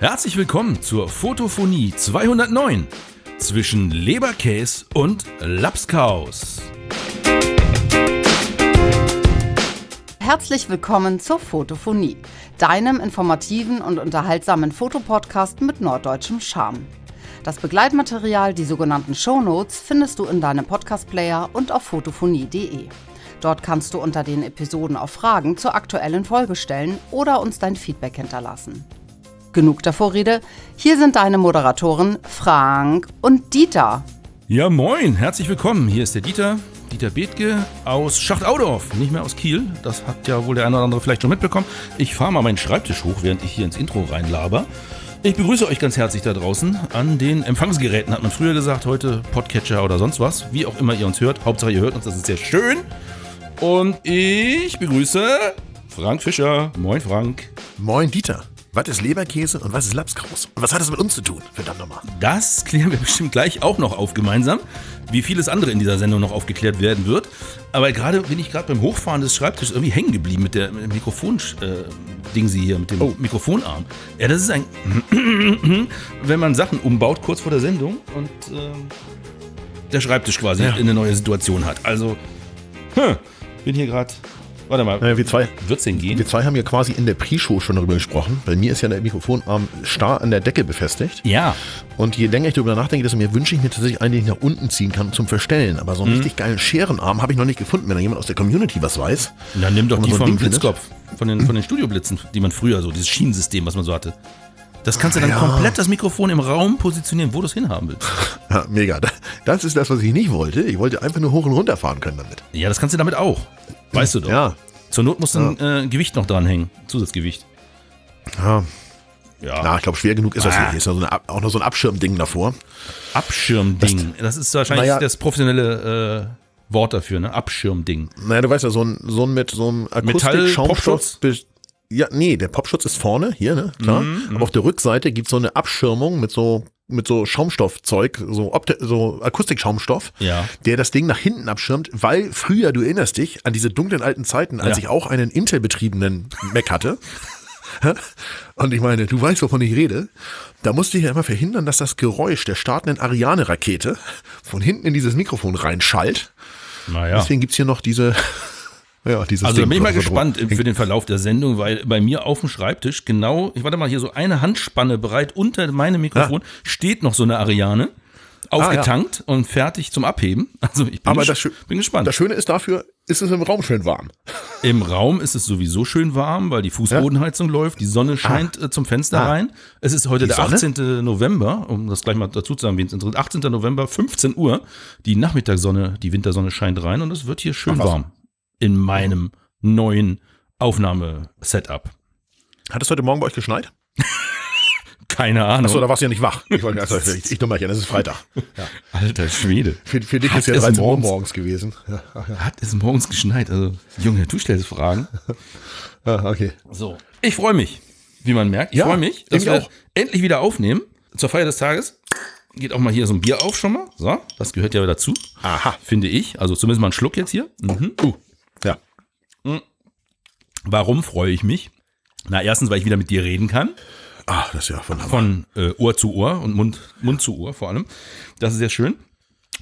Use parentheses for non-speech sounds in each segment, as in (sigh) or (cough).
Herzlich willkommen zur Fotophonie 209 zwischen Leberkäse und Lapskaus. Herzlich willkommen zur Fotophonie, deinem informativen und unterhaltsamen Fotopodcast mit norddeutschem Charme. Das Begleitmaterial, die sogenannten Shownotes, findest du in deinem Podcast-Player und auf fotophonie.de. Dort kannst du unter den Episoden auch Fragen zur aktuellen Folge stellen oder uns dein Feedback hinterlassen. Genug der Vorrede, hier sind deine Moderatoren Frank und Dieter. Ja, moin, herzlich willkommen. Hier ist der Dieter, Dieter Bethke aus Schachtaudorf, nicht mehr aus Kiel. Das hat ja wohl der eine oder andere vielleicht schon mitbekommen. Ich fahre mal meinen Schreibtisch hoch, während ich hier ins Intro reinlaber. Ich begrüße euch ganz herzlich da draußen an den Empfangsgeräten, hat man früher gesagt, heute Podcatcher oder sonst was, wie auch immer ihr uns hört. Hauptsache ihr hört uns, das ist sehr schön. Und ich begrüße Frank Fischer. Moin Frank. Moin Dieter. Was ist Leberkäse und was ist Lapskaus? Und was hat das mit uns zu tun? Verdammt nochmal. Das klären wir (laughs) bestimmt gleich auch noch auf gemeinsam, wie vieles andere in dieser Sendung noch aufgeklärt werden wird. Aber gerade bin ich gerade beim Hochfahren des Schreibtisches irgendwie hängen geblieben mit, der, mit dem Mikrofon-Ding äh, sie hier, mit dem oh. Mikrofonarm. Ja, das ist ein, (clears throat) wenn man Sachen umbaut kurz vor der Sendung und äh, der Schreibtisch quasi ja. in eine neue Situation hat. Also, hm, bin hier gerade Warte mal. Naja, wir zwei, wird's denn gehen? Wir zwei haben ja quasi in der Pre-Show schon darüber gesprochen. Bei mir ist ja der Mikrofonarm starr an der Decke befestigt. Ja. Und je länger ich darüber nachdenke, desto mehr wünsche ich mir tatsächlich einen, den ich nach unten ziehen kann zum Verstellen. Aber so einen mhm. richtig geilen Scherenarm habe ich noch nicht gefunden. Wenn da jemand aus der Community was weiß. Dann nimm doch die so vom Blitzkopf. Von den, von den Studioblitzen, die man früher so, dieses Schienensystem, was man so hatte. Das kannst du dann ja. komplett das Mikrofon im Raum positionieren, wo du es hinhaben willst. (laughs) Ja, mega. Das ist das, was ich nicht wollte. Ich wollte einfach nur hoch und runter fahren können damit. Ja, das kannst du damit auch. Weißt du doch. Ja. Zur Not muss dann ja. äh, Gewicht noch dranhängen. Zusatzgewicht. Ja. Ja. Na, ich glaube, schwer genug ist das ah. Hier ist noch so eine, auch noch so ein Abschirmding davor. Abschirmding. Das, das ist wahrscheinlich naja, das professionelle äh, Wort dafür, ne? Abschirmding. Naja, du weißt ja, so ein, so ein mit so einem Akustik-Schaumstoff. Ja, nee, der Popschutz ist vorne, hier, ne? Klar. Mm, mm. Aber auf der Rückseite gibt es so eine Abschirmung mit so mit so Schaumstoffzeug, so, Opti so Akustikschaumstoff, ja. der das Ding nach hinten abschirmt, weil früher, du erinnerst dich, an diese dunklen alten Zeiten, als ja. ich auch einen Intel-betriebenen Mac hatte. (laughs) Und ich meine, du weißt, wovon ich rede. Da musste ich ja immer verhindern, dass das Geräusch der startenden Ariane-Rakete von hinten in dieses Mikrofon reinschallt. Naja. Deswegen gibt's hier noch diese ja, dieses also da bin ich mal gespannt für den Verlauf der Sendung, weil bei mir auf dem Schreibtisch genau, ich warte mal hier so eine Handspanne bereit unter meinem Mikrofon ja. steht noch so eine Ariane aufgetankt ah, ja. und fertig zum Abheben. (laughs) Also ich bin, Aber ges das bin gespannt. Das Schöne ist dafür, ist es im Raum schön warm. (laughs) Im Raum ist es sowieso schön warm, weil die Fußbodenheizung ja. läuft, die Sonne ah. scheint ah. zum Fenster ah. rein. Es ist heute die der Sonne? 18. November, um das gleich mal dazu zu sagen, wen es interessiert. 18. November, 15 Uhr. Die Nachmittagssonne, die Wintersonne scheint rein und es wird hier schön warm in meinem neuen Aufnahmesetup. Hat es heute Morgen bei euch geschneit? (laughs) Keine Ahnung. Achso, da warst du ja nicht wach. Ich, wollte, also, ich, ich Nummerchen, das ist Freitag. Ja. Alter Schwede. Für, für dich Hat ist ja 13 Uhr morgens gewesen. Ja, ja. Hat es morgens geschneit? Also, Junge, du stellst Fragen. (laughs) ah, okay. So. Ich freue mich, wie man merkt. Ich freue mich, dass wir auch. endlich wieder aufnehmen. Zur Feier des Tages geht auch mal hier so ein Bier auf schon mal. So, das gehört ja dazu. Aha. Finde ich. Also zumindest mal einen Schluck jetzt hier. Mhm. Uh. Mhm. Warum freue ich mich? Na, erstens, weil ich wieder mit dir reden kann. Ah, das ist ja von, von äh, Ohr zu Ohr und Mund, Mund zu Ohr vor allem. Das ist sehr schön.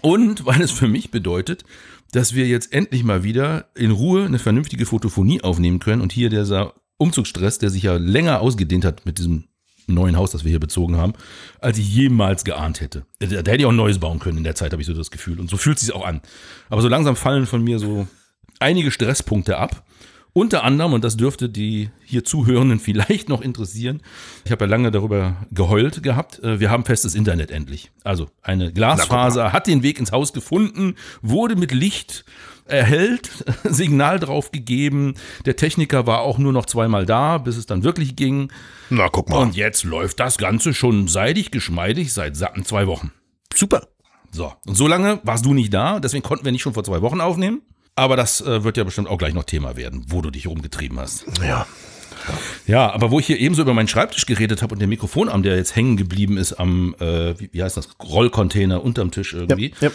Und weil es für mich bedeutet, dass wir jetzt endlich mal wieder in Ruhe eine vernünftige Fotophonie aufnehmen können und hier dieser Umzugsstress, der sich ja länger ausgedehnt hat mit diesem neuen Haus, das wir hier bezogen haben, als ich jemals geahnt hätte. Da, da hätte ich auch ein neues bauen können in der Zeit, habe ich so das Gefühl. Und so fühlt es sich auch an. Aber so langsam fallen von mir so einige Stresspunkte ab. Unter anderem, und das dürfte die hier Zuhörenden (laughs) vielleicht noch interessieren, ich habe ja lange darüber geheult gehabt, äh, wir haben festes Internet endlich. Also eine Glasfaser hat den Weg ins Haus gefunden, wurde mit Licht erhellt, (laughs) Signal drauf gegeben. Der Techniker war auch nur noch zweimal da, bis es dann wirklich ging. Na, guck mal. Und jetzt läuft das Ganze schon seidig, geschmeidig, seit satten zwei Wochen. Super. So, und so lange warst du nicht da, deswegen konnten wir nicht schon vor zwei Wochen aufnehmen. Aber das äh, wird ja bestimmt auch gleich noch Thema werden, wo du dich rumgetrieben hast. Ja. Ja, aber wo ich hier ebenso über meinen Schreibtisch geredet habe und den Mikrofonarm, der jetzt hängen geblieben ist am, äh, wie, wie heißt das, Rollcontainer unterm Tisch irgendwie. Ja, ja.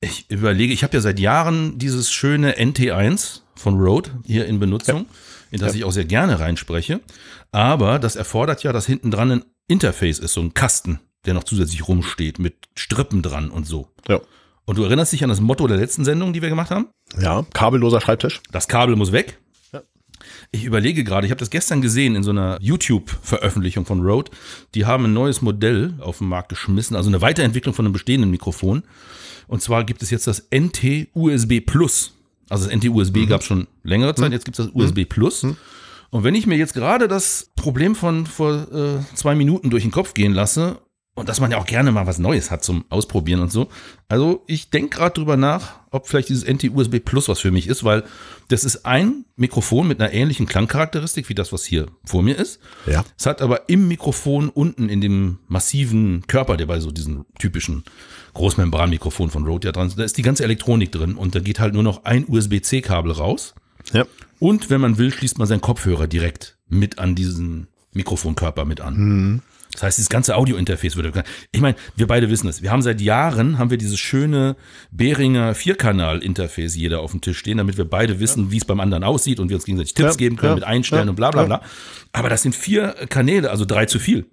Ich überlege, ich habe ja seit Jahren dieses schöne NT1 von Rode hier in Benutzung, ja. in das ich auch sehr gerne reinspreche. Aber das erfordert ja, dass hinten dran ein Interface ist, so ein Kasten, der noch zusätzlich rumsteht mit Strippen dran und so. Ja. Und du erinnerst dich an das Motto der letzten Sendung, die wir gemacht haben? Ja, kabelloser Schreibtisch. Das Kabel muss weg. Ja. Ich überlege gerade, ich habe das gestern gesehen in so einer YouTube-Veröffentlichung von Rode. Die haben ein neues Modell auf den Markt geschmissen, also eine Weiterentwicklung von einem bestehenden Mikrofon. Und zwar gibt es jetzt das NT USB Plus. Also das NT USB Mhm. gab es schon längere Zeit, jetzt gibt es das USB Plus. Und wenn ich mir jetzt gerade das Problem von vor äh, zwei Minuten durch den Kopf gehen lasse, und dass man ja auch gerne mal was Neues hat zum Ausprobieren und so. Also ich denke gerade drüber nach, ob vielleicht dieses NT-USB Plus was für mich ist, weil das ist ein Mikrofon mit einer ähnlichen Klangcharakteristik wie das, was hier vor mir ist. Ja. Es hat aber im Mikrofon unten in dem massiven Körper, der bei so diesen typischen Großmembranmikrofon von Rode ja dran ist, da ist die ganze Elektronik drin und da geht halt nur noch ein USB-C-Kabel raus. Ja. Und wenn man will, schließt man seinen Kopfhörer direkt mit an diesen Mikrofonkörper mit an. Das heißt, dieses ganze Audio-Interface würde. Ich meine, wir beide wissen es. Wir haben seit Jahren haben wir dieses schöne Behringer Vierkanal-Interface jeder auf dem Tisch stehen, damit wir beide wissen, wie es beim anderen aussieht und wir uns gegenseitig Tipps Ja, geben können ja, mit Einstellen ja, und bla bla ja. bla. Aber das sind vier Kanäle, also drei zu viel.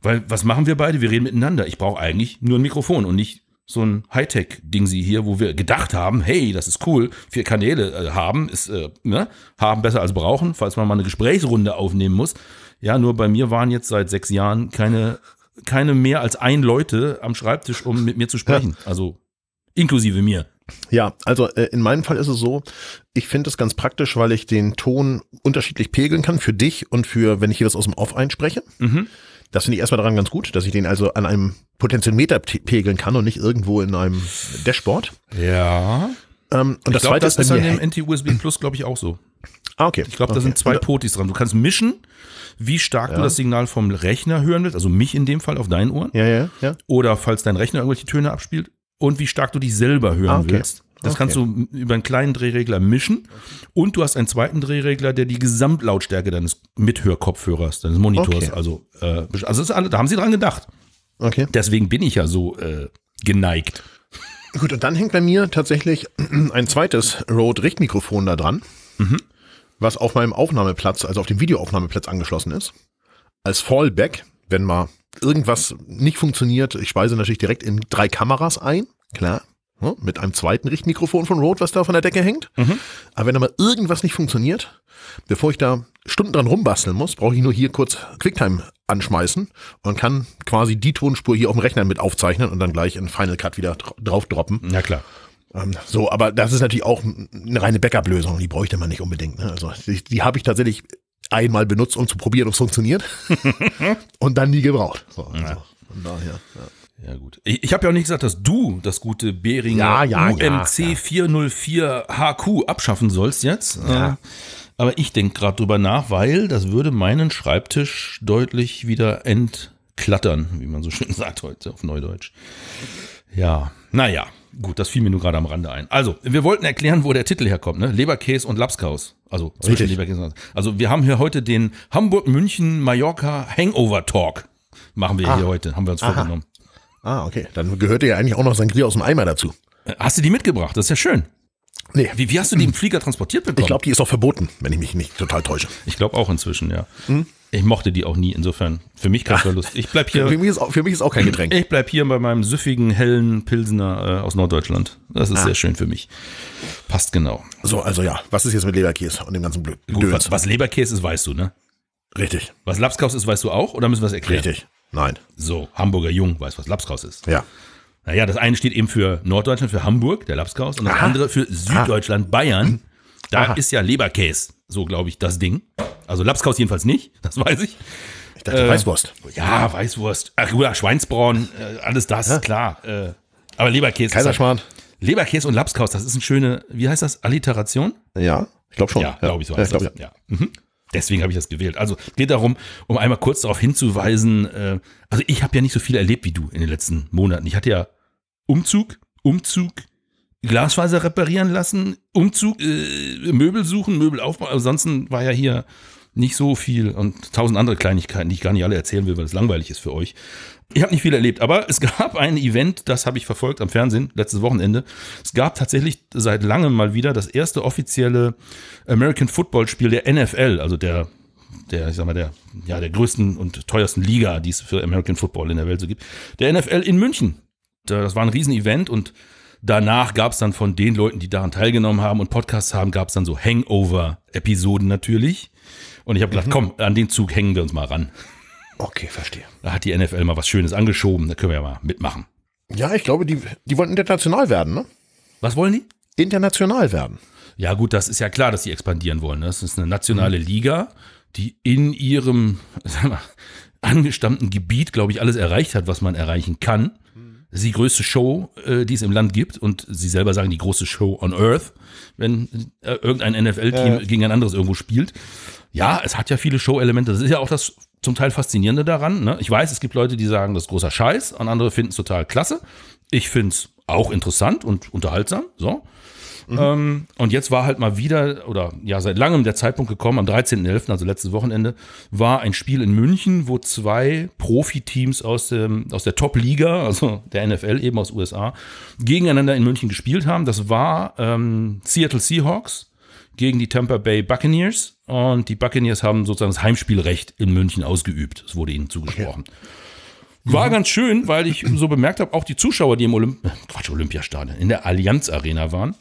Weil was machen wir beide? Wir reden miteinander. Ich brauche eigentlich nur ein Mikrofon und nicht so ein Hightech-Ding sie hier, wo wir gedacht haben, hey, das ist cool, vier Kanäle äh, haben, ist, äh, ne, haben besser als brauchen, falls man mal eine Gesprächsrunde aufnehmen muss. Ja, nur bei mir waren jetzt seit sechs Jahren keine, keine mehr als ein Leute am Schreibtisch, um mit mir zu sprechen. Also inklusive mir. Ja, also äh, in meinem Fall ist es so, ich finde es ganz praktisch, weil ich den Ton unterschiedlich pegeln kann für dich und für, wenn ich hier das aus dem Off einspreche. Mhm. Das finde ich erstmal daran ganz gut, dass ich den also an einem Potentiometer te- pegeln kann und nicht irgendwo in einem Dashboard. Ja. Ähm, und Ich das glaube, zweite das ist an dem NT-USB Plus, glaube ich, auch so. ah, okay. Ich glaube, da okay. sind zwei Potis dran. Du kannst mischen, wie stark du Ja. das Signal vom Rechner hören willst, also mich in dem Fall auf deinen Ohren. Ja, ja, ja. Oder falls dein Rechner irgendwelche Töne abspielt und wie stark du dich selber hören Ah, okay. willst. Das Okay. kannst du über einen kleinen Drehregler mischen. Und du hast einen zweiten Drehregler, der die Gesamtlautstärke deines Mithörkopfhörers, deines Monitors, also, äh, also das ist alle, da haben sie dran gedacht. Okay. Deswegen bin ich ja so äh, geneigt. Gut, und dann hängt bei mir tatsächlich (clears throat) ein zweites Rode Richtmikrofon da dran, was auf meinem Aufnahmeplatz, also auf dem Videoaufnahmeplatz angeschlossen ist. Als Fallback, wenn mal irgendwas nicht funktioniert, ich speise natürlich direkt in drei Kameras ein, klar. ja, Mit einem zweiten Richtmikrofon von Rode, was da von der Decke hängt. Aber wenn da mal irgendwas nicht funktioniert, bevor ich da Stunden dran rumbasteln muss, brauche ich nur hier kurz QuickTime anschmeißen und kann quasi die Tonspur hier auf dem Rechner mit aufzeichnen und dann gleich in Final Cut wieder dra- drauf droppen. Ja klar. Ähm, so, aber das ist natürlich auch eine reine Backup-Lösung. Die bräuchte man nicht unbedingt. Ne? Also die, die habe ich tatsächlich einmal benutzt, um zu probieren, ob es funktioniert. (laughs) und dann nie gebraucht. So, also, von daher, ja. Ja, gut. Ich, ich habe ja auch nicht gesagt, dass du das gute Behringer Ja, ja, ja, UMC 404 HQ abschaffen sollst jetzt. Ja. Äh, Aber ich denke gerade drüber nach, weil das würde meinen Schreibtisch deutlich wieder entklattern, wie man so (laughs) schön sagt heute auf Neudeutsch. Ja, naja, gut, das fiel mir nur gerade am Rande ein. Also, wir wollten erklären, wo der Titel herkommt, ne? Leberkäse und Lapskaus. Also zwischen. Leberkäse und Also wir haben hier heute den Hamburg-München-Mallorca Hangover Talk. Machen wir Ah. hier heute, haben wir uns Aha. vorgenommen. Ah, okay. Dann gehörte ja eigentlich auch noch Sangria aus dem Eimer dazu. Hast du die mitgebracht? Das ist ja schön. Nee, Wie, wie hast du die im Flieger transportiert bekommen? ich glaube, die ist auch verboten, wenn ich mich nicht total täusche. ich glaube auch inzwischen, ja. Ich mochte die auch nie, insofern für mich kein Verlust. Ich bleib Für hier, mich ist auch, für mich ist auch kein Getränk. ich bleib hier bei meinem süffigen, hellen Pilsener äh, aus Norddeutschland. Das ist sehr schön für mich. Passt genau. So, also ja, was ist jetzt mit Leberkäse und dem ganzen Blöd? Gut, was, was Leberkäse ist, weißt du, ne? Richtig, Was Lapskaus ist, weißt du auch? Oder müssen wir es erklären? richtig. Nein, So, Hamburger Jung weiß, was Lapskaus ist. ja. Naja, das eine steht eben für Norddeutschland, für Hamburg, der Lapskaus, und das Aha. andere für Süddeutschland, Bayern. Da Aha. ist ja Leberkäse, so glaube ich, das Ding. Also Lapskaus jedenfalls nicht, das weiß ich. Ich dachte, Weißwurst. Ja, Weißwurst, ach, ja, Schweinsbraun, äh, alles das, klar. Äh, aber Leberkäse. Kaiserschmarrn. Halt, Leberkäse und Lapskaus, das ist eine schöne, wie heißt das, Alliteration? Ja, ich glaube schon. Ja, glaube ich so. Ja, heißt glaub. Ja. Mhm. Deswegen habe ich das gewählt. Also geht darum, um einmal kurz darauf hinzuweisen, äh, also ich habe ja nicht so viel erlebt wie du in den letzten Monaten. Ich hatte ja Umzug, Umzug, Glasfaser reparieren lassen, Umzug, äh, Möbel suchen, Möbel aufbauen. Ansonsten war ja hier nicht so viel und tausend andere Kleinigkeiten, die ich gar nicht alle erzählen will, weil es langweilig ist für euch. Ich habe nicht viel erlebt, aber es gab ein Event, das habe ich verfolgt am Fernsehen, letztes Wochenende. Es gab tatsächlich seit langem mal wieder das erste offizielle American Football Spiel der NFL, also der der, ich sag mal, der, ja, der größten und teuersten Liga, die es für American Football in der Welt so gibt, der NFL in München. Das war ein Riesenevent und danach gab es dann von den Leuten, die daran teilgenommen haben und Podcasts haben, gab es dann so Hangover-Episoden natürlich. Und ich habe gedacht, komm, an den Zug hängen wir uns mal ran. Okay, verstehe. Da hat die NFL mal was Schönes angeschoben, da können wir ja mal mitmachen. Ja, ich glaube, die, die wollen international werden, ne? Was wollen die? International werden. Ja, gut, das ist ja klar, dass sie expandieren wollen. ne? Das ist eine nationale Liga, die in ihrem sag mal, angestammten Gebiet, glaube ich, alles erreicht hat, was man erreichen kann. Die größte Show, äh, die es im Land gibt. Und sie selber sagen, die große Show on Earth, wenn äh, irgendein NFL-Team gegen ein anderes irgendwo spielt. Ja, es hat ja viele Show-Elemente. Das ist ja auch das zum Teil Faszinierende daran. Ne? Ich weiß, es gibt Leute, die sagen, das ist großer Scheiß, und andere finden es total klasse. Ich finde es auch interessant und unterhaltsam. So. Ähm, und jetzt war halt mal wieder, oder ja, seit langem der Zeitpunkt gekommen, am 13.11., also letztes Wochenende, war ein Spiel in München, wo zwei Profiteams aus, dem, aus der Top-Liga, also der NFL eben aus USA, gegeneinander in München gespielt haben. Das war ähm, Seattle Seahawks gegen die Tampa Bay Buccaneers. Und die Buccaneers haben sozusagen das Heimspielrecht in München ausgeübt. Das wurde ihnen zugesprochen. War ganz schön, weil ich so bemerkt habe, auch die Zuschauer, die im Olymp Quatsch, Olympiastadion, in der Allianz Arena waren,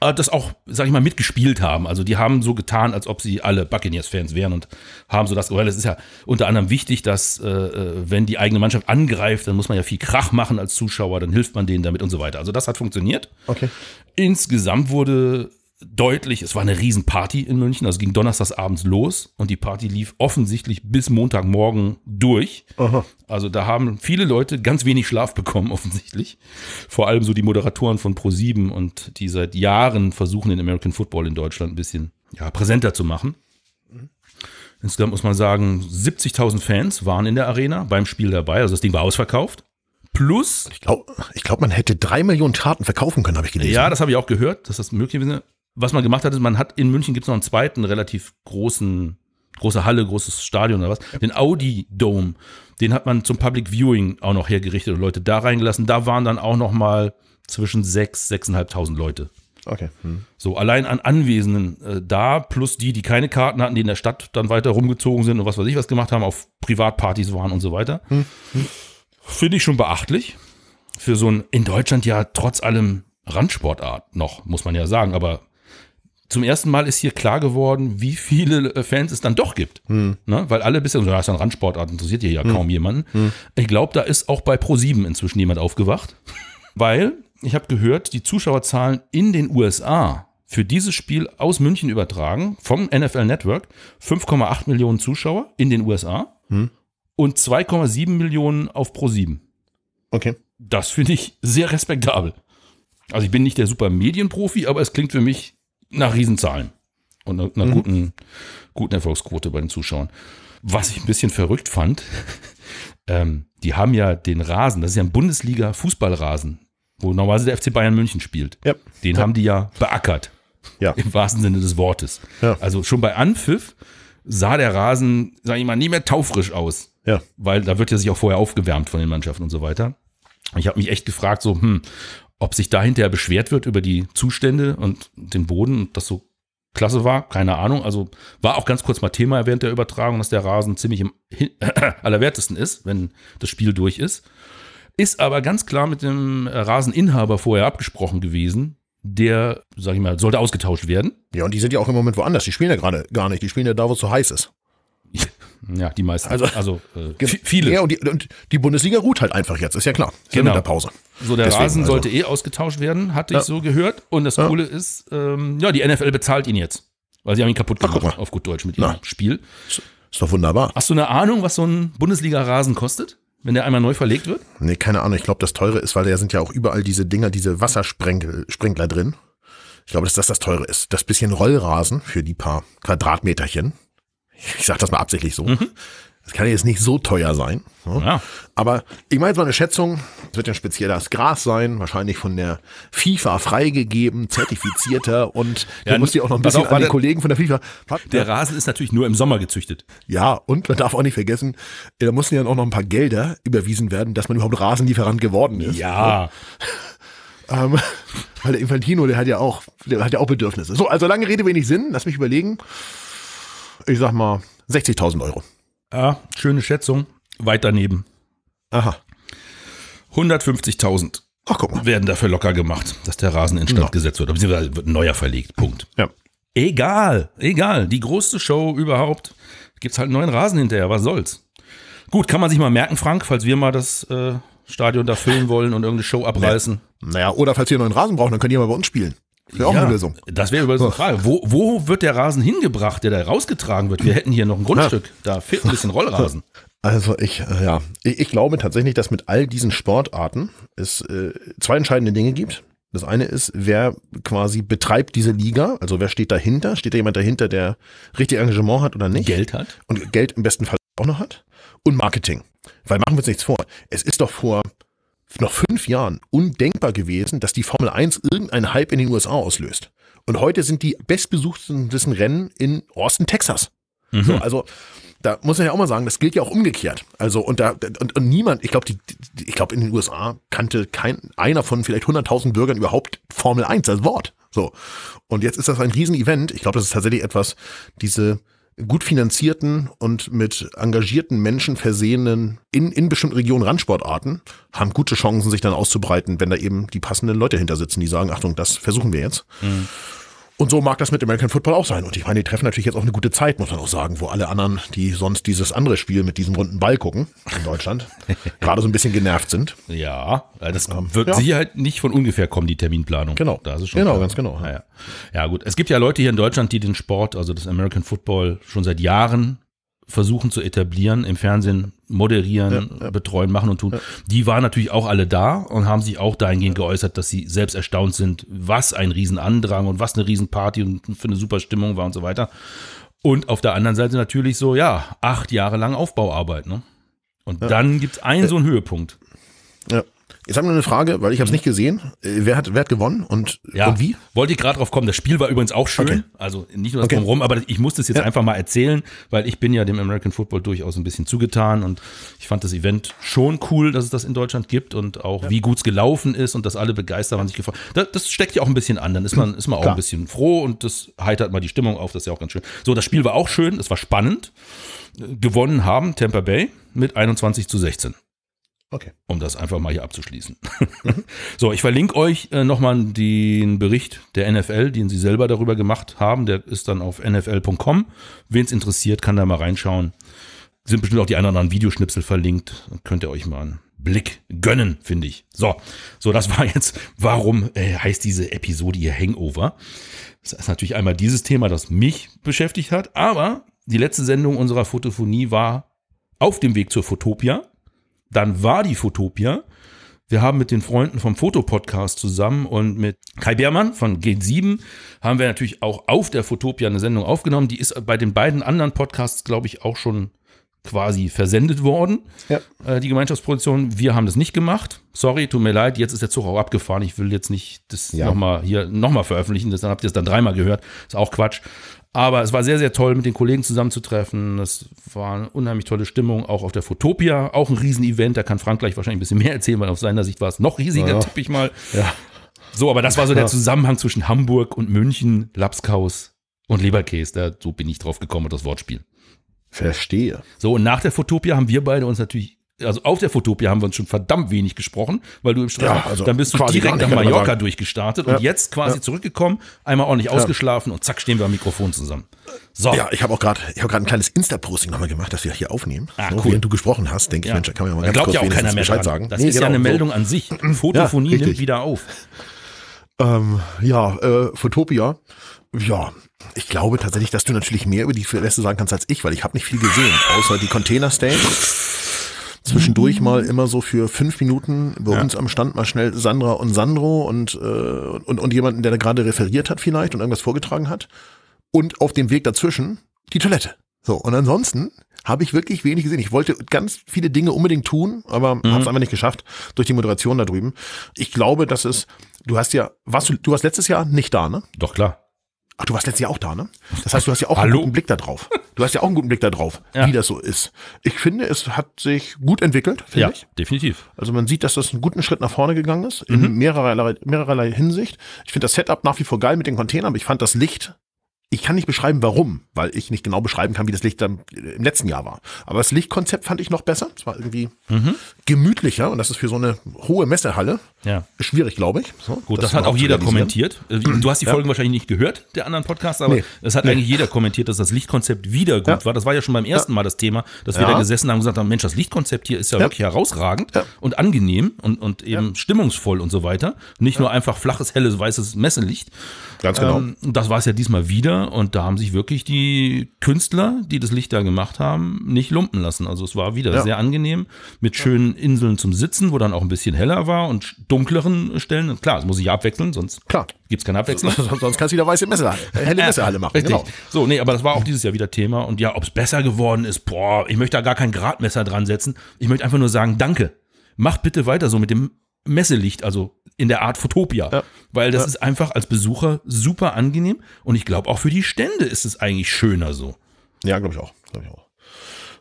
äh, das auch, sag ich mal, mitgespielt haben. Also die haben so getan, als ob sie alle Buccaneers-Fans wären und haben so das, weil es ist ja unter anderem wichtig, dass äh, äh, wenn die eigene Mannschaft angreift, dann muss man ja viel Krach machen als Zuschauer, dann hilft man denen damit und so weiter. Also das hat funktioniert. Okay. Insgesamt wurde deutlich, es war eine Riesenparty in München, also ging donnerstags abends los und die Party lief offensichtlich bis Montagmorgen durch. Aha. Also da haben viele Leute ganz wenig Schlaf bekommen, (laughs) offensichtlich. Vor allem so die Moderatoren von Pro7 und die seit Jahren versuchen, den American Football in Deutschland ein bisschen ja, präsenter zu machen. Insgesamt muss man sagen, 70.000 Fans waren in der Arena beim Spiel dabei, also das Ding war ausverkauft. Plus Ich glaube, ich glaub, man hätte drei Millionen Karten verkaufen können, habe ich gelesen. Ja, das habe ich auch gehört, dass das möglich ist. Was man gemacht hat, ist, man hat in München gibt es noch einen zweiten relativ großen, große Halle, großes Stadion oder was, den Audi Dome. Den hat man zum Public Viewing auch noch hergerichtet und Leute da reingelassen. Da waren dann auch noch mal zwischen sechs, sechseinhalbtausend Leute. Okay. Hm. So, allein an Anwesenden äh, da, plus die, die keine Karten hatten, die in der Stadt dann weiter rumgezogen sind und was weiß ich was gemacht haben, auf Privatpartys waren und so weiter. Finde ich schon beachtlich. Für so ein, in Deutschland ja trotz allem Randsportart noch, muss man ja sagen, aber zum ersten Mal ist hier klar geworden, wie viele äh, Fans es dann doch gibt. Ne? Weil alle bisher, so, ja, ist ja ein Randsportart, interessiert hier ja kaum jemanden. Ich glaube, da ist auch bei Pro7 inzwischen jemand aufgewacht. (laughs) Weil, ich habe gehört, die Zuschauerzahlen in den USA für dieses Spiel aus München übertragen, vom NFL Network, 5,8 Millionen Zuschauer in den USA und 2,7 Millionen auf Pro7. Okay. Das finde ich sehr respektabel. Also ich bin nicht der super Medienprofi, aber es klingt für mich nach Riesenzahlen und einer, einer guten, guten Erfolgsquote bei den Zuschauern. Was ich ein bisschen verrückt fand, (laughs) ähm, die haben ja den Rasen, das ist ja ein Bundesliga-Fußballrasen, wo normalerweise der FC Bayern München spielt. Ja. Den haben die ja beackert, Ja. im wahrsten Sinne des Wortes. Ja. Also schon bei Anpfiff sah der Rasen, sag ich mal, nie mehr taufrisch aus Ja. weil da wird ja sich auch vorher aufgewärmt von den Mannschaften und so weiter. Ich habe mich echt gefragt, so, hm, ob sich da hinterher beschwert wird über die Zustände und den Boden und das so klasse war, keine Ahnung. Also war auch ganz kurz mal Thema während der Übertragung, dass der Rasen ziemlich im (clears throat) allerwertesten ist, wenn das Spiel durch ist. Ist aber ganz klar mit dem Raseninhaber vorher abgesprochen gewesen. Der, sag ich mal, sollte ausgetauscht werden. Ja, und die sind ja auch im Moment woanders. Die spielen ja gerade gar nicht. Die spielen ja da, wo es so heiß ist. (laughs) Ja, die meisten. Also, Also- äh, vi- viele. Ja, und die, und die Bundesliga ruht halt einfach jetzt, ist ja klar. Ist ja Genau. Winterpause. So, der Deswegen, Rasen also- sollte eh ausgetauscht werden, hatte Ja. ich so gehört. Und das Ja. Coole ist, ähm, ja, die NFL bezahlt ihn jetzt. Weil sie haben ihn kaputt Ach, gemacht, mal. auf gut Deutsch, mit ihrem Na. Spiel. Ist doch wunderbar. Hast du eine Ahnung, was so ein Bundesliga-Rasen kostet, wenn der einmal neu verlegt wird? Nee, keine Ahnung. Ich glaube, das Teure ist, weil da sind ja auch überall diese Dinger, diese Wassersprenkler drin. Ich glaube, dass das das Teure ist. Das bisschen Rollrasen für die paar Quadratmeterchen. Ich sage das mal absichtlich so. Das kann ja jetzt nicht so teuer sein. ne? Ja. Aber ich meine jetzt mal eine Schätzung. Es wird ja ein spezielles Gras sein, wahrscheinlich von der FIFA freigegeben, zertifizierter (laughs) und Ja, muss die auch noch ein bisschen auf, an die. Kollegen von der FIFA. Der Rasen ist natürlich nur im Sommer gezüchtet. Ja, und man darf auch nicht vergessen, da mussten ja auch noch ein paar Gelder überwiesen werden, dass man überhaupt Rasenlieferant geworden ist. Ja. (laughs) Ähm, weil der Infantino, der hat ja auch, der hat ja auch Bedürfnisse. So, also lange Rede, wenig Sinn. Lass mich überlegen. Ich sag mal 60.000 Euro. Ja, schöne Schätzung. Weit daneben. Aha. 150.000 Ach, guck mal. werden dafür locker gemacht, dass der Rasen instand Ja. gesetzt wird. Beziehungsweise wird ein neuer verlegt. Punkt. Ja. Egal, egal. Die größte Show überhaupt. Gibt's halt einen neuen Rasen hinterher. Was soll's? Gut, kann man sich mal merken, Frank, falls wir mal das äh, Stadion da füllen wollen und irgendeine Show abreißen. Naja, oder falls ihr einen neuen Rasen braucht, dann könnt ihr mal bei uns spielen. Wäre auch Ja, eine Lösung. Das wäre übrigens eine Frage. Wo, wo wird der Rasen hingebracht, der da rausgetragen wird? Wir hätten hier noch ein Grundstück. Da fehlt ein bisschen Rollrasen. (laughs) Also ich, äh, ja, ich, ich glaube tatsächlich, dass mit all diesen Sportarten es äh, zwei entscheidende Dinge gibt. Das eine ist, wer quasi betreibt diese Liga, also wer steht dahinter? Steht da jemand dahinter, der richtig Engagement hat oder nicht? Geld hat. Und Geld im besten Fall auch noch hat? Und Marketing. Weil machen wir uns nichts vor. Es ist doch vor noch fünf Jahren undenkbar gewesen, dass die Formel 1 irgendeinen Hype in den USA auslöst. Und heute sind die bestbesuchtesten Rennen in Austin, Texas. So, also da muss man ja auch mal sagen, das gilt ja auch umgekehrt. Also und da und, und niemand, ich glaube, ich glaube in den USA kannte kein einer von vielleicht 100.000 Bürgern überhaupt Formel 1 als Wort. So und jetzt ist das ein Riesenevent. Ich glaube, das ist tatsächlich etwas, diese gut finanzierten und mit engagierten Menschen versehenen in, in bestimmten Regionen Randsportarten haben gute Chancen, sich dann auszubreiten, wenn da eben die passenden Leute hinter sitzen, die sagen, Achtung, das versuchen wir jetzt. Und so mag das mit American Football auch sein. Und ich meine, die treffen natürlich jetzt auch eine gute Zeit, muss man auch sagen, wo alle anderen, die sonst dieses andere Spiel mit diesem runden Ball gucken in Deutschland, (laughs) gerade so ein bisschen genervt sind. Ja, äh, das wird ja. sicher halt nicht von ungefähr kommen, die Terminplanung. Genau. Da ist es schon Genau, klar. ganz genau, ja. ja, gut. Es gibt ja Leute hier in Deutschland, die den Sport, also das American Football, schon seit Jahren versuchen zu etablieren, im Fernsehen moderieren, betreuen, machen und tun. Die waren natürlich auch alle da und haben sich auch dahingehend geäußert, dass sie selbst erstaunt sind, was ein Riesenandrang und was eine Riesenparty und für eine super Stimmung war und so weiter. Und auf der anderen Seite natürlich so, ja, acht Jahre lang Aufbauarbeit, ne? Und dann gibt's einen so einen Höhepunkt. Ja. Jetzt haben wir eine Frage, weil ich habe es nicht gesehen. Äh, Wer hat, wer hat gewonnen und, Ja, und wie? Wollte ich gerade drauf kommen. Das Spiel war übrigens auch schön. Okay. Also nicht nur das Okay. drumherum, aber ich musste es jetzt Ja. einfach mal erzählen, weil ich bin ja dem American Football durchaus ein bisschen zugetan und ich fand das Event schon cool, dass es das in Deutschland gibt und auch wie gut es gelaufen ist und dass alle begeistert waren, sich gefreut. Das, das steckt ja auch ein bisschen an. Dann ist man, ist man auch Klar. ein bisschen froh und das heitert mal die Stimmung auf. Das ist ja auch ganz schön. So, das Spiel war auch schön. Es war spannend. Gewonnen haben Tampa Bay mit 21 zu 16 Okay. um das einfach mal hier abzuschließen. (laughs) so, ich verlinke euch äh, nochmal den Bericht der NFL, den sie selber darüber gemacht haben. Der ist dann auf nfl.com. Wen es interessiert, kann da mal reinschauen. Sind bestimmt auch die ein oder anderen Videoschnipsel verlinkt. Könnt ihr euch mal einen Blick gönnen, finde ich. So, so, das war jetzt, warum äh, heißt diese Episode hier Hangover? Das ist natürlich einmal dieses Thema, das mich beschäftigt hat, aber die letzte Sendung unserer Fotophonie war auf dem Weg zur Fotopia. Dann war die Fotopia. Wir haben mit den Freunden vom Fotopodcast zusammen und mit Kai Beermann von G7 haben wir natürlich auch auf der Fotopia eine Sendung aufgenommen. Die ist bei den beiden anderen Podcasts, glaube ich, auch schon quasi versendet worden. Ja. Äh, die Gemeinschaftsproduktion. Wir haben das nicht gemacht. Sorry, tut mir leid. Jetzt ist der Zug auch abgefahren. Ich will jetzt nicht das Ja. nochmal hier nochmal veröffentlichen. Das, dann habt ihr es dann dreimal gehört. Ist auch Quatsch. Aber es war sehr, sehr toll, mit den Kollegen zusammenzutreffen. Es war eine unheimlich tolle Stimmung, auch auf der Fotopia. Auch ein Riesenevent. Da kann Frank gleich wahrscheinlich ein bisschen mehr erzählen, weil auf seiner Sicht war es noch riesiger, Ja. tippe ich mal. Ja. So, aber das war so der Zusammenhang zwischen Hamburg und München, Lapskaus und Leberkäse. Da, so bin ich drauf gekommen, das Wortspiel. Verstehe. So, und nach der Fotopia haben wir beide uns natürlich, also auf der Fotopia haben wir uns schon verdammt wenig gesprochen, weil du im Stress, Ja, also dann bist du direkt nach Mallorca durchgestartet Ja. und jetzt quasi Ja. zurückgekommen, einmal ordentlich ausgeschlafen und zack stehen wir am Mikrofon zusammen. So, Ja, ich habe auch gerade, ich habe gerade ein kleines Insta-Posting nochmal gemacht, dass wir hier aufnehmen. Ah, so, cool. Während du gesprochen hast, denke ja. ich, Mensch, da kann man ja mal da ganz kurz ja auch keiner mehr Bescheid dran. sagen. Das Nee, ist ja genau, eine so. Meldung an sich. (clears throat) Fotophonie nimmt wieder auf. Ähm, ja, äh, Fotopia. Ja, ich glaube tatsächlich, dass du natürlich mehr über die Verlässe sagen kannst als ich, weil ich habe nicht viel gesehen, außer die Container Stage. Zwischendurch mal immer so für fünf Minuten bei uns am Stand mal schnell Sandra und Sandro und, äh, und, und jemanden, der da gerade referiert hat vielleicht und irgendwas vorgetragen hat. Und auf dem Weg dazwischen die Toilette. So, und ansonsten habe ich wirklich wenig gesehen. Ich wollte ganz viele Dinge unbedingt tun, aber Mhm. habe es einfach nicht geschafft durch die Moderation da drüben. Ich glaube, dass es, du hast ja, warst du, du warst letztes Jahr nicht da, ne? Doch klar. Ach, du warst letztes Jahr auch da, ne? Das heißt, du hast ja auch Hallo? einen guten Blick da drauf. Du hast ja auch einen guten Blick da drauf, Ja. wie das so ist. Ich finde, es hat sich gut entwickelt, finde Ja, ich. definitiv. Also man sieht, dass das einen guten Schritt nach vorne gegangen ist, Mhm. in mehrerlei, mehrerlei Hinsicht. Ich finde das Setup nach wie vor geil mit den Containern, aber ich fand das Licht Ich kann nicht beschreiben, warum, weil ich nicht genau beschreiben kann, wie das Licht dann im letzten Jahr war. Aber das Lichtkonzept fand ich noch besser. Es war irgendwie Mhm. gemütlicher und das ist für so eine hohe Messehalle Ja. schwierig, glaube ich. So, Gut, das, hat auch jeder kommentiert. Äh, Du hast die Folgen wahrscheinlich nicht gehört, der anderen Podcasts, aber Nee. es hat Nee. eigentlich jeder kommentiert, dass das Lichtkonzept wieder gut Ja. war. Das war ja schon beim ersten Mal das Thema, dass wir da gesessen haben und gesagt haben, Mensch, das Lichtkonzept hier ist ja, wirklich herausragend und angenehm und, und eben stimmungsvoll und so weiter. Nicht nur einfach flaches, helles, weißes Messelicht. Ganz genau. Ähm, das war es ja diesmal wieder und da haben sich wirklich die Künstler, die das Licht da gemacht haben, nicht lumpen lassen. Also es war wieder Ja. sehr angenehm mit schönen Inseln zum Sitzen, wo dann auch ein bisschen heller war und dunkleren Stellen. Klar, es muss sich abwechseln, sonst Klar. gibt's keine Abwechslung. (laughs) Sonst kannst du wieder weiße Messehalle, äh, helle (laughs) Messehalle machen. Richtig. Genau. So, nee, aber das war auch dieses Jahr wieder Thema. Und ja, ob's besser geworden ist, boah, ich möchte da gar kein Gradmesser dran setzen. Ich möchte einfach nur sagen, danke. Macht bitte weiter so mit dem Messelicht, also in der Art Fotopia. Ja. Weil das ist einfach als Besucher super angenehm. Und ich glaube, auch für die Stände ist es eigentlich schöner so. Ja, glaube ich auch. Ich auch.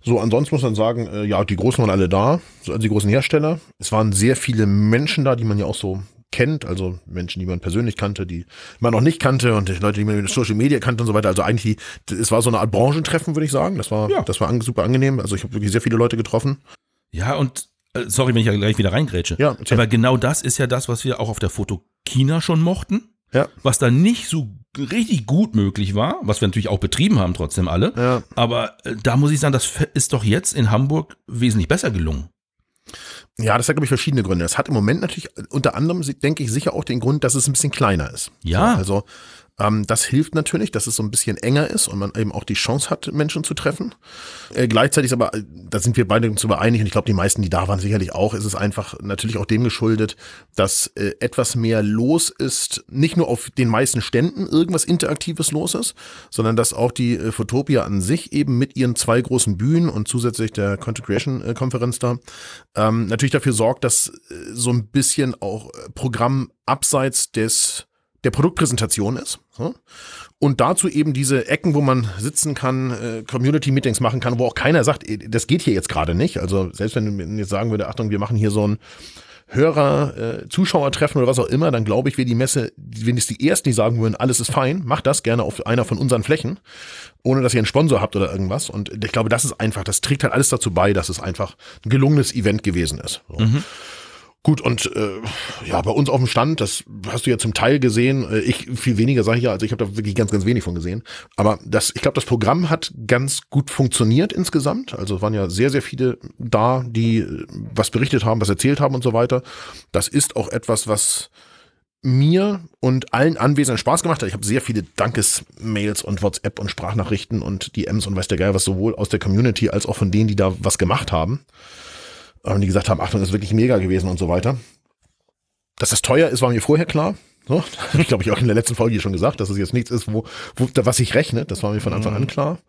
So, ansonsten muss man sagen, äh, ja, die Großen waren alle da, so, also die großen Hersteller. Es waren sehr viele Menschen da, die man ja auch so kennt, also Menschen, die man persönlich kannte, die man noch nicht kannte und die Leute, die man mit Social Media kannte und so weiter. Also eigentlich, es war so eine Art Branchentreffen, würde ich sagen. Das war, Ja. das war an, super angenehm. Also ich habe wirklich sehr viele Leute getroffen. Ja, und sorry, wenn ich ja gleich wieder reingrätsche. Ja, erzähl. aber genau das ist ja das, was wir auch auf der Fotokina schon mochten. Ja. Was da nicht so richtig gut möglich war, was wir natürlich auch betrieben haben, trotzdem alle. Ja. Aber äh, da muss ich sagen, das ist doch jetzt in Hamburg wesentlich besser gelungen. Ja, das hat, glaube ich, verschiedene Gründe. Das hat im Moment natürlich unter anderem, denke ich, sicher auch den Grund, dass es ein bisschen kleiner ist. Ja. So, also ähm, das hilft natürlich, dass es so ein bisschen enger ist und man eben auch die Chance hat, Menschen zu treffen. Äh, gleichzeitig ist aber, da sind wir beide uns über und ich glaube, die meisten, die da waren, sicherlich auch, ist es einfach natürlich auch dem geschuldet, dass äh, etwas mehr los ist, nicht nur auf den meisten Ständen irgendwas Interaktives los ist, sondern dass auch die äh, Photopia an sich eben mit ihren zwei großen Bühnen und zusätzlich der Content Creation äh, Konferenz da ähm, natürlich dafür sorgt, dass äh, so ein bisschen auch äh, Programm abseits des der Produktpräsentation ist. So. Und dazu eben diese Ecken, wo man sitzen kann, äh, Community-Meetings machen kann, wo auch keiner sagt, das geht hier jetzt gerade nicht. Also selbst wenn du jetzt sagen würde, Achtung, wir machen hier so ein Hörer, äh, Zuschauertreffen oder was auch immer, dann glaube ich, wäre die Messe, wenn es die ersten, die sagen würden, alles ist fein, macht das gerne auf einer von unseren Flächen, ohne dass ihr einen Sponsor habt oder irgendwas. Und ich glaube, das ist einfach, das trägt halt alles dazu bei, dass es einfach ein gelungenes Event gewesen ist. So. Gut, und äh, ja, bei uns auf dem Stand, das hast du ja zum Teil gesehen, äh, ich viel weniger sage ich ja, also ich habe da wirklich ganz, ganz wenig von gesehen. Aber das, ich glaube, das Programm hat ganz gut funktioniert insgesamt. Also es waren ja sehr, sehr viele da, die äh, was berichtet haben, was erzählt haben und so weiter. Das ist auch etwas, was mir und allen Anwesenden Spaß gemacht hat. Ich habe sehr viele Dankesmails und WhatsApp und Sprachnachrichten und DMs und weiß der Geil was sowohl aus der Community als auch von denen, die da was gemacht haben die gesagt haben, Achtung, das ist wirklich mega gewesen und so weiter. Dass das teuer ist, war mir vorher klar. So, (laughs) ich glaube, ich auch in der letzten Folge schon gesagt, dass es jetzt nichts ist, wo, wo was sich rechnet. Das war mir von Anfang an klar.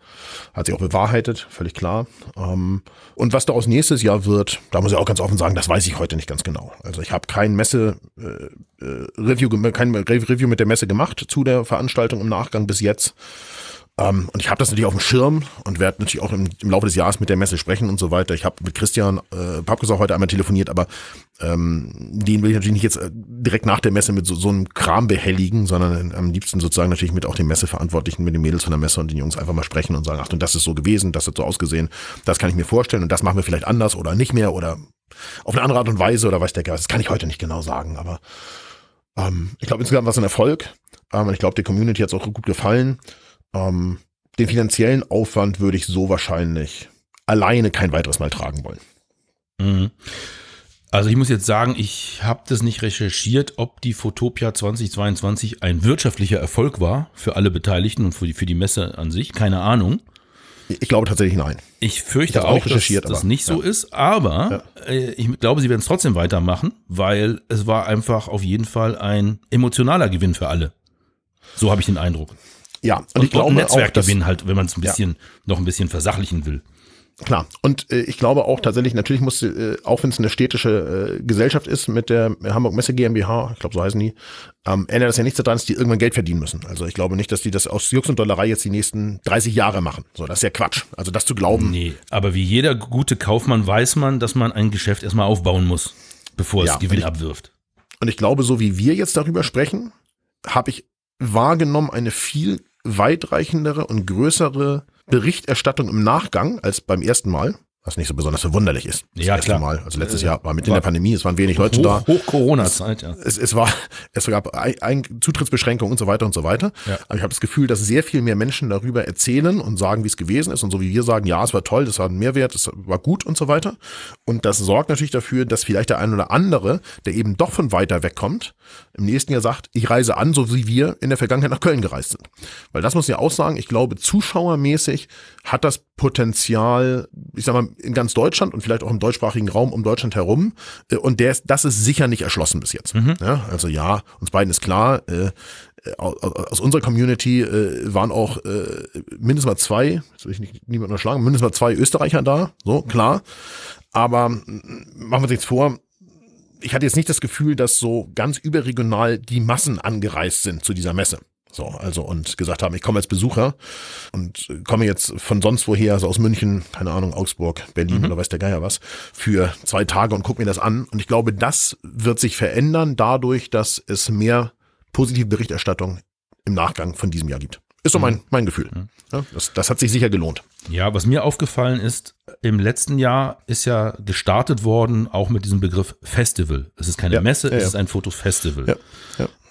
Hat sich auch bewahrheitet, völlig klar. Ähm, und was daraus nächstes Jahr wird, da muss ich auch ganz offen sagen, das weiß ich heute nicht ganz genau. Also ich habe kein Messe äh, äh, kein Re- Review mit der Messe gemacht zu der Veranstaltung im Nachgang bis jetzt. Ähm, und ich habe das natürlich auf dem Schirm und werde natürlich auch im, im Laufe des Jahres mit der Messe sprechen und so weiter. Ich habe mit Christian äh, Papkes auch heute einmal telefoniert, aber ähm, den will ich natürlich nicht jetzt äh, direkt nach der Messe mit so, so einem Kram behelligen, sondern am liebsten sozusagen natürlich mit auch den Messeverantwortlichen, mit den Mädels von der Messe und den Jungs einfach mal sprechen und sagen, Achtung, das ist so gewesen, das hat so ausgesehen, das kann ich mir vorstellen und das machen wir vielleicht anders oder nicht mehr oder auf eine andere Art und Weise oder weiß der Geist. Das kann ich heute nicht genau sagen, aber ähm, ich glaube insgesamt war es ein Erfolg. Ähm, und ich glaube, der Community hat es auch gut gefallen. Ähm, den finanziellen Aufwand würde ich so wahrscheinlich alleine kein weiteres Mal tragen wollen. Mhm. Also ich muss jetzt sagen, ich habe das nicht recherchiert, ob die Fotopia 2022 ein wirtschaftlicher Erfolg war für alle Beteiligten und für die, für die Messe an sich. Keine Ahnung. Ich glaube tatsächlich nein. Ich fürchte Ich auch dass das nicht so ja. ist, aber äh, ich glaube, sie werden es trotzdem weitermachen, weil es war einfach auf jeden Fall ein emotionaler Gewinn für alle. So habe ich den Eindruck. Ja, und, Und, ich glaube Netzwerkgewinn halt, wenn man es ein bisschen noch ein bisschen versachlichen will. Klar. Und äh, ich glaube auch tatsächlich, natürlich muss, äh, auch wenn es eine städtische äh, Gesellschaft ist mit der Hamburg Messe GmbH, ich glaube, so heißen die, ähm, ändert das ja nichts daran, dass die irgendwann Geld verdienen müssen. Also ich glaube nicht, dass die das aus Jux und Dollerei jetzt die nächsten 30 Jahre machen. So, das ist ja Quatsch. Also das zu glauben. Nee, aber wie jeder gute Kaufmann weiß man, dass man ein Geschäft erstmal aufbauen muss, bevor Ja, es Gewinn und ich- abwirft. Und ich glaube, so wie wir jetzt darüber sprechen, habe ich wahrgenommen eine viel weitreichendere und größere Berichterstattung im Nachgang als beim ersten Mal. Was nicht so besonders verwunderlich ist. Das ja, erste klar. Mal. Also letztes Jahr war mitten in der Pandemie, es waren wenig Leute Hoch, da. Hoch Corona-Zeit, ja. Es, es war, (laughs) es gab ein, ein Zutrittsbeschränkungen und so weiter und so weiter. Ja. Aber ich habe das Gefühl, dass sehr viel mehr Menschen darüber erzählen und sagen, wie es gewesen ist und so wie wir sagen, ja, es war toll, das war ein Mehrwert, es war gut und so weiter. Und das sorgt natürlich dafür, dass vielleicht der ein oder andere, der eben doch von weiter weg kommt, im nächsten Jahr sagt, ich reise an, so wie wir in der Vergangenheit nach Köln gereist sind. Weil das muss ich auch sagen, ich glaube, zuschauermäßig hat das Potenzial, ich sag mal, in ganz Deutschland und vielleicht auch im deutschsprachigen Raum um Deutschland herum. äh, Und der ist, das ist sicher nicht erschlossen bis jetzt. Ja, also ja, uns beiden ist klar, äh, aus, aus unserer Community äh, waren auch äh, mindestens mal zwei, jetzt will ich nicht niemanden unterschlagen, mindestens mal zwei Österreicher da, so klar. Aber mm, machen wir uns jetzt vor, ich hatte jetzt nicht das Gefühl, dass so ganz überregional die Massen angereist sind zu dieser Messe. So, also und gesagt haben, ich komme als Besucher und äh, komme jetzt von sonst woher, also aus München, keine Ahnung, Augsburg, Berlin oder weiß der Geier was, für zwei Tage und guck mir das an. Und ich glaube, das wird sich verändern dadurch, dass es mehr positive Berichterstattung im Nachgang von diesem Jahr gibt. Ist so mein, mein Gefühl. Ja, das, das hat sich sicher gelohnt. Ja, was mir aufgefallen ist, im letzten Jahr ist ja gestartet worden, auch mit diesem Begriff Festival. Es ist keine Ja, Messe, ja, es ja. ist ein Fotofestival.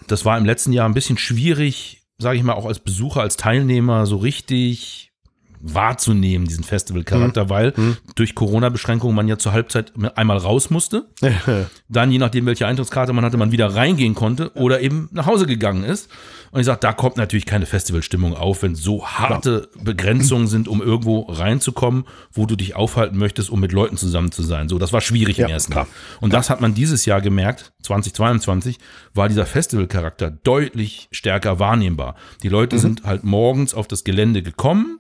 Das war im letzten Jahr ein bisschen schwierig, sage ich mal, auch als Besucher, als Teilnehmer so richtig wahrzunehmen, diesen Festivalcharakter, Mhm. weil durch Corona-Beschränkungen man ja zur Halbzeit einmal raus musste. (laughs) Dann, je nachdem, welche Eintrittskarte man hatte, man wieder reingehen konnte oder eben nach Hause gegangen ist. Und ich sage, da kommt natürlich keine Festivalstimmung auf, wenn so harte Begrenzungen sind, um irgendwo reinzukommen, wo du dich aufhalten möchtest, um mit Leuten zusammen zu sein. So, das war schwierig im Ja, ersten klar. Jahr. Und das hat man dieses Jahr gemerkt, 2022, war dieser Festivalcharakter deutlich stärker wahrnehmbar. Die Leute Mhm. sind halt morgens auf das Gelände gekommen,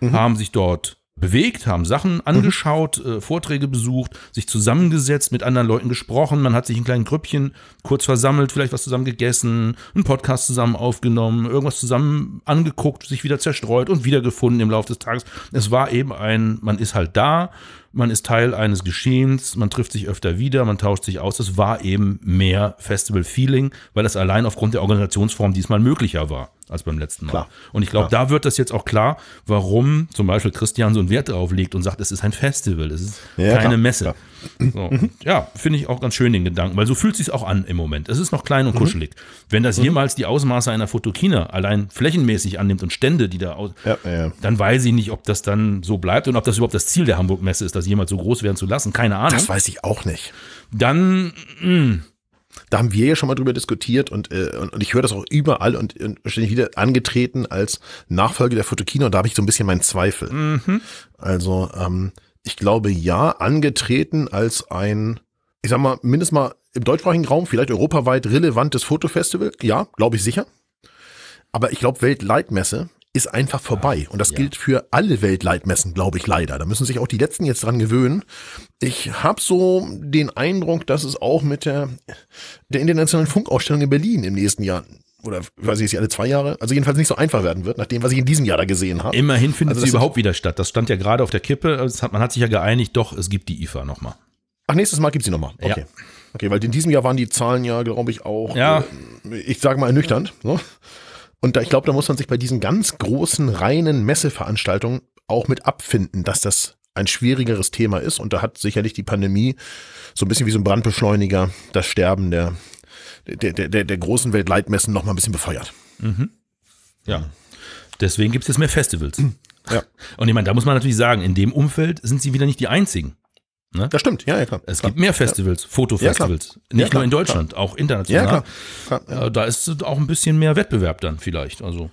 haben sich dort bewegt, haben Sachen angeschaut, äh, Vorträge besucht, sich zusammengesetzt, mit anderen Leuten gesprochen, man hat sich in kleinen Grüppchen kurz versammelt, vielleicht was zusammen gegessen, einen Podcast zusammen aufgenommen, irgendwas zusammen angeguckt, sich wieder zerstreut und wiedergefunden im Laufe des Tages. Es war eben ein, man ist halt da, man ist Teil eines Geschehens, man trifft sich öfter wieder, man tauscht sich aus. Es war eben mehr Festival-Feeling, weil es allein aufgrund der Organisationsform diesmal möglicher war als beim letzten Mal. Klar. Und ich glaube, da wird das jetzt auch klar, warum zum Beispiel Christian so einen Wert darauf legt und sagt, es ist ein Festival, es ist Ja, keine klar, Messe. klar. So, ja, finde ich auch ganz schön den Gedanken, weil so fühlt sich auch an im Moment. Es ist noch klein Mhm. und kuschelig. Wenn das jemals die Ausmaße einer Fotokina allein flächenmäßig annimmt und Stände, die da aus, Ja, ja, dann weiß ich nicht, ob das dann so bleibt und ob das überhaupt das Ziel der Hamburg-Messe ist, das jemals so groß werden zu lassen. Keine Ahnung. Das weiß ich auch nicht. Dann, mh, Da haben wir ja schon mal drüber diskutiert und, äh, und, ich höre das auch überall und, und ständig wieder angetreten als Nachfolge der Fotokina und da habe ich so ein bisschen meinen Zweifel. Also ähm, ich glaube ja, angetreten als ein, ich sag mal, mindestens mal im deutschsprachigen Raum, vielleicht europaweit relevantes Fotofestival, ja, glaube ich sicher. Aber ich glaube, Weltleitmesse ist einfach vorbei. Und das ja. gilt für alle Weltleitmessen, glaube ich leider. Da müssen sich auch die letzten jetzt dran gewöhnen. Ich habe so den Eindruck, dass es auch mit der, der internationalen Funkausstellung in Berlin im nächsten Jahr oder weiß ich, sie alle zwei Jahre, also jedenfalls nicht so einfach werden wird, nach dem, was ich in diesem Jahr da gesehen habe. immerhin findet Also sie überhaupt wieder statt. Das stand ja gerade auf der Kippe. Hat, man hat sich ja geeinigt, doch, es gibt die IFA nochmal. Ach, nächstes Mal gibt's sie nochmal. Ja. Okay. Okay, weil in diesem Jahr waren die Zahlen ja, glaube ich, auch, Ja. äh, ich sage mal, ernüchternd. So. Und da, ich glaube, da muss man sich bei diesen ganz großen, reinen Messeveranstaltungen auch mit abfinden, dass das ein schwierigeres Thema ist. Und da hat sicherlich die Pandemie so ein bisschen wie so ein Brandbeschleuniger das Sterben der, der, der, der, großen Weltleitmessen noch mal ein bisschen befeuert. Ja. Deswegen gibt es jetzt mehr Festivals. Ja. Und ich meine, da muss man natürlich sagen, in dem Umfeld sind sie wieder nicht die einzigen. Das stimmt, ja, ja, klar. Es klar. gibt mehr Festivals, Fotofestivals. Ja, Nicht klar, nur in Deutschland, auch international. Ja, klar. klar. Äh, Da ist auch ein bisschen mehr Wettbewerb dann vielleicht. Also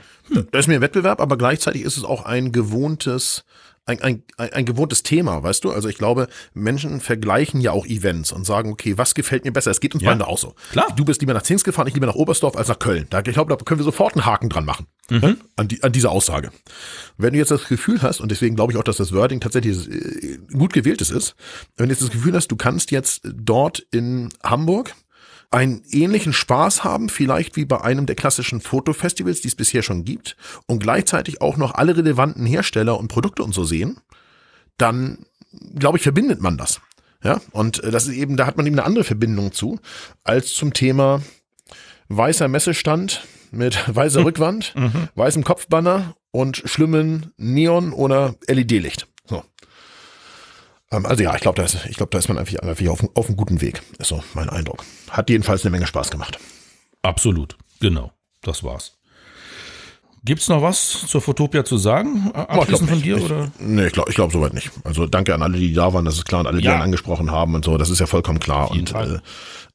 Da ist mehr Wettbewerb, aber gleichzeitig ist es auch ein gewohntes, ein, ein, ein, gewohntes Thema, weißt du? Also ich glaube, Menschen vergleichen ja auch Events und sagen, okay, was gefällt mir besser? Es geht uns Ja. beiden auch so. Klar. Du bist lieber nach Zins gefahren, ich lieber nach Oberstdorf als nach Köln. Da, ich glaube, da können wir sofort einen Haken dran machen. Mhm. An, die, an diese Aussage. Wenn du jetzt das Gefühl hast, und deswegen glaube ich auch, dass das Wording tatsächlich äh, gut gewähltes ist, wenn du jetzt das Gefühl hast, du kannst jetzt dort in Hamburg einen ähnlichen Spaß haben, vielleicht wie bei einem der klassischen Fotofestivals, die es bisher schon gibt, und gleichzeitig auch noch alle relevanten Hersteller und Produkte und so sehen, dann glaube ich, verbindet man das. Ja, und äh, das ist eben, da hat man eben eine andere Verbindung zu, als zum Thema weißer Messestand mit (laughs) weißer (laughs) Rückwand, weißem Kopfbanner und schlimmen Neon- oder LED-Licht. Ähm, also ja, ich glaube, da, ist, ich glaub, da ist man einfach, einfach auf, auf einem guten Weg. Ist so mein Eindruck. Hat jedenfalls eine Menge Spaß gemacht. Absolut, genau. Das war's. Gibt's noch was zur Fotopia zu sagen? Glaub Abschließend von dir? Ich, oder? Nee, ich glaube ich glaub soweit nicht. Also danke an alle, die da waren, das ist klar, und alle, die Ja. einen angesprochen haben und so, das ist ja vollkommen klar. Und äh,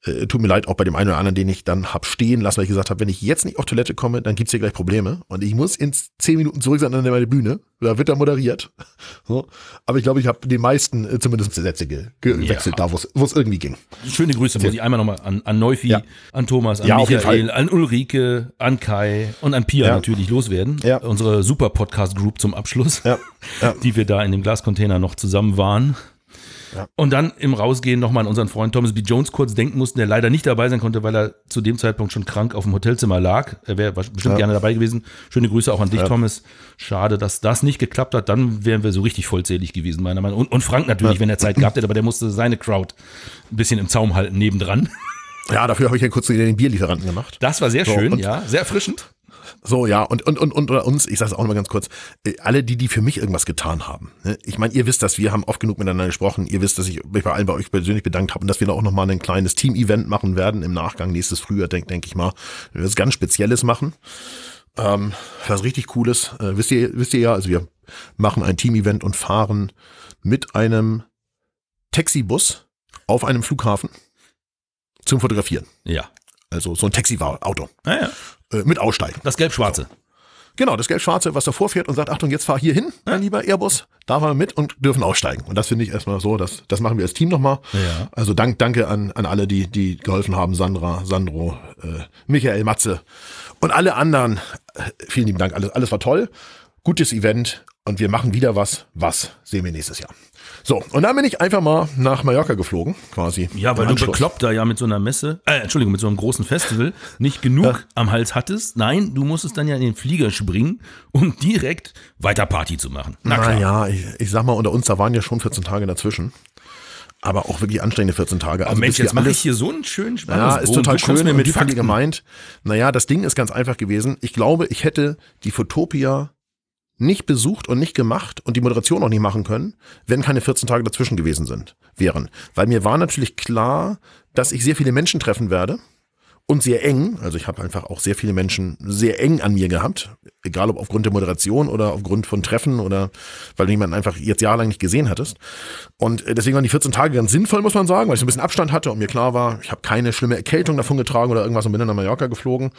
äh, tut mir leid, auch bei dem einen oder anderen, den ich dann hab stehen lassen, weil ich gesagt habe, wenn ich jetzt nicht auf Toilette komme, dann gibt's hier gleich Probleme. Und ich muss in zehn Minuten zurück sein an meine Bühne. Da wird er moderiert. (laughs) So. Aber ich glaube, ich habe den meisten äh, zumindest Sätze ge gewechselt, Ja. da wo es irgendwie ging. Schöne Grüße muss ich einmal nochmal an, an Neufi, Ja. an Thomas, an Ja, Michael, an Ulrike, an Kai und an Pia natürlich loswerden. Ja. Unsere super Podcast-Group zum Abschluss, Ja. Ja. (laughs) die wir da in dem Glascontainer noch zusammen waren. Ja. Und dann im Rausgehen nochmal an unseren Freund Thomas B. Jones kurz denken mussten, der leider nicht dabei sein konnte, weil er zu dem Zeitpunkt schon krank auf dem Hotelzimmer lag. Er wäre bestimmt Ja. gerne dabei gewesen. Schöne Grüße auch an dich, Ja. Thomas. Schade, dass das nicht geklappt hat. Dann wären wir so richtig vollzählig gewesen, meiner Meinung nach. Und, und Frank natürlich, wenn er Zeit gehabt hätte, aber der musste seine Crowd ein bisschen im Zaum halten nebendran. Ja, dafür habe ich ja kurz den Bierlieferanten gemacht. Das war sehr So, schön, ja, sehr erfrischend. So, ja, und, und, und, und unter uns, ich sage es auch nochmal ganz kurz, äh, alle die, die für mich irgendwas getan haben. ne? Ich meine, ihr wisst das, wir haben oft genug miteinander gesprochen. Ihr wisst, dass ich mich bei allen bei euch persönlich bedankt habe und dass wir da auch nochmal ein kleines Team-Event machen werden im Nachgang, nächstes Frühjahr, denke denk ich mal. Wir was ganz Spezielles machen. Ähm, was richtig Cooles. Äh, wisst ihr, wisst ihr ja, also wir machen ein Team-Event und fahren mit einem Taxibus auf einem Flughafen zum Fotografieren. Ja. Also so ein Taxi-Auto. Naja, Äh, mit Aussteigen. das Gelb-Schwarze. Genau, das Gelb-Schwarze, was davor fährt und sagt, Achtung, jetzt fahr hier hin, mein lieber Airbus, da fahren wir mit und dürfen aussteigen. Und das finde ich erstmal so, das, das machen wir als Team nochmal. Ja. Also dank, danke an, an alle, die, die geholfen haben, Sandra, Sandro, äh, Michael, Matze und alle anderen. Äh, Vielen lieben Dank, alles, alles war toll. Gutes Event und wir machen wieder was. Was sehen wir nächstes Jahr. So, und dann bin ich einfach mal nach Mallorca geflogen, quasi. Ja, weil du Anschluss. bekloppt da ja mit so einer Messe, äh, Entschuldigung, mit so einem großen Festival nicht genug am Hals hattest. Nein, du musstest dann ja in den Flieger springen, um direkt weiter Party zu machen. Na klar. Naja, ich, ich sag mal, unter uns, da waren ja schon 14 Tage dazwischen. Aber auch wirklich anstrengende 14 Tage. Aber Mensch, bis wir jetzt mache ich hier so einen schönen Ja, Spannungsbogen. ist total schön und mit Fakten. gemeint. Naja, das Ding ist ganz einfach gewesen. Ich glaube, ich hätte die Fotopia nicht besucht und nicht gemacht und die Moderation auch nicht machen können, wenn keine 14 Tage dazwischen gewesen sind, wären. Weil mir war natürlich klar, dass ich sehr viele Menschen treffen werde und sehr eng. Also ich habe einfach auch sehr viele Menschen sehr eng an mir gehabt, egal ob aufgrund der Moderation oder aufgrund von Treffen oder weil du jemanden einfach jetzt jahrelang nicht gesehen hattest. Und äh, deswegen waren die 14 Tage ganz sinnvoll, muss man sagen, weil ich so ein bisschen Abstand hatte und mir klar war, ich habe keine schlimme Erkältung davon getragen oder irgendwas und bin dann nach Mallorca geflogen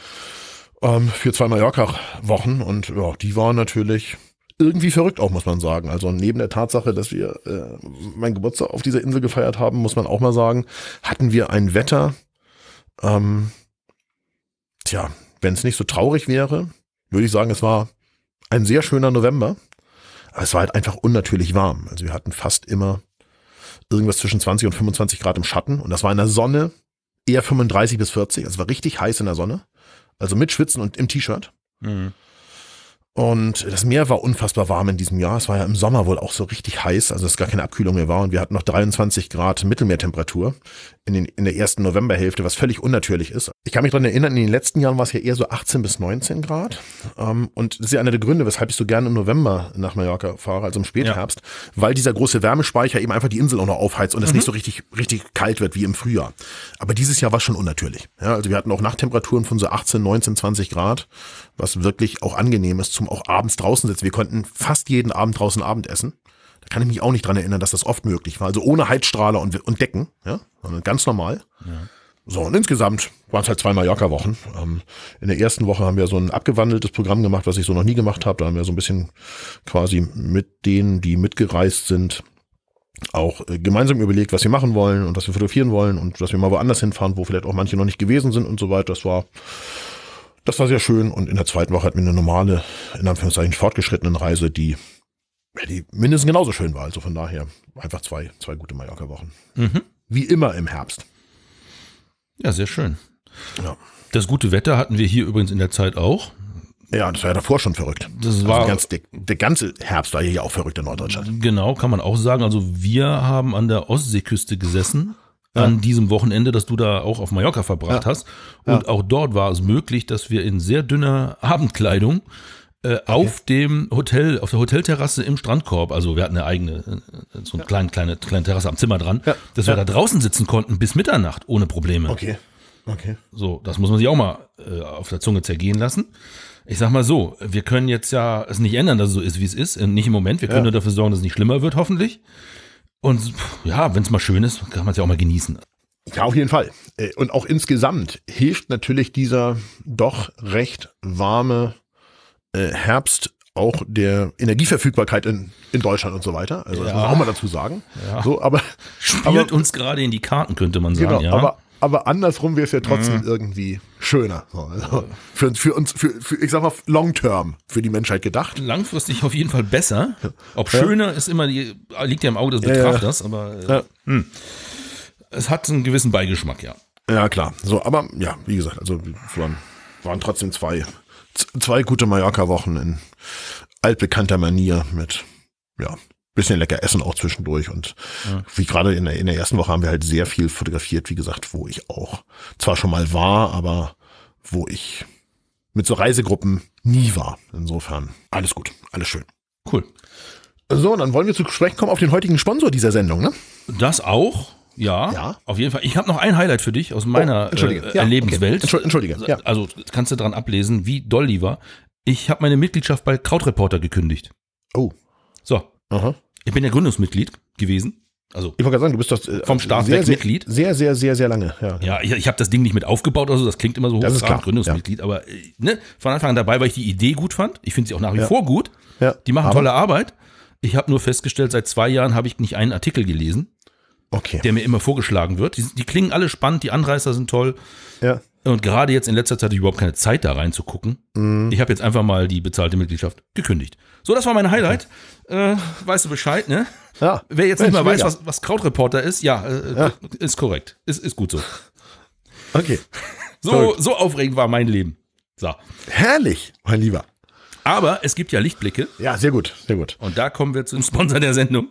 ähm, für zwei Mallorca-Wochen und ja, die waren natürlich irgendwie verrückt auch, muss man sagen. Also neben der Tatsache, dass wir äh, meinen Geburtstag auf dieser Insel gefeiert haben, muss man auch mal sagen, hatten wir ein Wetter, ähm, tja, wenn es nicht so traurig wäre, würde ich sagen, es war ein sehr schöner November. Aber es war halt einfach unnatürlich warm. Also wir hatten fast immer irgendwas zwischen 20 und 25 Grad im Schatten. Und das war in der Sonne eher 35 bis 40. Also es war richtig heiß in der Sonne. Also mit Schwitzen und im T-Shirt. Mhm. Und das Meer war unfassbar warm in diesem Jahr. Es war ja im Sommer wohl auch so richtig heiß, also es gar keine Abkühlung mehr war. Und wir hatten noch 23 Grad Mittelmeertemperatur in, den, in der ersten Novemberhälfte, was völlig unnatürlich ist. Ich kann mich daran erinnern, in den letzten Jahren war es ja eher so 18 bis 19 Grad. Ähm, und das ist ja einer der Gründe, weshalb ich so gerne im November nach Mallorca fahre, also im Spätherbst, weil dieser große Wärmespeicher eben einfach die Insel auch noch aufheizt und es nicht so richtig, richtig kalt wird wie im Frühjahr. Aber dieses Jahr war es schon unnatürlich. Ja, also wir hatten auch Nachttemperaturen von so 18, 19, 20 Grad, was wirklich auch angenehm ist zum auch abends draußen sitzen. Wir konnten fast jeden Abend draußen Abend essen. Da kann ich mich auch nicht dran erinnern, dass das oft möglich war. Also ohne Heizstrahler und, und Decken, ja, sondern ganz normal. So, und insgesamt waren es halt zwei Mallorca-Wochen. Ähm, in der ersten Woche haben wir so ein abgewandeltes Programm gemacht, was ich so noch nie gemacht habe. Da haben wir so ein bisschen quasi mit denen, die mitgereist sind, auch äh, gemeinsam überlegt, was wir machen wollen und was wir fotografieren wollen und dass wir mal woanders hinfahren, wo vielleicht auch manche noch nicht gewesen sind und so weiter. Das war, das war sehr schön. Und in der zweiten Woche hatten wir eine normale, in Anführungszeichen fortgeschrittenen Reise, die, ja, die mindestens genauso schön war. Also von daher einfach zwei, zwei gute Mallorca-Wochen. Mhm. Wie immer im Herbst. Ja, sehr schön. Ja. Das gute Wetter hatten wir hier übrigens in der Zeit auch. Ja, das war ja davor schon verrückt. Das war- also ganz, der, der ganze Herbst war hier ja auch verrückt in Norddeutschland. Genau, kann man auch sagen. Also wir haben an der Ostseeküste gesessen, an diesem Wochenende, das du da auch auf Mallorca verbracht Ja. hast. Und auch dort war es möglich, dass wir in sehr dünner Abendkleidung äh, auf dem Hotel, auf der Hotelterrasse im Strandkorb, also wir hatten eine eigene, äh, so eine kleine, kleine, kleine Terrasse am Zimmer dran, Ja. dass wir Ja. da draußen sitzen konnten bis Mitternacht ohne Probleme. Okay. Okay. So, das muss man sich auch mal äh, auf der Zunge zergehen lassen. Ich sag mal so, wir können jetzt ja es nicht ändern, dass es so ist, wie es ist. Nicht im Moment. Wir können Ja. nur dafür sorgen, dass es nicht schlimmer wird, hoffentlich. Und ja, wenn es mal schön ist, kann man es ja auch mal genießen. Ja, auf jeden Fall. Äh, Und auch insgesamt hilft natürlich dieser doch recht warme äh, Herbst auch der Energieverfügbarkeit in, in Deutschland und so weiter. Also das Ja. muss man auch mal dazu sagen. Ja. So, aber, (laughs) Spielt aber, uns gerade in die Karten, könnte man sagen. genau, ja. aber, aber andersrum wäre es ja trotzdem irgendwie schöner. So, also für, uns- für uns, für, für, ich sag mal, long term für die Menschheit gedacht. Langfristig auf jeden Fall besser. Ob schöner ist immer, die, liegt ja im Auge des. Betrachters, aber äh, Ja. es hat einen gewissen Beigeschmack, ja. Ja, klar. So, aber ja, wie gesagt, also waren, waren trotzdem zwei, zwei gute Mallorca-Wochen in altbekannter Manier mit, ja, bisschen lecker Essen auch zwischendurch. Und wie gerade in der, in der ersten Woche haben wir halt sehr viel fotografiert, wie gesagt, wo ich auch zwar schon mal war, aber wo ich mit so Reisegruppen nie war. Insofern alles gut, alles schön. Cool. So, und dann wollen wir zu sprechen kommen auf den heutigen Sponsor dieser Sendung, ne? Das auch, ja, Ja. auf jeden Fall. Ich habe noch ein Highlight für dich aus meiner Oh, Entschuldige. äh, Ja, Erlebenswelt. okay. Entschuld- Entschuldige, ja. Also kannst du daran ablesen, wie doll die war. Ich habe meine Mitgliedschaft bei Krautreporter gekündigt. Oh, So, aha. ich bin ja Gründungsmitglied gewesen. Also Ich wollte gerade sagen, du bist doch äh, Vom Start sehr, weg sehr, Mitglied. Sehr, sehr, sehr, sehr lange. Ja. Ja, ich, ich habe das Ding nicht mit aufgebaut, also das klingt immer so Das ist klar, Gründungsmitglied, aber äh, ne, von Anfang an dabei, weil ich die Idee gut fand. Ich finde sie auch nach wie Ja. vor gut. Ja. Die machen Aber- tolle Arbeit. Ich habe nur festgestellt, seit zwei Jahren habe ich nicht einen Artikel gelesen, Okay. der mir immer vorgeschlagen wird. Die, die klingen alle spannend, die Anreißer sind toll. ja. Und gerade jetzt in letzter Zeit hatte ich überhaupt keine Zeit da reinzugucken. Mhm. Ich habe jetzt einfach mal die bezahlte Mitgliedschaft gekündigt. So, das war mein Highlight. Äh, weißt du Bescheid, ne? Ja. Wer jetzt Mensch, nicht mehr weiß, was, was Krautreporter ist, ja, äh, Ja. ist korrekt. Ist, ist gut so. Okay. (laughs) So, so aufregend war mein Leben. So. Herrlich, mein Lieber. Aber es gibt ja Lichtblicke Ja, sehr gut, sehr gut. und da kommen wir zum Sponsor der Sendung.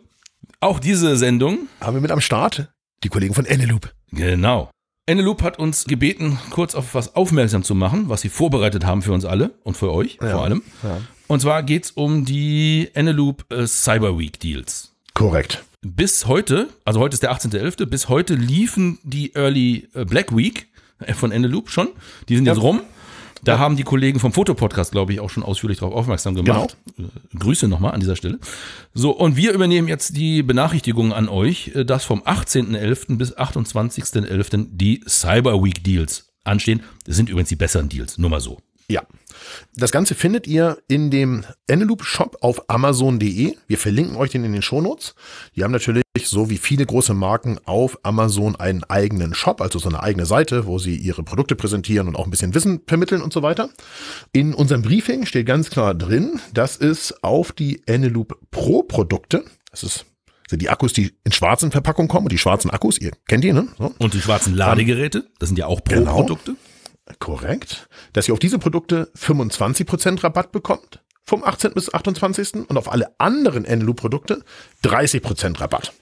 Auch diese Sendung, Haben wir mit am Start die Kollegen von Eneloop. genau. Eneloop hat uns gebeten, kurz auf was aufmerksam zu machen, was sie vorbereitet haben für uns alle und für euch vor allem. Ja. Und zwar geht's um die Eneloop äh, Cyber Week Deals. Korrekt. Bis heute, also heute ist der 18.11., bis heute liefen die Early äh, Black Week äh, von Eneloop schon. Die sind jetzt rum. Da haben die Kollegen vom Fotopodcast, glaube ich, auch schon ausführlich darauf aufmerksam gemacht. Äh, Grüße nochmal an dieser Stelle. So, und wir übernehmen jetzt die Benachrichtigungen an euch, äh, dass vom 18.11. bis 28.11. die Cyber Week Deals anstehen. Das sind übrigens die besseren Deals, nur mal so. Ja. Das Ganze findet ihr in dem Eneloop Shop auf amazon.de. Wir verlinken euch den in den Shownotes. Die haben natürlich, so wie viele große Marken, auf Amazon einen eigenen Shop, also so eine eigene Seite, wo sie ihre Produkte präsentieren und auch ein bisschen Wissen vermitteln und so weiter. In unserem Briefing steht ganz klar drin, dass es auf die Eneloop Pro Produkte, das ist sind die Akkus, die in schwarzen Verpackungen kommen und die schwarzen Akkus, ihr kennt die, ne? So. Und die schwarzen Ladegeräte, das sind ja auch Genau. Korrekt. Dass ihr auf diese Produkte 25% Rabatt bekommt vom 18. bis 28. und auf alle anderen Enloop-Produkte 30% Rabatt.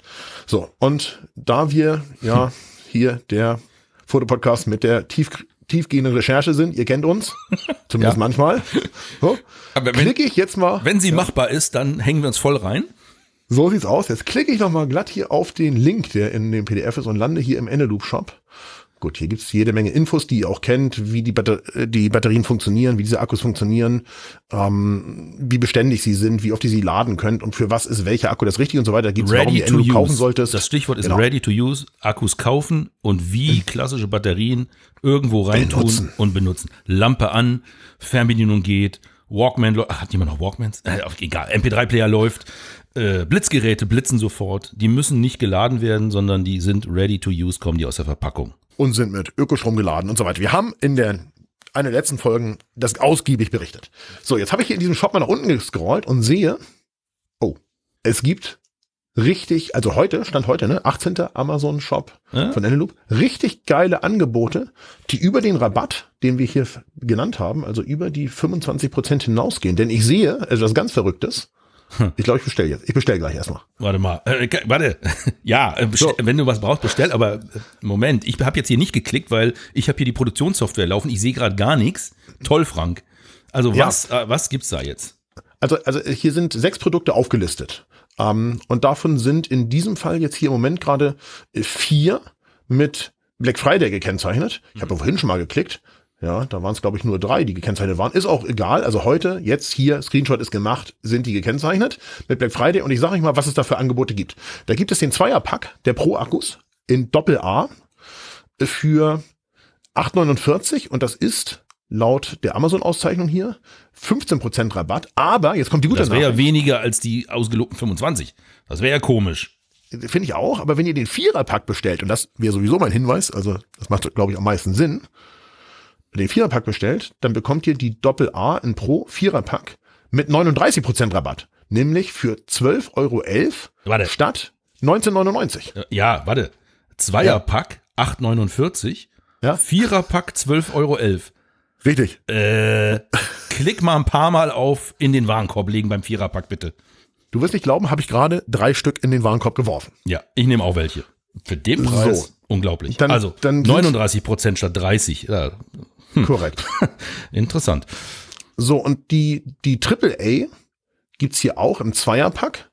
So, und da wir ja hier der Fotopodcast mit der tief, tiefgehenden Recherche sind, ihr kennt uns, (laughs) zumindest Ja. manchmal, so, Aber wenn- klicke ich jetzt mal, Wenn sie machbar ist, dann hängen wir uns voll rein. so sieht's aus, jetzt klicke ich noch mal glatt hier auf den Link, der in dem PDF ist und lande hier im Eneloop-Shop. Gut, hier gibt's jede Menge Infos, die ihr auch kennt, wie die, Batter äh, die Batterien funktionieren, wie diese Akkus funktionieren, ähm, wie beständig sie sind, wie oft ihr sie laden könnt und für was ist welcher Akku das richtige und so weiter. Da gibt's, warum Ready to Eneloop kaufen solltest. Das Stichwort ist Genau. ready to use. Akkus kaufen und wie klassische Batterien irgendwo reintun Benutzen. und benutzen. Lampe an, Fernbedienung geht, Walkman, hat jemand noch Walkmans? Äh, egal, MP3-Player läuft, äh, Blitzgeräte blitzen sofort. Die müssen nicht geladen werden, sondern die sind ready to use, kommen die aus der Verpackung. Und sind mit Ökostrom geladen und so weiter. Wir haben in der einer der letzten Folgen das ausgiebig berichtet. So, jetzt habe ich hier in diesem Shop mal nach unten gescrollt und sehe, oh, es gibt richtig, also heute, Stand heute, ne, 18. Amazon Shop Ja. von Eneloop, richtig geile Angebote, die über den Rabatt, den wir hier genannt haben, also über die 25 Prozent hinausgehen. Denn ich sehe, also das ganz Verrücktes, Ich glaube, ich bestelle jetzt. Ich bestelle gleich erstmal. Warte mal. Äh, warte. (laughs) Ja, äh, bestell, wenn du was brauchst, bestell. Aber äh, Moment, ich habe jetzt hier nicht geklickt, weil ich habe hier die Produktionssoftware laufen. Ich sehe gerade gar nichts. Toll, Frank. Also Ja. was, äh, was gibt's da jetzt? Also, also hier sind sechs Produkte aufgelistet. Ähm, und davon sind in diesem Fall jetzt hier im Moment gerade äh, vier mit Black Friday gekennzeichnet. Ich habe vorhin schon mal geklickt. Ja, da waren es, glaube ich, nur drei, die gekennzeichnet waren. Ist auch egal. Also heute, jetzt hier, Screenshot ist gemacht, sind die gekennzeichnet mit Black Friday. Und ich sage euch mal, was es da für Angebote gibt. Da gibt es den Zweierpack der Pro-Akkus in Doppel-A für 8,49 und das ist laut der Amazon-Auszeichnung hier 15% Rabatt. Aber, jetzt kommt die gute Das wäre ja Nachricht. weniger als die ausgelobten 25. Das wäre ja komisch. Finde ich auch, aber wenn ihr den Viererpack bestellt, und das wäre sowieso mein Hinweis, also das macht, glaube ich, am meisten Sinn, den Viererpack bestellt, dann bekommt ihr die Doppel-A in Pro Viererpack mit 39% Rabatt. Nämlich für 12,11 Euro Warte. statt 19,99. Äh, Ja, warte. Zweierpack 8,49. Ja. Viererpack 12,11 Euro. Richtig. Äh, klick mal ein paar Mal auf in den Warenkorb legen beim Viererpack, bitte. Du wirst nicht glauben, habe ich gerade drei Stück in den Warenkorb geworfen. Ja, ich nehme auch welche. Für den Preis So. unglaublich. Dann- also dann sind- 39 Prozent statt 30. Ja, Korrekt. (laughs) interessant. So, und die, die AAA gibt's hier auch im Zweierpack.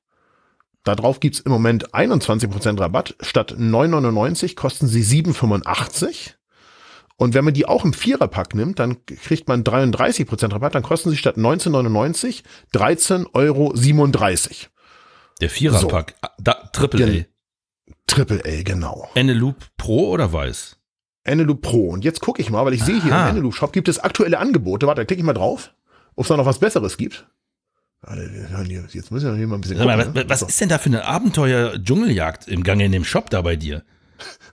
Da drauf gibt's im Moment 21% Rabatt. Statt 9,99 kosten sie 7,85. Und wenn man die auch im Viererpack nimmt, dann kriegt man 33% Rabatt. Dann kosten sie statt 19,99 13,37 Euro. Der Viererpack, ah, da, Triple Gen- A. AAA, genau. Eneloop Pro oder Weiß? Eneloop Pro. Und jetzt gucke ich mal, weil ich sehe hier im Eneloop Shop gibt es aktuelle Angebote. Warte, da klicke ich mal drauf, ob es da noch was Besseres gibt. Warte, Jetzt müssen wir hier mal ein bisschen mal, gucken. was, ne? was ist denn da für eine Abenteuer-Dschungeljagd im Gange in dem Shop da bei dir?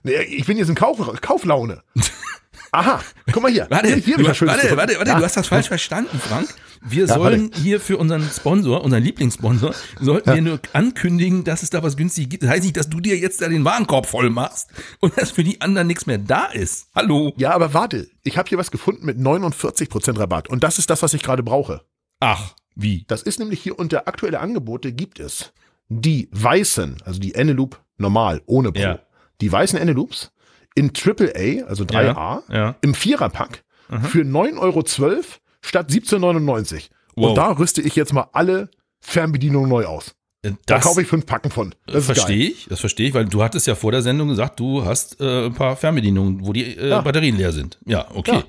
Nee, ich bin jetzt in Kauf, Kauflaune. (laughs) Aha, guck mal hier. Warte, hier, hier warte, warte, warte, Ja. du hast das falsch verstanden, Frank. Wir Ja, sollen hier für unseren Sponsor, unseren Lieblingssponsor, sollten wir nur ankündigen, dass es da was günstig gibt. Das heißt nicht, dass du dir jetzt da den Warenkorb voll machst und dass für die anderen nichts mehr da ist. Hallo? Ja, aber warte, ich habe hier was gefunden mit 49% Rabatt. Und das ist das, was ich gerade brauche. Ach, wie? Das ist nämlich hier unter aktuelle Angebote gibt es die weißen, also die Eneloop normal, ohne Pro. Ja. Die weißen Eneloops in AAA, also 3A, Ja, ja. im Viererpack für 9,12 Euro statt 17,99. Wow. Und da rüste ich jetzt mal alle Fernbedienungen neu aus. Da Das kaufe ich fünf Packen von. Das verstehe ich, das verstehe ich, weil du hattest ja vor der Sendung gesagt, du hast äh, ein paar Fernbedienungen, wo die äh, Ja. Batterien leer sind. Ja, okay. Ja.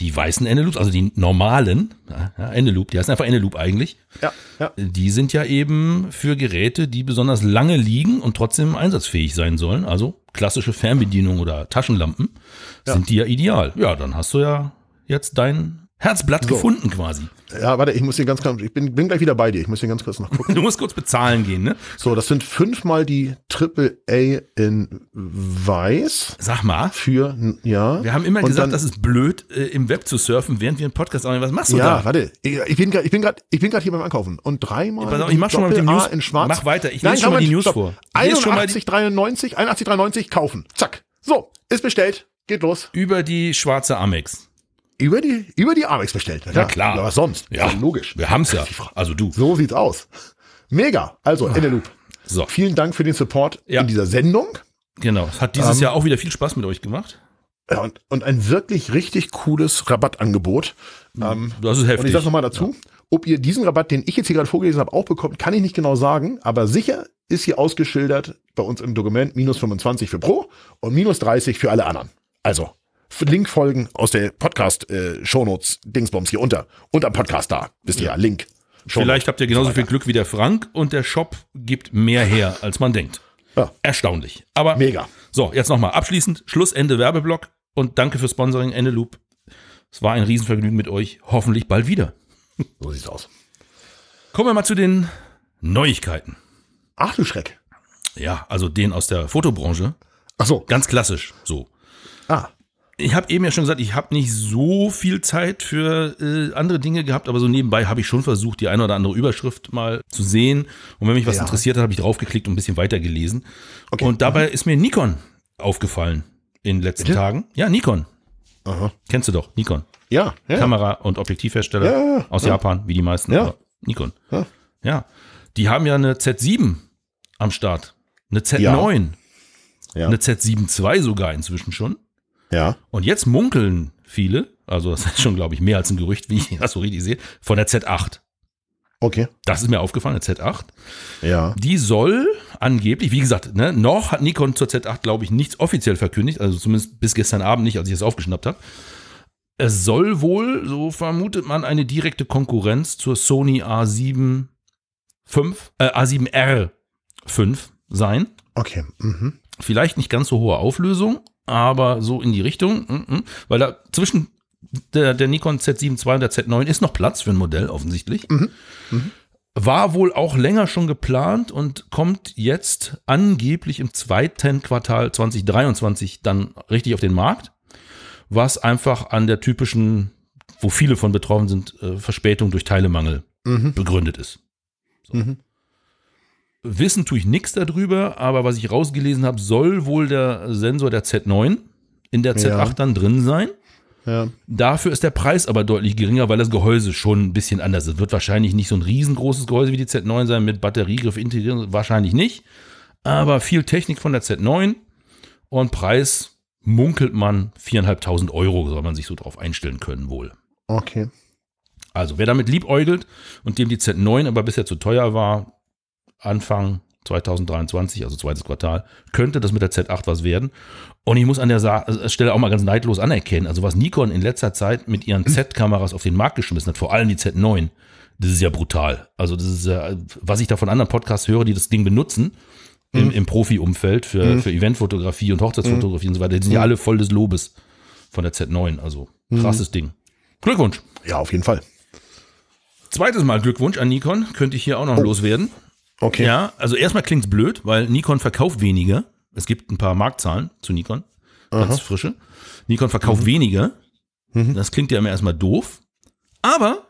Die weißen Eneloops, also die normalen, ja, Eneloop, die heißen einfach Eneloop eigentlich, Ja, ja. die sind ja eben für Geräte, die besonders lange liegen und trotzdem einsatzfähig sein sollen. Also klassische Fernbedienung oder Taschenlampen sind die ja ideal. Ja, dann hast du ja jetzt dein Herzblatt So. gefunden quasi. Ja, warte, ich muss hier ganz kurz, ich bin, bin gleich wieder bei dir. Ich muss hier ganz kurz noch (laughs) gucken. Du musst kurz bezahlen gehen, ne? So, das sind fünfmal die AAA in weiß Sag mal. für, ja. Wir haben immer Und gesagt, dann- das ist blöd, äh, im Web zu surfen, während wir einen Podcast aufnehmen. Was machst du Ja, da? warte. Ich, ich bin gerade, ich bin gerade, ich bin gerade hier beim Einkaufen und dreimal. Pass auf, ich mach schon mal mit dem News- in Schwarz. mach weiter, ich lese schon mal die News stopp. vor. Ich lese schon mal die- 81,93, 81,93 kaufen. Zack. So, ist bestellt. Geht los. Über die schwarze Amex. Über die, über die Amex bestellt. Ja, klar. Ja, was sonst? Ja, logisch. Wir haben's ja. Also du. So sieht's aus. Mega. Also, Eneloop. So, Vielen Dank für den Support Ja. in dieser Sendung. genau. Es hat dieses Ähm, Jahr auch wieder viel Spaß mit euch gemacht. Ja, und, und ein wirklich richtig cooles Rabattangebot. Ähm, Das ist und heftig. ich sage nochmal dazu, ob ihr diesen Rabatt, den ich jetzt hier gerade vorgelesen habe, auch bekommt, kann ich nicht genau sagen, aber sicher ist hier ausgeschildert bei uns im Dokument minus 25 für Pro und minus 30 für alle anderen. Also, Link folgen aus der Podcast äh, Dingsbums hier unter, unter Podcast da. Wisst ihr ja, Link. Shownote. Vielleicht habt ihr genauso So viel. Glück wie der Frank und der Shop gibt mehr her, als man denkt. Ja. Erstaunlich. Aber Mega. so, jetzt nochmal abschließend. Schluss, Ende Werbeblock und danke fürs Sponsoring, Endeloop. Es war ein Riesenvergnügen mit euch. Hoffentlich bald wieder. (laughs) So sieht's aus. Kommen wir mal zu den Neuigkeiten. Ach du Schreck. Ja, also den aus der Fotobranche. Ach so. Ganz klassisch. So. Ah. Ich habe eben ja schon gesagt, ich habe nicht so viel Zeit für äh, andere Dinge gehabt, aber so nebenbei habe ich schon versucht, die eine oder andere Überschrift mal zu sehen. Und wenn mich was Ja. interessiert hat, habe ich draufgeklickt und ein bisschen weitergelesen. Okay. Und dabei ist mir Nikon aufgefallen in den letzten Bitte? Tagen. Ja, Nikon. Aha. Kennst du doch, Nikon. Ja, ja. Kamera- und Objektivhersteller Ja, aus ja. Japan, wie die meisten. Ja. Nikon. Ja. Ja. Die haben ja eine Z7 am Start. Eine Z9. Ja. Eine Z7 II sogar inzwischen schon. Ja. Und jetzt munkeln viele, also das ist schon, glaube ich, mehr als ein Gerücht, wie ich das so richtig sehe, von der Z8. Okay. Das ist mir aufgefallen, der Z8. Ja. Die soll angeblich, wie gesagt, ne, noch hat Nikon zur Z8, glaube ich, nichts offiziell verkündigt, also zumindest bis gestern Abend nicht, als ich es aufgeschnappt habe. Es soll wohl, so vermutet man, eine direkte Konkurrenz zur Sony A7 5, äh, A7R 5 sein. Okay. Mhm. Vielleicht nicht ganz so hohe Auflösung, aber so in die Richtung, mm, mm, weil da zwischen der, der Nikon Z7 II und der Z9 ist noch Platz für ein Modell, offensichtlich. War wohl auch länger schon geplant und kommt jetzt angeblich im zweiten Quartal 2023 dann richtig auf den Markt, was einfach an der typischen, wo viele von betroffen sind, äh, Verspätung durch Teilemangel begründet ist. So. Wissen tue ich nichts darüber, aber was ich rausgelesen habe, soll wohl der Sensor der Z9 in der Z8 Ja. dann drin sein. Ja. Dafür ist der Preis aber deutlich geringer, weil das Gehäuse schon ein bisschen anders ist. Wird wahrscheinlich nicht so ein riesengroßes Gehäuse wie die Z9 sein mit Batteriegriff integriert, wahrscheinlich nicht. Aber viel Technik von der Z9 und Preis munkelt man 4.500 Euro, soll man sich so drauf einstellen können wohl. Okay. Also wer damit liebäugelt und dem die Z9 aber bisher zu teuer war, Anfang 2023, also zweites Quartal, könnte das mit der Z8 was werden. Und ich muss an der Sa äh, Stelle auch mal ganz neidlos anerkennen, also was Nikon in letzter Zeit mit ihren Z-Kameras auf den Markt geschmissen hat, vor allem die Z9, das ist ja brutal. Also das ist ja, was ich da von anderen Podcasts höre, die das Ding benutzen, im, im Profi-Umfeld für, für Eventfotografie und Hochzeitsfotografie und so weiter, die sind ja alle voll des Lobes von der Z9. Also krasses Ding. Glückwunsch. Ja, auf jeden Fall. Zweites Mal Glückwunsch an Nikon, könnte ich hier auch noch loswerden. Okay. Ja, also erstmal klingt's blöd, weil Nikon verkauft weniger. Es gibt ein paar Marktzahlen zu Nikon, ganz frische. Nikon verkauft weniger. Das klingt ja immer erstmal doof, aber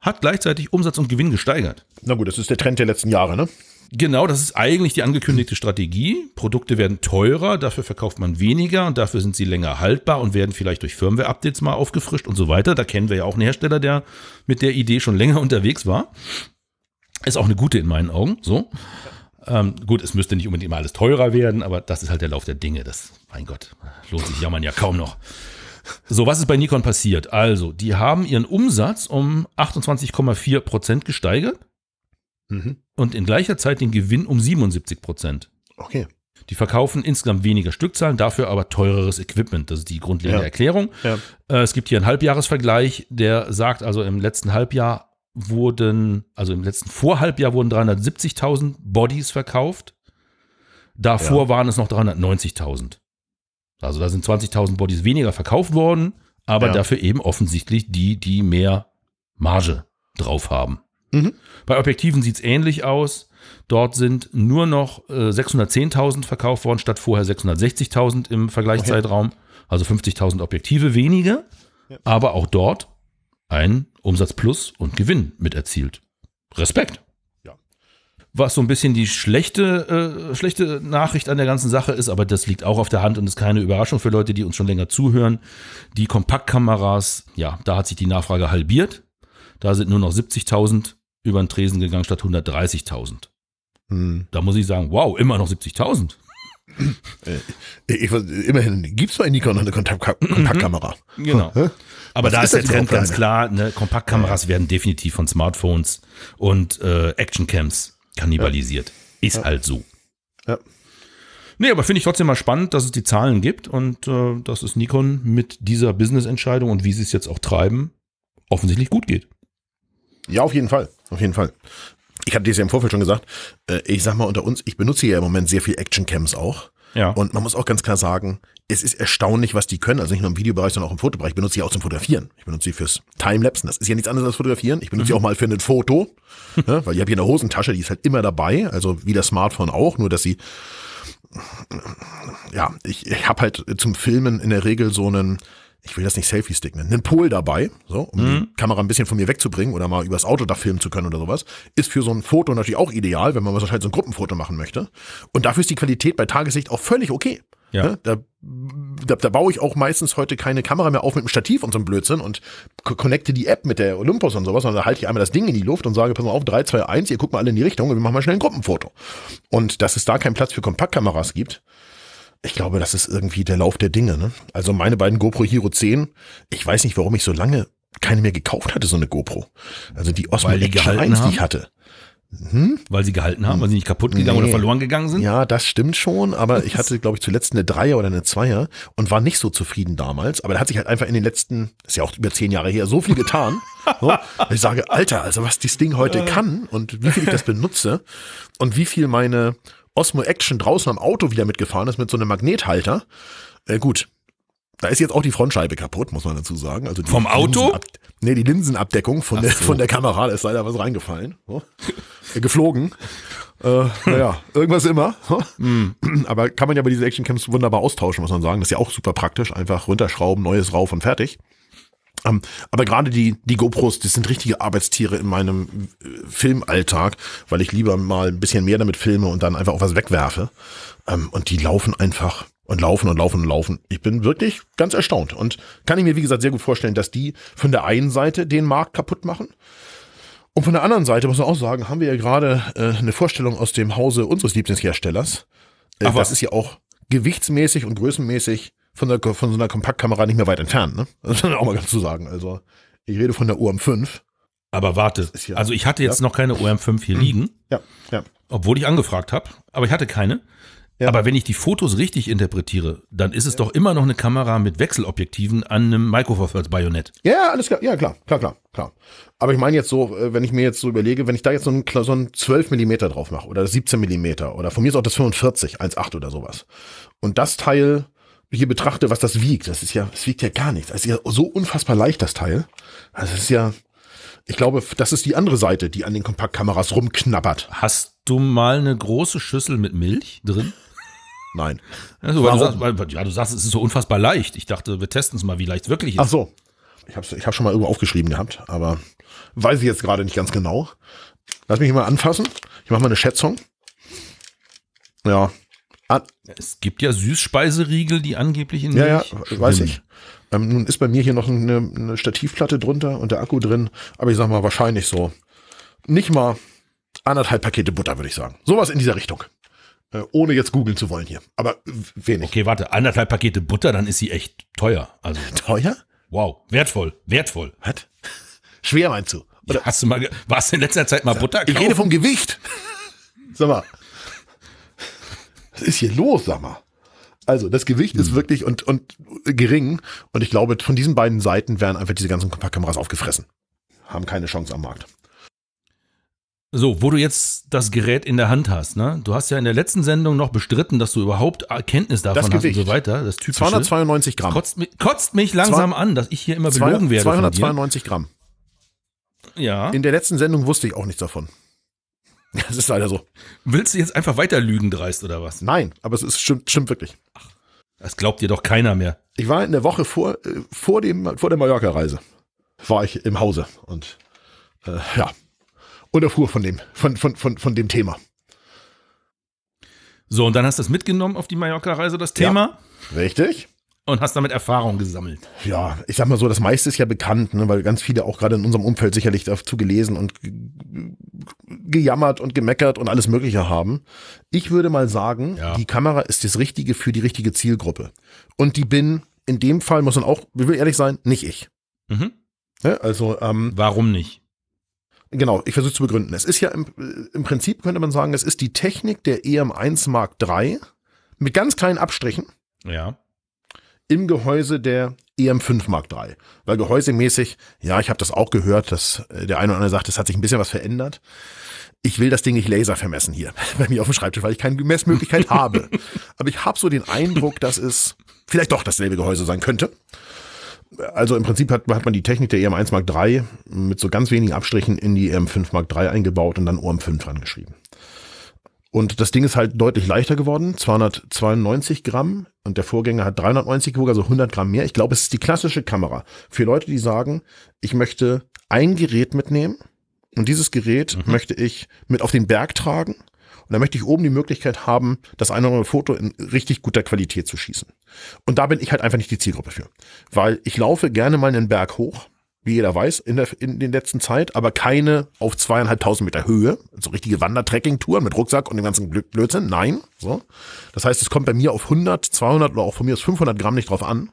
hat gleichzeitig Umsatz und Gewinn gesteigert. Na gut, das ist der Trend der letzten Jahre, ne? Genau, das ist eigentlich die angekündigte Strategie. Produkte werden teurer, dafür verkauft man weniger und dafür sind sie länger haltbar und werden vielleicht durch Firmware-Updates mal aufgefrischt und so weiter. Da kennen wir ja auch einen Hersteller, der mit der Idee schon länger (laughs) unterwegs war. Ist auch eine gute in meinen Augen, so. Ähm, gut, es müsste nicht unbedingt immer alles teurer werden, aber das ist halt der Lauf der Dinge. Das, mein Gott, lohnt sich jammern ja kaum noch. So, was ist bei Nikon passiert? Also, die haben ihren Umsatz um 28,4 Prozent gesteigert Mhm. und in gleicher Zeit den Gewinn um 77 Prozent. Okay. Die verkaufen insgesamt weniger Stückzahlen, dafür aber teureres Equipment. Das ist die grundlegende Ja. Erklärung. Ja. Äh, Es gibt hier einen Halbjahresvergleich, der sagt, also im letzten Halbjahr wurden, also im letzten Vorhalbjahr wurden 370.000 Bodies verkauft. Davor waren es noch 390.000. Also da sind 20.000 Bodies weniger verkauft worden, aber Ja. dafür eben offensichtlich die, die mehr Marge drauf haben. Mhm. Bei Objektiven sieht es ähnlich aus. Dort sind nur noch äh, 610.000 verkauft worden, statt vorher 660.000 im Vergleichszeitraum. Also 50.000 Objektive weniger, aber auch dort ein Umsatz plus und Gewinn mit erzielt. Respekt. Ja. Was so ein bisschen die schlechte, äh, schlechte Nachricht an der ganzen Sache ist, aber das liegt auch auf der Hand und ist keine Überraschung für Leute, die uns schon länger zuhören. Die Kompaktkameras, ja, da hat sich die Nachfrage halbiert. Da sind nur noch 70.000 über den Tresen gegangen statt 130.000. Hm. Da muss ich sagen, wow, immer noch 70.000. Ich, immerhin gibt's bei Nikon eine Kontakt Kontaktkamera. Genau. Hä? Aber Was da ist der Trend ganz klar, ne, Kompaktkameras werden definitiv von Smartphones und äh, Actioncams kannibalisiert. Ist halt so. Ja. Nee, aber finde ich trotzdem mal spannend, dass es die Zahlen gibt und äh, dass es Nikon mit dieser Business-Entscheidung und wie sie es jetzt auch treiben, offensichtlich gut geht. Ja, auf jeden Fall. Auf jeden Fall. Ich hatte dir ja im Vorfeld schon gesagt, äh, ich sag mal unter uns, ich benutze ja im Moment sehr viel Actioncams auch. Ja. Und man muss auch ganz klar sagen, es ist erstaunlich, was die können. Also nicht nur im Videobereich, sondern auch im Fotobereich. Ich benutze sie auch zum Fotografieren. Ich benutze sie fürs Timelapsen. Das ist ja nichts anderes als Fotografieren. Ich benutze sie auch mal für ein Foto. ja, weil ich habe hier eine Hosentasche, die ist halt immer dabei. Also wie das Smartphone auch, nur dass sie ja, ich, ich habe halt zum Filmen in der Regel so einen, ich will das nicht Selfie-Stick nennen, einen Pol dabei, so, um die Kamera ein bisschen von mir wegzubringen oder mal übers Auto da filmen zu können oder sowas. Ist für so ein Foto natürlich auch ideal, wenn man was halt so ein Gruppenfoto machen möchte. Und dafür ist die Qualität bei Tageslicht auch völlig okay. Ja. Ne? Da da, da baue ich auch meistens heute keine Kamera mehr auf mit dem Stativ und so einem Blödsinn und co- connecte die App mit der Olympus und sowas, sondern da halte ich einmal das Ding in die Luft und sage, pass mal auf, 3, 2, 1, ihr guckt mal alle in die Richtung und wir machen mal schnell ein Gruppenfoto. Und dass es da keinen Platz für Kompaktkameras gibt, ich glaube, das ist irgendwie der Lauf der Dinge. Ne? Also meine beiden GoPro Hero 10, ich weiß nicht, warum ich so lange keine mehr gekauft hatte, so eine GoPro. Also die Osmo Weil die Action gehalten 1, die haben? ich hatte. Weil sie gehalten haben, weil sie nicht kaputt gegangen Nee. oder verloren gegangen sind? Ja, das stimmt schon, aber (laughs) ich hatte, glaube ich, zuletzt eine Dreier oder eine Zweier und war nicht so zufrieden damals. Aber da hat sich halt einfach in den letzten, das ist ja auch über zehn Jahre her, so viel getan. so, dass (laughs) ich sage, Alter, also was dieses Ding heute kann und wie viel ich das benutze und wie viel meine Osmo Action draußen am Auto wieder mitgefahren ist mit so einem Magnethalter. Äh, gut, da ist jetzt auch die Frontscheibe kaputt, muss man dazu sagen. Also die Vom Auto? Linsenab nee, die Linsenabdeckung von, der, so. von der Kamera, da ist leider was reingefallen. So. Äh, Geflogen. Äh, naja, irgendwas immer. So. Hm. Aber kann man ja bei diesen Actioncams wunderbar austauschen, muss man sagen. Das ist ja auch super praktisch. Einfach runterschrauben, neues rauf und fertig. Ähm, aber gerade die, die GoPros, das sind richtige Arbeitstiere in meinem äh, Filmalltag, weil ich lieber mal ein bisschen mehr damit filme und dann einfach auch was wegwerfe. Ähm, und die laufen einfach und laufen und laufen und laufen. Ich bin wirklich ganz erstaunt und kann ich mir, wie gesagt, sehr gut vorstellen, dass die von der einen Seite den Markt kaputt machen. Und von der anderen Seite muss man auch sagen, haben wir ja gerade äh, eine Vorstellung aus dem Hause unseres Lieblingsherstellers. Äh, Ach was. das ist ja auch gewichtsmäßig und größenmäßig von, der, von so einer Kompaktkamera nicht mehr weit entfernt. Ne? (laughs) Das muss man auch mal ganz zu sagen. Also ich rede von der UM5. Aber warte, ja- also ich hatte jetzt noch keine OM5 hier (clears throat) liegen, Ja, ja. obwohl ich angefragt habe, aber ich hatte keine. Ja. Aber wenn ich die Fotos richtig interpretiere, dann ist es doch immer noch eine Kamera mit Wechselobjektiven an einem Micro Four Thirds Bajonett. Ja, alles klar. Ja, klar, klar, klar, klar. Aber ich meine jetzt so, äh, wenn ich mir jetzt so überlege, wenn ich da jetzt so ein, Kla- so ein 12 Millimeter drauf mache oder 17 Millimeter oder von mir ist auch das 45, 1,8 oder sowas. Und das Teil hier betrachte, was das wiegt, das ist ja, es wiegt ja gar nichts. Das ist ja so unfassbar leicht, das Teil. Also es ist ja, ich glaube, das ist die andere Seite, die an den Kompaktkameras rumknabbert. Hast du mal eine große Schüssel mit Milch drin? Nein. Also, weil, du sagst, weil, ja, du sagst, es ist so unfassbar leicht. Ich dachte, wir testen es mal, wie leicht es wirklich ist. Ach so. Ich habe ich hab schon mal irgendwo aufgeschrieben gehabt, aber weiß ich jetzt gerade nicht ganz genau. Lass mich mal anfassen. Ich mache mal eine Schätzung. Ja. Ah, Es gibt ja Süßspeiseriegel, die angeblich in ja, ja, Milch weiß schwimmen. ich. Ähm, nun ist bei mir hier noch eine, eine Stativplatte drunter und der Akku drin, aber ich sag mal wahrscheinlich so nicht mal anderthalb Pakete Butter, würde ich sagen. Sowas in dieser Richtung. Äh, ohne jetzt googeln zu wollen hier. Aber wenig. Okay, warte, anderthalb Pakete Butter, dann ist sie echt teuer. Also, (laughs) Teuer? wow, wertvoll, wertvoll. Was? Schwer meinst du? Ja, hast du mal, warst du in letzter Zeit mal Butter Ich kaufen? rede vom Gewicht. (laughs) Sag mal. Was ist hier los, sag mal? Also, das Gewicht ist wirklich und, und gering. Und ich glaube, von diesen beiden Seiten werden einfach diese ganzen Kompaktkameras aufgefressen. Haben keine Chance am Markt. So, wo du jetzt das Gerät in der Hand hast, ne? Du hast ja in der letzten Sendung noch bestritten, dass du überhaupt Erkenntnis davon hast und so weiter. Das typische. 292 Gramm. Kotzt mich, kotzt mich langsam an, dass ich hier immer Zwei- belogen werde. von dir. 292 Gramm. Ja. In der letzten Sendung wusste ich auch nichts davon. Das ist leider so. Willst du jetzt einfach weiter lügen dreist oder was? Nein, aber es ist, stimmt, stimmt wirklich. Das glaubt dir doch keiner mehr. Ich war in der Woche vor, äh, vor, dem, vor der Mallorca-Reise. War ich im Hause und äh, ja. Und erfuhr von dem, von, von, von, von dem Thema. So, und dann hast du das mitgenommen auf die Mallorca-Reise, das Thema, Richtig? Und hast damit Erfahrung gesammelt. Ja, ich sag mal so, das meiste ist ja bekannt, ne, weil ganz viele auch gerade in unserem Umfeld sicherlich dazu gelesen und ge- gejammert und gemeckert und alles Mögliche haben. Ich würde mal sagen, Ja. die Kamera ist das Richtige für die richtige Zielgruppe. Und die bin in dem Fall, muss man auch, ich will ehrlich sein, nicht ich. Mhm. Ne, Also, ähm, Warum nicht? Genau, ich versuche zu begründen. Es ist ja im, im Prinzip, könnte man sagen, es ist die Technik der EM1 Mark III mit ganz kleinen Abstrichen Ja. Im Gehäuse der EM5 Mark III. Weil gehäusemäßig, ja, ich habe das auch gehört, dass äh, der eine oder andere sagt, es hat sich ein bisschen was verändert. Ich will das Ding nicht laser vermessen hier (laughs) bei mir auf dem Schreibtisch, weil ich keine Messmöglichkeit (laughs) habe. Aber ich habe so den Eindruck, dass es vielleicht doch dasselbe Gehäuse sein könnte. Also im Prinzip hat, hat man die Technik der EM1 Mark III mit so ganz wenigen Abstrichen in die EM5 Mark III eingebaut und dann OM5 dran geschrieben. Und das Ding ist halt deutlich leichter geworden, 292 Gramm und der Vorgänger hat 390 gewogen, also 100 Gramm mehr. Ich glaube, es ist die klassische Kamera für Leute, die sagen, ich möchte ein Gerät mitnehmen und dieses Gerät möchte ich mit auf den Berg tragen Und da möchte ich oben die Möglichkeit haben, das eine oder andere Foto in richtig guter Qualität zu schießen. Und da bin ich halt einfach nicht die Zielgruppe für. Weil ich laufe gerne mal einen Berg hoch, wie jeder weiß, in der, in der letzten Zeit, aber keine auf zweieinhalbtausend Meter Höhe, so richtige Wandertrekking-Touren mit Rucksack und dem ganzen Blödsinn. Nein, so. Das heißt, es kommt bei mir auf 100, 200 oder auch von mir aus 500 Gramm nicht drauf an,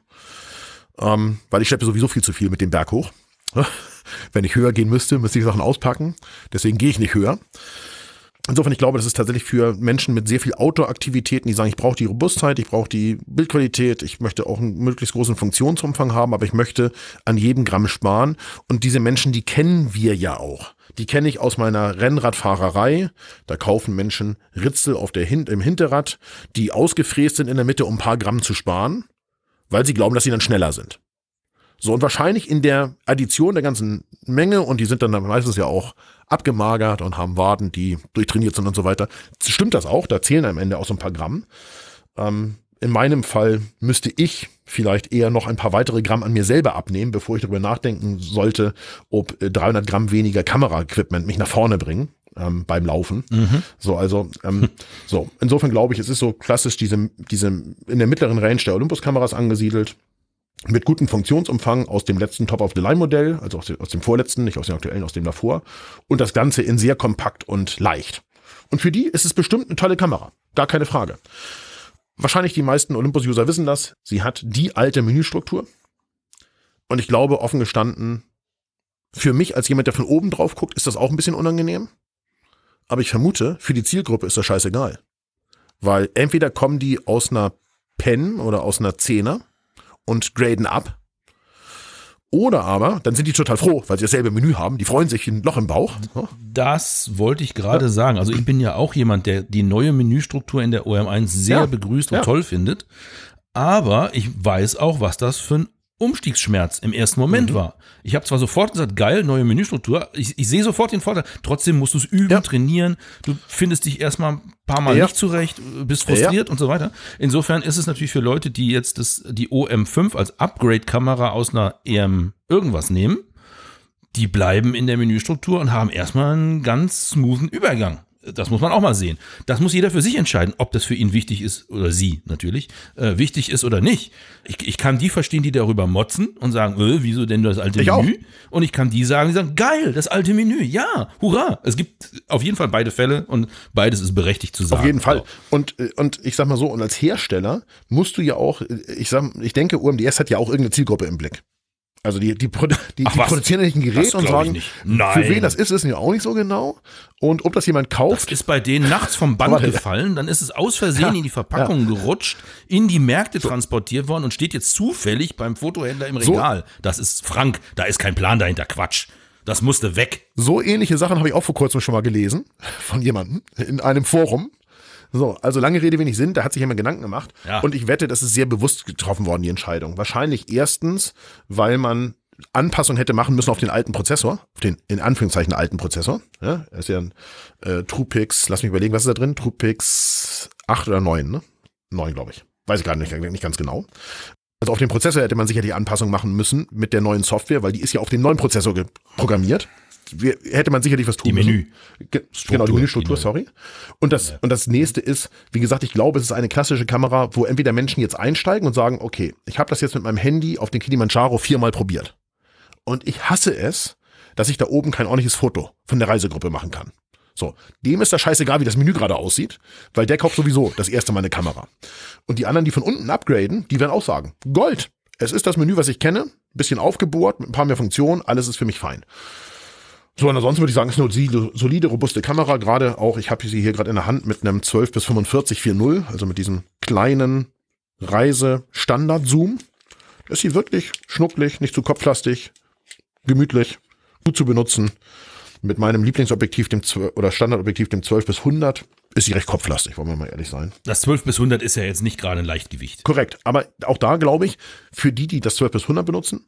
ähm, weil ich schleppe sowieso viel zu viel mit dem Berg hoch. (laughs) Wenn ich höher gehen müsste, müsste ich Sachen auspacken. Deswegen gehe ich nicht höher. Insofern, ich glaube, das ist tatsächlich für Menschen mit sehr viel Outdoor-Aktivitäten, die sagen, ich brauche die Robustheit, ich brauche die Bildqualität, ich möchte auch einen möglichst großen Funktionsumfang haben, aber ich möchte an jedem Gramm sparen. Und diese Menschen, die kennen wir ja auch. Die kenne ich aus meiner Rennradfahrerei. Da kaufen Menschen Ritzel auf der Hin im Hinterrad, die ausgefräst sind in der Mitte, um ein paar Gramm zu sparen, weil sie glauben, dass sie dann schneller sind. So, und wahrscheinlich in der Addition der ganzen Menge, und die sind dann meistens ja auch abgemagert und haben Waden, die durchtrainiert sind und so weiter, stimmt das auch, da zählen am Ende auch so ein paar Gramm. Ähm, in meinem Fall müsste ich vielleicht eher noch ein paar weitere Gramm an mir selber abnehmen, bevor ich darüber nachdenken sollte, ob 300 Gramm weniger Kameraequipment mich nach vorne bringen. Ähm, beim Laufen. Mhm. So, also, ähm, so. Insofern glaube ich, es ist so klassisch diese, diese in der mittleren Range der Olympus-Kameras angesiedelt mit gutem Funktionsumfang aus dem letzten Top-of-the-Line-Modell, also aus dem, aus dem vorletzten, nicht aus dem aktuellen, aus dem davor. Und das Ganze in sehr kompakt und leicht. Und für die ist es bestimmt eine tolle Kamera. Gar keine Frage. Wahrscheinlich die meisten Olympus-User wissen das. Sie hat die alte Menüstruktur. Und ich glaube, offen gestanden, für mich als jemand, der von oben drauf guckt, ist das auch ein bisschen unangenehm. Aber ich vermute, für die Zielgruppe ist das scheißegal. Weil entweder kommen die aus einer Pen oder aus einer Zehner und graden ab. Oder aber, dann sind die total froh, weil sie dasselbe Menü haben. Die freuen sich ein Loch im Bauch. Das wollte ich gerade ja. sagen. Also ich bin ja auch jemand, der die neue Menüstruktur in der OM1 sehr ja. begrüßt und ja. toll findet. Aber ich weiß auch, was das für ein Umstiegsschmerz im ersten Moment mhm. war. Ich habe zwar sofort gesagt, geil, neue Menüstruktur, ich, ich sehe sofort den Vorteil, trotzdem musst du es üben, ja. trainieren, du findest dich erstmal ein paar Mal ja. nicht zurecht, bist frustriert ja. und so weiter. Insofern ist es natürlich für Leute, die jetzt das, die OM5 als Upgrade-Kamera aus einer EM irgendwas nehmen, die bleiben in der Menüstruktur und haben erstmal einen ganz smoothen Übergang. Das muss man auch mal sehen. Das muss jeder für sich entscheiden, ob das für ihn wichtig ist oder sie natürlich äh, wichtig ist oder nicht. Ich, ich kann die verstehen, die darüber motzen und sagen, äh, wieso denn das alte ich Menü? Auch. Und ich kann die sagen, die sagen, geil, das alte Menü, ja, hurra. Es gibt auf jeden Fall beide Fälle und beides ist berechtigt zu sagen. Auf jeden Fall. Und äh, und ich sag mal so, und als Hersteller musst du ja auch, äh, ich sag, ich denke, UMDS hat ja auch irgendeine Zielgruppe im Blick. Also die, die, die, die produzieren nicht ein Gerät und sagen, für wen das ist, wissen wir auch nicht so genau. Und ob das jemand kauft. Das ist bei denen nachts vom Band (laughs) gefallen, dann ist es aus Versehen ja, in die Verpackung ja. gerutscht, in die Märkte so. transportiert worden und steht jetzt zufällig beim Fotohändler im Regal. So. Das ist Frank, da ist kein Plan dahinter, Quatsch. Das musste weg. So ähnliche Sachen habe ich auch vor kurzem schon mal gelesen von jemandem in einem Forum. So, also lange Rede, wenig Sinn, da hat sich jemand Gedanken gemacht. Ja. Und ich wette, das ist sehr bewusst getroffen worden, die Entscheidung. Wahrscheinlich erstens, weil man Anpassung hätte machen müssen auf den alten Prozessor, auf den in Anführungszeichen alten Prozessor. Ja, er ist ja ein äh, TruePix, lass mich überlegen, was ist da drin? TruePix 8 oder 9, ne? 9, glaube ich. Weiß ich gerade nicht, nicht ganz genau. Also auf den Prozessor hätte man sicherlich Anpassung machen müssen mit der neuen Software, weil die ist ja auf den neuen Prozessor programmiert hätte man sicherlich was tun die Menü. Ge genau, die Menüstruktur, sorry. Und das, ja. und das nächste ist, wie gesagt, ich glaube, es ist eine klassische Kamera, wo entweder Menschen jetzt einsteigen und sagen, okay, ich habe das jetzt mit meinem Handy auf den Kilimanjaro viermal probiert. Und ich hasse es, dass ich da oben kein ordentliches Foto von der Reisegruppe machen kann. So, dem ist das scheißegal, wie das Menü gerade aussieht, weil der kauft sowieso das erste Mal eine Kamera. Und die anderen, die von unten upgraden, die werden auch sagen, Gold, es ist das Menü, was ich kenne, bisschen aufgebohrt, mit ein paar mehr Funktionen, alles ist für mich fein. So, und ansonsten würde ich sagen, es ist eine solide, robuste Kamera. Gerade auch, ich habe sie hier gerade in der Hand mit einem 12 bis 45 4.0, also mit diesem kleinen Reise-Standard-Zoom. Ist sie wirklich schnucklig, nicht zu kopflastig, gemütlich, gut zu benutzen. Mit meinem Lieblingsobjektiv, dem 12, oder Standardobjektiv, dem 12 bis 100, ist sie recht kopflastig, wollen wir mal ehrlich sein. Das 12 bis 100 ist ja jetzt nicht gerade ein Leichtgewicht. Korrekt, aber auch da glaube ich, für die, die das 12 bis 100 benutzen,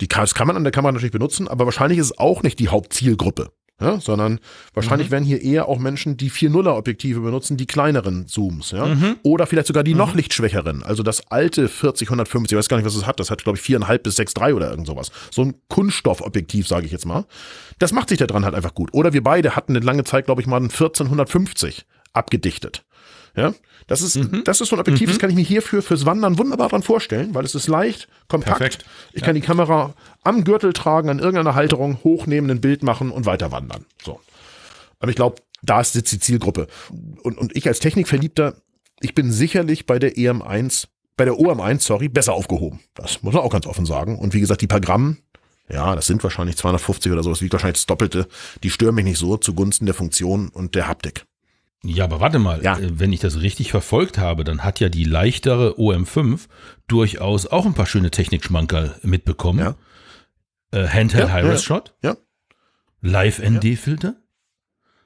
die kann, das kann man an der Kamera natürlich benutzen, aber wahrscheinlich ist es auch nicht die Hauptzielgruppe. Ja, sondern wahrscheinlich mhm. werden hier eher auch Menschen, die 4.0er Objektive benutzen, die kleineren Zooms, ja. Mhm. Oder vielleicht sogar die mhm. noch lichtschwächeren. Also das alte 40, 150, ich weiß gar nicht, was es hat. Das hat, glaube ich, 4,5 bis 6,3 oder irgend sowas. So ein Kunststoffobjektiv, sage ich jetzt mal. Das macht sich da dran halt einfach gut. Oder wir beide hatten eine lange Zeit, glaube ich, mal ein 1450 abgedichtet. Ja, das ist, das ist so ein Objektiv, das kann ich mir hierfür fürs Wandern wunderbar dran vorstellen, weil es ist leicht, kompakt. Perfekt. Ich kann die Kamera am Gürtel tragen, an irgendeiner Halterung, hochnehmen, ein Bild machen und weiter wandern. So. Aber ich glaube, da sitzt die Zielgruppe. Und, und ich als Technikverliebter, ich bin sicherlich bei der EM1, bei der OM1, sorry, besser aufgehoben. Das muss man auch ganz offen sagen. Und wie gesagt, die paar Gramm, ja, das sind wahrscheinlich 250 oder so, das wiegt wahrscheinlich das Doppelte. Die stören mich nicht so zugunsten der Funktion und der Haptik. Ja, aber warte mal, Ja. äh, wenn ich das richtig verfolgt habe, dann hat ja die leichtere OM5 durchaus auch ein paar schöne Technikschmankerl mitbekommen. Ja. Äh, Handheld Ja, High-Res-Shot, Ja. Live-ND-Filter.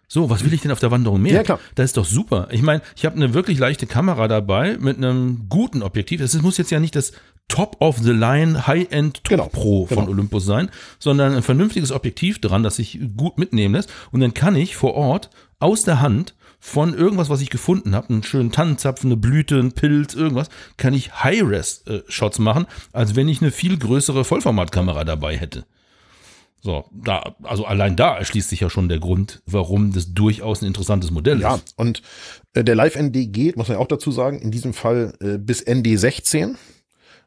So, was will ich denn auf der Wanderung mehr? Ja, klar. Das ist doch super. Ich meine, ich habe eine wirklich leichte Kamera dabei mit einem guten Objektiv. Es muss jetzt ja nicht das Top-of-the-Line High-End Top Genau, Pro von genau. Olympus sein, sondern ein vernünftiges Objektiv dran, das sich gut mitnehmen lässt. Und dann kann ich vor Ort aus der Hand von irgendwas, was ich gefunden habe, einen schönen Tannenzapfen, eine Blüte, ein Pilz, irgendwas, kann ich High-Res-Shots machen, als wenn ich eine viel größere Vollformatkamera dabei hätte. So, da, also allein da erschließt sich ja schon der Grund, warum das durchaus ein interessantes Modell Ja, ist. und äh, der Live-ND geht, muss man ja auch dazu sagen, in diesem Fall äh, bis ND16.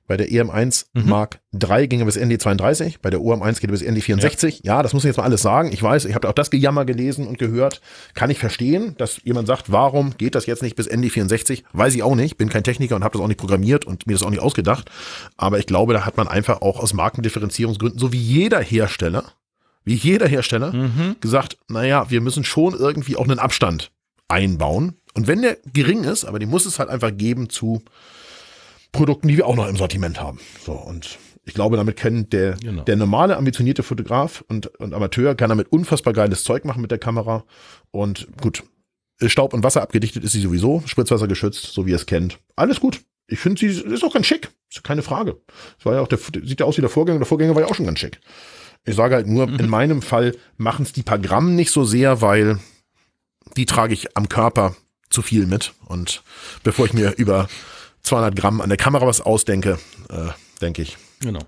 Bei der EM1 Mark 3 ging er bis ND32, bei der OM1 geht er bis ND64. Ja. das muss ich jetzt mal alles sagen. Ich weiß, ich habe auch das Gejammer gelesen und gehört. Kann ich verstehen, dass jemand sagt, warum geht das jetzt nicht bis ND64? Weiß ich auch nicht, bin kein Techniker und habe das auch nicht programmiert und mir das auch nicht ausgedacht. Aber ich glaube, da hat man einfach auch aus Markendifferenzierungsgründen, so wie jeder Hersteller, wie jeder Hersteller, gesagt, naja, wir müssen schon irgendwie auch einen Abstand einbauen. Und wenn der gering ist, aber den muss es halt einfach geben zu Produkten, die wir auch noch im Sortiment haben. So, und ich glaube, damit kann der, Genau. der normale, ambitionierte Fotograf und, und Amateur kann damit unfassbar geiles Zeug machen mit der Kamera. Und gut, Staub und Wasser abgedichtet ist sie sowieso, Spritzwasser geschützt, so wie ihr es kennt. Alles gut. Ich finde, sie ist auch ganz schick. Ist keine Frage. Es war ja auch der, sieht ja aus wie der Vorgänger. Der Vorgänger war ja auch schon ganz schick. Ich sage halt nur, in meinem Fall machen es die paar Gramm nicht so sehr, weil die trage ich am Körper zu viel mit. Und bevor ich mir über 200 Gramm an der Kamera was ausdenke, äh, denke ich, Genau.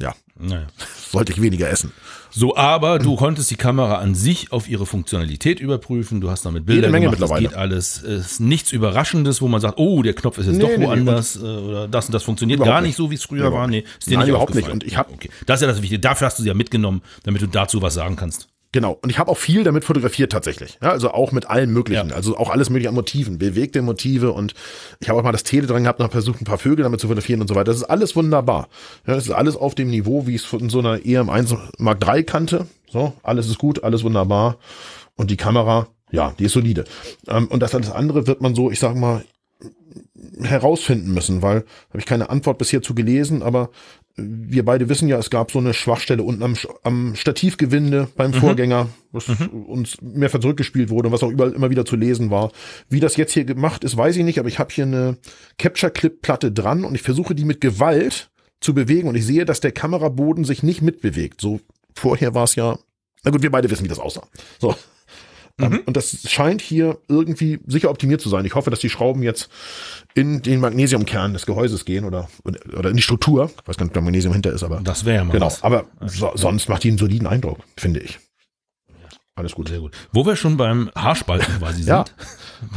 ja, Naja. sollte ich weniger essen. So, aber du (clears throat) konntest die Kamera an sich auf ihre Funktionalität überprüfen. Du hast damit Bilder Jede Menge gemacht. Das mittlerweile. geht alles. Es ist nichts Überraschendes, wo man sagt, oh, der Knopf ist jetzt Nee, doch nee, nee. woanders äh, oder das und das funktioniert gar nicht. nicht so, wie es früher war. Nee, ist dir Nein, nicht überhaupt nicht. Und ich hab- okay. Das ist ja das Wichtige. Dafür hast du sie ja mitgenommen, damit du dazu was sagen kannst. Genau. Und ich habe auch viel damit fotografiert tatsächlich. Ja, also auch mit allen möglichen. Ja. Also auch alles mögliche an Motiven, bewegte Motive. Und ich habe auch mal das Tele dran gehabt und habe versucht, ein paar Vögel damit zu fotografieren und so weiter. Das ist alles wunderbar. Ja, das ist alles auf dem Niveau, wie ich es von so einer EM1 Mark III kannte. So, alles ist gut, alles wunderbar. Und die Kamera, ja, die ist solide. Ähm, und das alles andere wird man so, ich sag mal, herausfinden müssen, weil habe ich keine Antwort bisher zu gelesen, aber wir beide wissen ja, es gab so eine Schwachstelle unten am, am Stativgewinde beim Vorgänger, was uns mehrfach zurückgespielt wurde und was auch überall immer wieder zu lesen war. Wie das jetzt hier gemacht ist, weiß ich nicht, aber ich habe hier eine Capture-Clip-Platte dran und ich versuche die mit Gewalt zu bewegen und ich sehe, dass der Kameraboden sich nicht mitbewegt. So vorher war es ja, na gut, wir beide wissen, wie das aussah. So. Ähm, Und das scheint hier irgendwie sicher optimiert zu sein. Ich hoffe, dass die Schrauben jetzt in den Magnesiumkern des Gehäuses gehen oder, oder in die Struktur. Ich weiß gar nicht, ob da Magnesium hinter ist, aber Das wäre ja mal genau. was. Aber so, sonst macht die einen soliden Eindruck, finde ich. Alles gut. Sehr gut. Wo wir schon beim Haarspalten quasi (laughs) Ja. sind,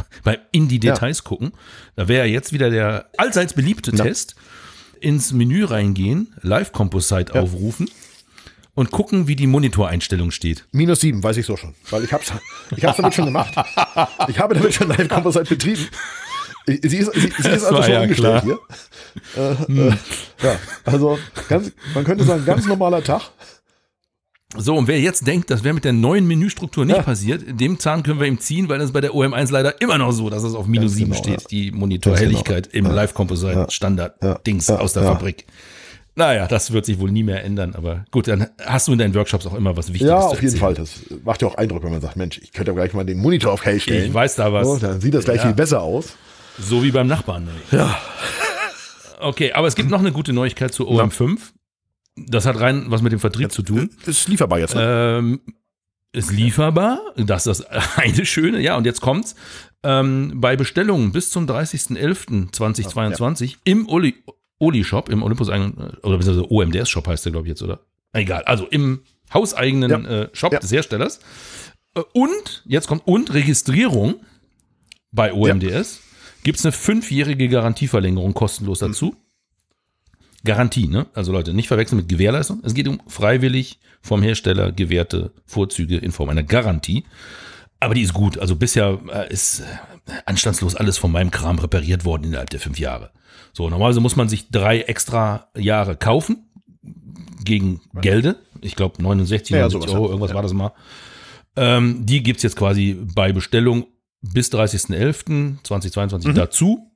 (laughs) beim in die Details gucken, da wäre jetzt wieder der allseits beliebte Ja. Test, ins Menü reingehen, Live Composite Ja. aufrufen und gucken, wie die Monitoreinstellung steht. Minus sieben, weiß ich so schon. Weil ich hab's, ich hab's damit schon gemacht. Ich habe damit schon Live Composite betrieben. Ich- Sie ist, sie, sie ist also schon ja umgestellt klar. hier. Äh, äh, ja, also ganz, man könnte sagen, ganz normaler Tag. So, und wer jetzt denkt, das wäre mit der neuen Menüstruktur nicht Ja. passiert, dem Zahn können wir ihm ziehen, weil das bei der OM1 leider immer noch so, dass es auf minus Ganz 7 genau, steht, ja. die Monitorhelligkeit im Live Composite Standard Ja. Dings Ja. aus der. Fabrik. Naja, das wird sich wohl nie mehr ändern, aber gut, dann hast du in deinen Workshops auch immer was Wichtiges Ja, auf jeden. Fall. Das macht ja auch Eindruck, wenn man sagt, Mensch, ich könnte ja gleich mal den Monitor auf hell stellen. Ich weiß da was. So, dann sieht das gleich Ja. viel besser aus. So wie beim Nachbarn. nämlich. Ja. Okay, aber es gibt noch eine gute Neuigkeit zu OM5. Das hat rein was mit dem Vertrieb zu tun. Ist lieferbar jetzt. Ne? Ähm, ist lieferbar, das ist das (laughs) eine schöne, ja, und jetzt kommt's. Ähm, bei Bestellungen bis zum 30.11.2022 im Oli, Oli-Shop, im Olympus eigenen, oder beziehungsweise OMDS-Shop heißt der, glaube ich, jetzt, oder? Egal, also im hauseigenen Ja. äh, Shop Ja. des Herstellers. Äh, Und, jetzt kommt, und Registrierung bei OMDS gibt es eine fünfjährige Garantieverlängerung kostenlos dazu. Garantie, ne? Also Leute, nicht verwechseln mit Gewährleistung. Es geht um freiwillig vom Hersteller gewährte Vorzüge in Form einer Garantie. Aber die ist gut. Also bisher äh, ist äh, anstandslos alles von meinem Kram repariert worden innerhalb der fünf Jahre. So, normalerweise muss man sich drei extra Jahre kaufen gegen Gelde. Ich glaube 69, Ja, 79 sowas, Euro, ja. irgendwas Ja. war das mal. Ähm, die gibt's jetzt quasi bei Bestellung bis 30.11.2022 Mhm. dazu.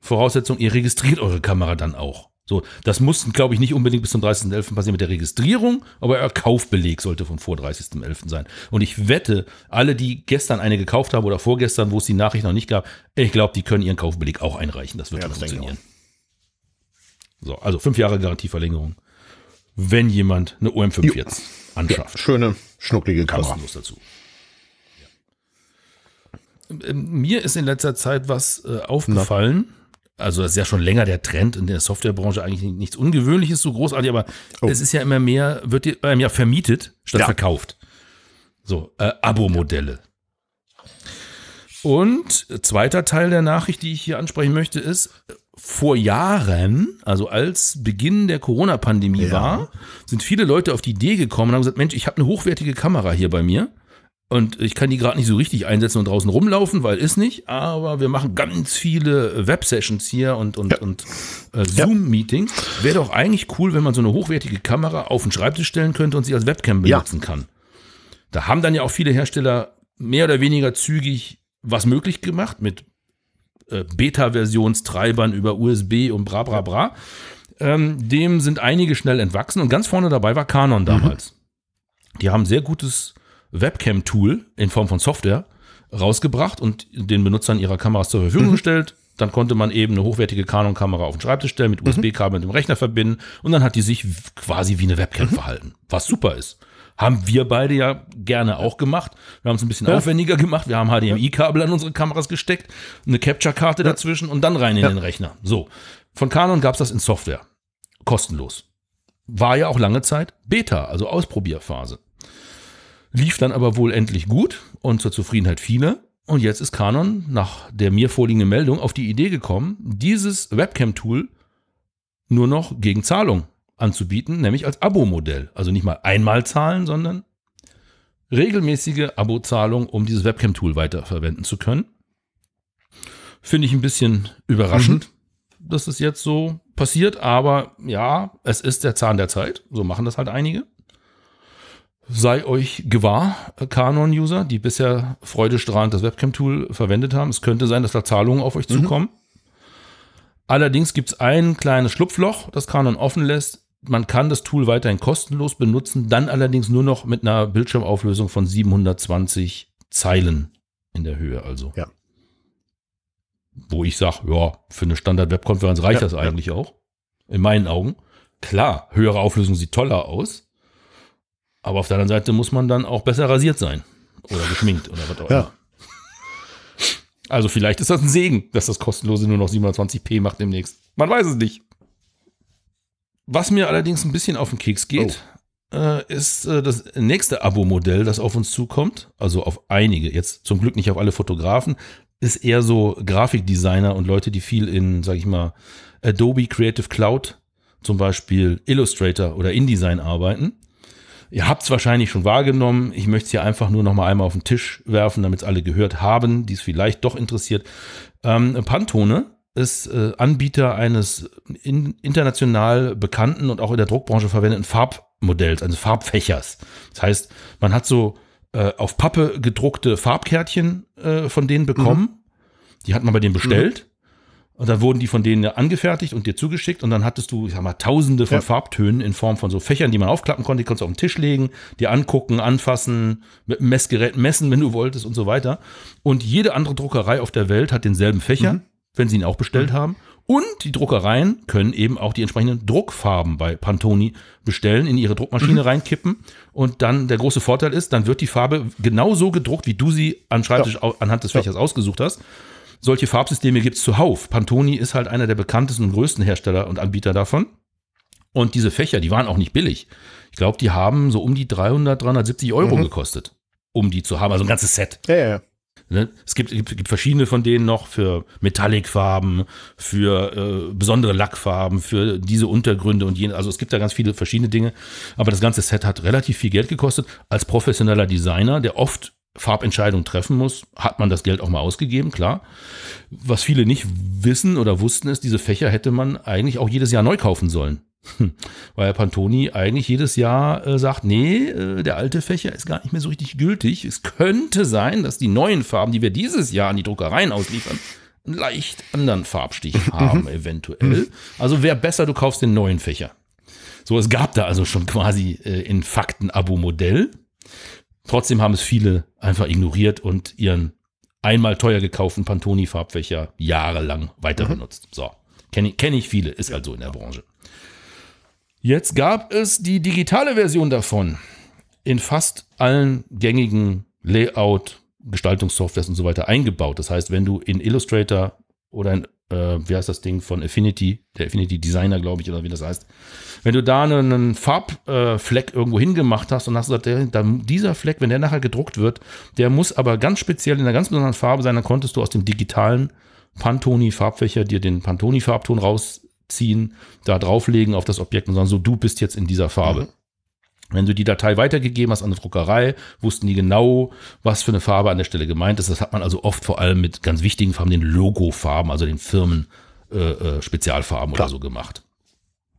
Voraussetzung, ihr registriert eure Kamera dann auch. So, das muss, glaube ich, nicht unbedingt bis zum 30.11. passieren mit der Registrierung, aber euer Kaufbeleg sollte von vor 30.11. sein. Und ich wette, alle, die gestern eine gekauft haben oder vorgestern, wo es die Nachricht noch nicht gab, ich glaube, die können ihren Kaufbeleg auch einreichen. Das wird Ja, schon das funktionieren. So, also fünf Jahre Garantieverlängerung. Wenn jemand eine OM5 Jo. jetzt anschafft. Schöne, schnucklige Kamera. Kostenlos dazu. Ja. Ähm, Mir ist in letzter Zeit was äh, aufgefallen. Also das ist ja schon länger der Trend in der Softwarebranche eigentlich nichts Ungewöhnliches, so großartig, aber Oh. es ist ja immer mehr, wird ähm, ja vermietet statt Ja. verkauft. So, äh, Abo-Modelle. Und zweiter Teil der Nachricht, die ich hier ansprechen möchte, ist, vor Jahren, also als Beginn der Corona-Pandemie Ja. war, sind viele Leute auf die Idee gekommen und haben gesagt, Mensch, ich habe eine hochwertige Kamera hier bei mir und ich kann die gerade nicht so richtig einsetzen und draußen rumlaufen, weil ist nicht, aber wir machen ganz viele Web-Sessions hier und, und, Ja. und äh, Zoom-Meetings. Wäre doch eigentlich cool, wenn man so eine hochwertige Kamera auf den Schreibtisch stellen könnte und sie als Webcam Ja. benutzen kann. Da haben dann ja auch viele Hersteller mehr oder weniger zügig was möglich gemacht mit äh, Beta-Versionstreibern über USB und bra bra bra. Ähm, dem sind einige schnell entwachsen und ganz vorne dabei war Canon damals. Die haben sehr gutes Webcam-Tool in Form von Software rausgebracht und den Benutzern ihrer Kameras zur Verfügung gestellt. Dann konnte man eben eine hochwertige Canon-Kamera auf den Schreibtisch stellen, mit USB-Kabel mit dem Rechner verbinden und dann hat die sich quasi wie eine Webcam verhalten, was super ist. Haben wir beide ja gerne auch gemacht. Wir haben es ein bisschen aufwendiger gemacht. Wir haben HDMI-Kabel an unsere Kameras gesteckt, eine Capture-Karte dazwischen und dann rein in den Rechner. So. Von Canon gab es das in Software. Kostenlos. War ja auch lange Zeit Beta, also Ausprobierphase. Lief dann aber wohl endlich gut und zur Zufriedenheit vieler. Und jetzt ist Canon nach der mir vorliegenden Meldung auf die Idee gekommen, dieses Webcam-Tool nur noch gegen Zahlung anzubieten, nämlich als Abo-Modell. Also nicht mal einmal zahlen, sondern regelmäßige Abo-Zahlung, um dieses Webcam-Tool weiterverwenden zu können. Finde ich ein bisschen überraschend, dass es jetzt so passiert, aber ja, es ist der Zahn der Zeit. So machen das halt einige. Sei euch gewahr, Canon-User, die bisher freudestrahlend das Webcam-Tool verwendet haben. Es könnte sein, dass da Zahlungen auf euch zukommen. Allerdings gibt es ein kleines Schlupfloch, das Canon offen lässt. Man kann das Tool weiterhin kostenlos benutzen, dann allerdings nur noch mit einer Bildschirmauflösung von 720 Zeilen in der Höhe also. Ja. Wo ich sage, ja, für eine Standard-Webkonferenz reicht Ja, das ja. eigentlich auch. In meinen Augen. Klar, höhere Auflösung sieht toller aus. Aber auf der anderen Seite muss man dann auch besser rasiert sein. Oder geschminkt oder was auch Ja. immer. Also vielleicht ist das ein Segen, dass das kostenlose nur noch 720p macht demnächst. Man weiß es nicht. Was mir allerdings ein bisschen auf den Keks geht, äh, ist äh, das nächste Abo-Modell, das auf uns zukommt. Also auf einige, jetzt zum Glück nicht auf alle Fotografen, ist eher so Grafikdesigner und Leute, die viel in, sag ich mal, Adobe Creative Cloud, zum Beispiel Illustrator oder InDesign arbeiten. Ihr habt es wahrscheinlich schon wahrgenommen. Ich möchte es hier einfach nur noch mal einmal auf den Tisch werfen, damit es alle gehört haben, die es vielleicht doch interessiert. Ähm, Pantone ist äh, Anbieter eines in, international bekannten und auch in der Druckbranche verwendeten Farbmodells, also Farbfächers. Das heißt, man hat so äh, auf Pappe gedruckte Farbkärtchen äh, von denen bekommen. Die hat man bei denen bestellt. Und dann wurden die von denen angefertigt und dir zugeschickt und dann hattest du, ich sag mal, tausende von Ja. Farbtönen in Form von so Fächern, die man aufklappen konnte, die konntest du auf den Tisch legen, dir angucken, anfassen, mit einem Messgerät messen, wenn du wolltest und so weiter. Und jede andere Druckerei auf der Welt hat denselben Fächer, wenn sie ihn auch bestellt haben. Und die Druckereien können eben auch die entsprechenden Druckfarben bei Pantoni bestellen, in ihre Druckmaschine reinkippen. Und dann der große Vorteil ist, dann wird die Farbe genauso gedruckt, wie du sie am Schreibtisch au- anhand des Fächers ausgesucht hast. Solche Farbsysteme gibt's zuhauf. Pantoni ist halt einer der bekanntesten und größten Hersteller und Anbieter davon. Und diese Fächer, die waren auch nicht billig. Ich glaube, die haben so um die 300, 370 Euro gekostet, um die zu haben. Also ein ganzes Set. Ja, ja, ja. Ne? Es gibt, gibt, gibt verschiedene von denen noch für Metallicfarben, für äh, besondere Lackfarben, für diese Untergründe und jene. Also es gibt da ganz viele verschiedene Dinge. Aber das ganze Set hat relativ viel Geld gekostet. Als professioneller Designer, der oft Farbentscheidungen treffen muss, hat man das Geld auch mal ausgegeben, klar. Was viele nicht wissen oder wussten ist, diese Fächer hätte man eigentlich auch jedes Jahr neu kaufen sollen. Hm. Weil Pantoni eigentlich jedes Jahr äh, sagt, nee, äh, der alte Fächer ist gar nicht mehr so richtig gültig. Es könnte sein, dass die neuen Farben, die wir dieses Jahr an die Druckereien ausliefern, einen leicht anderen Farbstich (laughs) haben, eventuell. Also wäre besser, du kaufst den neuen Fächer. So, es gab da also schon quasi äh, in Fakten-Abo-Modell. Trotzdem haben es viele einfach ignoriert und ihren einmal teuer gekauften Pantoni-Farbfächer jahrelang weiter mhm. benutzt. So, kenne kenn ich viele, ist halt so in der Branche. Jetzt gab es die digitale Version davon in fast allen gängigen Layout, Gestaltungssoftwares und so weiter eingebaut. Das heißt, wenn du in Illustrator oder in, äh, wie heißt das Ding von Affinity, der Affinity Designer, glaube ich, oder wie das heißt, wenn du da einen Farbfleck äh, irgendwo hingemacht hast und hast gesagt, der, dieser Fleck, wenn der nachher gedruckt wird, der muss aber ganz speziell in einer ganz besonderen Farbe sein, dann konntest du aus dem digitalen Pantone Farbfächer dir den Pantone Farbton raus ziehen, da drauflegen auf das Objekt und sagen, so, du bist jetzt in dieser Farbe. Mhm. Wenn du die Datei weitergegeben hast an eine Druckerei, wussten die genau, was für eine Farbe an der Stelle gemeint ist. Das hat man also oft vor allem mit ganz wichtigen Farben, den Logofarben, also den Firmen äh, äh, Spezialfarben Klar. oder so gemacht.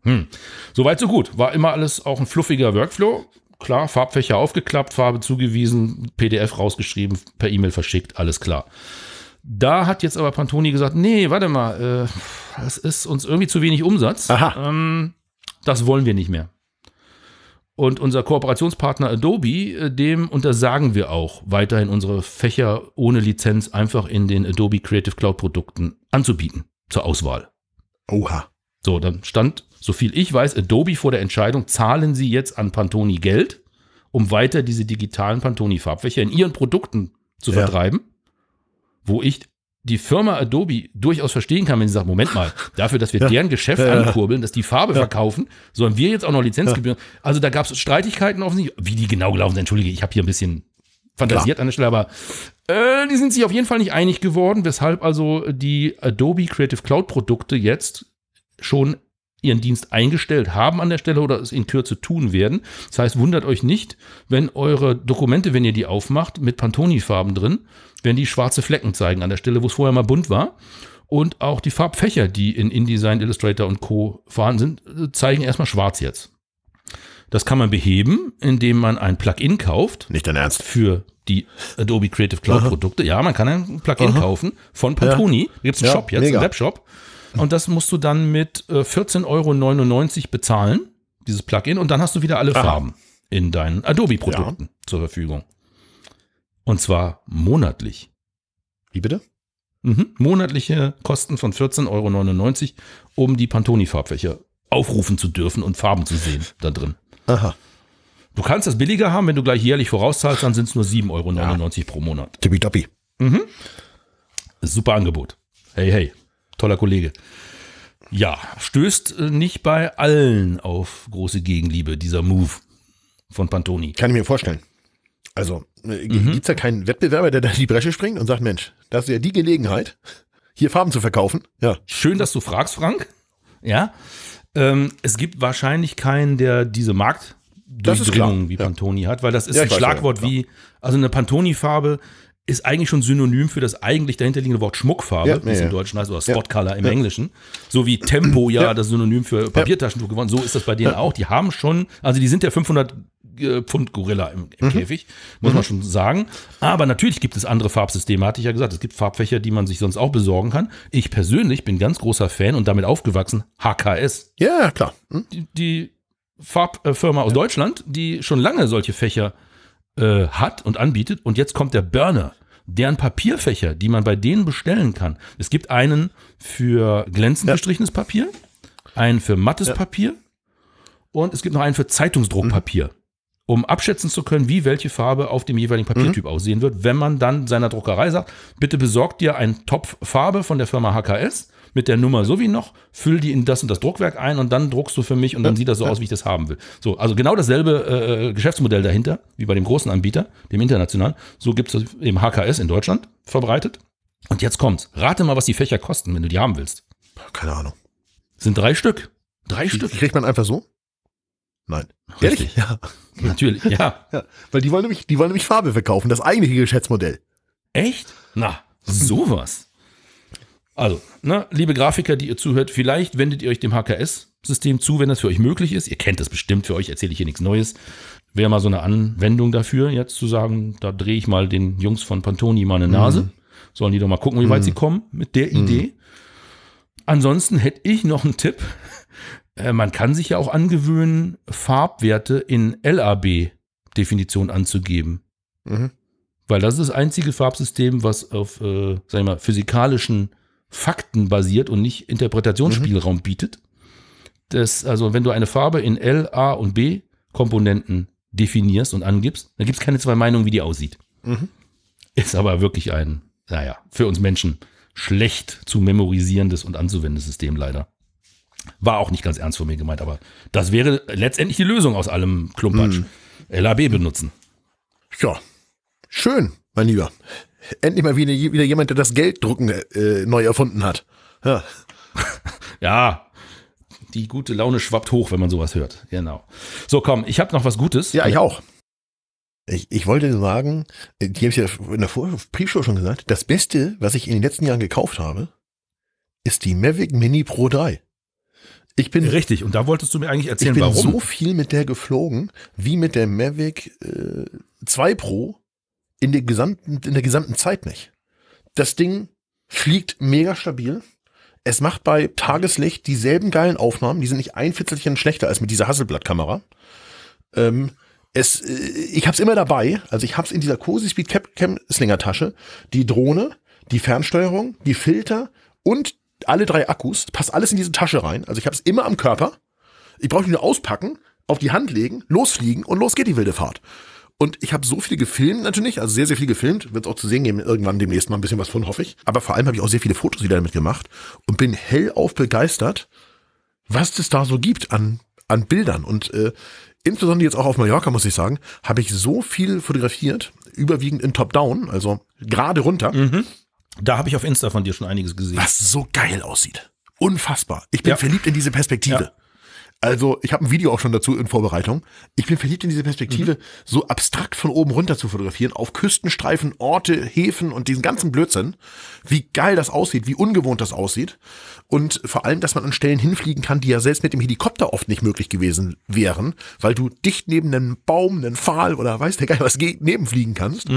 Hm. Soweit so gut. War immer alles auch ein fluffiger Workflow. Klar, Farbfächer aufgeklappt, Farbe zugewiesen, PDF rausgeschrieben, per E-Mail verschickt, alles klar. Da hat jetzt aber Pantoni gesagt, nee, warte mal, äh, das ist uns irgendwie zu wenig Umsatz. Aha. Ähm, das wollen wir nicht mehr. Und unser Kooperationspartner Adobe, äh, dem untersagen wir auch weiterhin unsere Fächer ohne Lizenz einfach in den Adobe Creative Cloud Produkten anzubieten zur Auswahl. Oha. So, dann stand, so viel ich weiß, Adobe vor der Entscheidung, zahlen sie jetzt an Pantoni Geld, um weiter diese digitalen Pantoni Farbfächer in ihren Produkten zu ja. vertreiben wo ich die Firma Adobe durchaus verstehen kann, wenn sie sagt, Moment mal, (laughs) dafür, dass wir ja. deren Geschäft ja, ankurbeln, dass die Farbe ja. verkaufen, sollen wir jetzt auch noch Lizenzgebühren. Also da gab es Streitigkeiten offensichtlich, wie die genau gelaufen sind. Entschuldige, ich habe hier ein bisschen fantasiert Klar. an der Stelle, aber äh, die sind sich auf jeden Fall nicht einig geworden, weshalb also die Adobe Creative Cloud Produkte jetzt schon ihren Dienst eingestellt haben an der Stelle oder es in Kürze tun werden. Das heißt, wundert euch nicht, wenn eure Dokumente, wenn ihr die aufmacht, mit Pantoni-Farben drin, wenn die schwarze Flecken zeigen an der Stelle, wo es vorher mal bunt war. Und auch die Farbfächer, die in InDesign, Illustrator und Co. vorhanden sind, zeigen erstmal schwarz jetzt. Das kann man beheben, indem man ein Plugin kauft. Nicht dein Ernst. Für die Adobe Creative Cloud Aha. Produkte. Ja, man kann ein Plugin Aha. kaufen von Pantoni. Ja. Da gibt es einen ja, Shop jetzt, mega. einen Webshop. Und das musst du dann mit 14,99 äh, Euro bezahlen, dieses Plugin. Und dann hast du wieder alle Aha. Farben in deinen Adobe-Produkten ja. zur Verfügung. Und zwar monatlich. Wie bitte? Mhm. Monatliche Kosten von 14,99 Euro, um die Pantoni-Farbfächer aufrufen zu dürfen und Farben zu sehen da drin. Aha. Du kannst das billiger haben, wenn du gleich jährlich vorauszahlst, dann sind es nur 7,99 Euro ja. pro Monat. Tippitoppi. Mhm. Super Angebot. Hey, hey, toller Kollege. Ja, stößt äh, nicht bei allen auf große Gegenliebe, dieser Move von Pantoni. Kann ich mir vorstellen. Also äh, mhm. gibt es da keinen Wettbewerber, der da in die Bresche springt und sagt, Mensch, das ist ja die Gelegenheit, hier Farben zu verkaufen. Ja. Schön, dass du fragst, Frank. Ja. Ähm, es gibt wahrscheinlich keinen, der diese Marktdurchdringung wie Pantoni ja. hat, weil das ist ja, ein Schlagwort ja, wie, also eine Pantoni-Farbe ist eigentlich schon synonym für das eigentlich dahinterliegende Wort Schmuckfarbe, ja, wie es im Deutschen heißt, oder Spotcolor im Englischen. So wie Tempo ja, das Synonym für Papiertaschentuch geworden. So ist das bei denen auch. Die haben schon, also die sind ja 500 äh, Pfund Gorilla im, im mhm. Käfig, muss mhm. man schon sagen. Aber natürlich gibt es andere Farbsysteme, hatte ich ja gesagt. Es gibt Farbfächer, die man sich sonst auch besorgen kann. Ich persönlich bin ganz großer Fan und damit aufgewachsen, HKS. Ja, klar. Mhm. Die, die, Farbfirma aus ja. Deutschland, die schon lange solche Fächer äh, hat und anbietet. Und jetzt kommt der Burner deren Papierfächer, die man bei denen bestellen kann. Es gibt einen für glänzend ja. gestrichenes Papier, einen für mattes ja. Papier und es gibt noch einen für Zeitungsdruckpapier. Mhm um abschätzen zu können, wie welche Farbe auf dem jeweiligen Papiertyp mhm. aussehen wird, wenn man dann seiner Druckerei sagt, bitte besorgt dir einen Topf Farbe von der Firma HKS mit der Nummer so wie noch, füll die in das und das Druckwerk ein und dann druckst du für mich und dann sieht das so aus, wie ich das haben will. So, also genau dasselbe äh, Geschäftsmodell dahinter, wie bei dem großen Anbieter, dem internationalen. So gibt es eben HKS in Deutschland verbreitet. Und jetzt kommt's. Rate mal, was die Fächer kosten, wenn du die haben willst. Keine Ahnung. Sind drei Stück. Drei Die Stück. kriegt man einfach so? Nein. Richtig. Ja. (laughs) Natürlich, ja. ja. Weil die wollen nämlich, die wollen nämlich Farbe verkaufen, das eigentliche Geschäftsmodell. Echt? Na, sowas. Also, ne, liebe Grafiker, die ihr zuhört, vielleicht wendet ihr euch dem HKS-System zu, wenn das für euch möglich ist. Ihr kennt das bestimmt, für euch erzähle ich hier nichts Neues. Wäre mal so eine Anwendung dafür, jetzt zu sagen, da drehe ich mal den Jungs von Pantoni mal eine Nase. Sollen die doch mal gucken, wie weit sie kommen mit der Idee. Ansonsten hätte ich noch einen Tipp. Äh, Man kann sich ja auch angewöhnen, Farbwerte in LAB-Definition anzugeben. Mhm. Weil das ist das einzige Farbsystem, was auf, äh, sag ich mal, physikalischen Fakten basiert und nicht Interpretationsspielraum bietet. Das, also, wenn du eine Farbe in L, A und B Komponenten definierst und angibst, dann gibt es keine zwei Meinungen, wie die aussieht. Mhm. Ist aber wirklich ein, naja, für uns Menschen schlecht zu memorisierendes und anzuwendendes System leider. War auch nicht ganz ernst von mir gemeint, aber das wäre letztendlich die Lösung aus allem Klumpatsch. LAB benutzen. Ja. Schön, mein Lieber. Endlich mal wieder, wieder jemand, der das Gelddrucken äh, neu erfunden hat. Ja. (laughs) Ja, die gute Laune schwappt hoch, wenn man sowas hört. Genau. So, komm, ich habe noch was Gutes. Ja, ich auch. Ich, ich wollte sagen, die habe ich ja in der Pre-Show schon gesagt, das Beste, was ich in den letzten Jahren gekauft habe, ist die Mavic Mini Pro 3. Ich bin, Richtig, und da wolltest du mir eigentlich ich erzählen, bin warum. so viel mit der geflogen, wie mit der Mavic äh, 2 Pro in der gesamten, in der gesamten Zeit nicht. Das Ding fliegt mega stabil. Es macht bei Tageslicht dieselben geilen Aufnahmen. Die sind nicht ein Viertelchen schlechter als mit dieser Hasselblatt-Kamera. Ähm, es, äh, ich hab's immer dabei. Also ich hab's in dieser Cozy Speed Cap Cam Slinger Tasche. Die Drohne, die Fernsteuerung, die Filter und alle drei Akkus. Passt alles in diese Tasche rein. Also ich hab's immer am Körper. Ich brauche nur auspacken, auf die Hand legen, losfliegen und los geht die wilde Fahrt. Und ich habe so viel gefilmt natürlich, also sehr, sehr viel gefilmt. Wird es auch zu sehen geben, irgendwann demnächst mal ein bisschen was von, hoffe ich. Aber vor allem habe ich auch sehr viele Fotos wieder damit gemacht und bin hellauf begeistert, was es da so gibt an, an Bildern. Und äh, insbesondere jetzt auch auf Mallorca, muss ich sagen, habe ich so viel fotografiert, überwiegend in Top-Down, also gerade runter, Da habe ich auf Insta von dir schon einiges gesehen. was so geil aussieht. Unfassbar. Ich bin Ja. verliebt in diese Perspektive. Ja. Also, ich habe ein Video auch schon dazu in Vorbereitung. Ich bin verliebt in diese Perspektive, Mhm. so abstrakt von oben runter zu fotografieren, auf Küstenstreifen, Orte, Häfen und diesen ganzen Blödsinn. Wie geil das aussieht, wie ungewohnt das aussieht. Und vor allem, dass man an Stellen hinfliegen kann, die ja selbst mit dem Helikopter oft nicht möglich gewesen wären, weil du dicht neben einem Baum, einen Pfahl oder weiß der Geil was geht, nebenfliegen kannst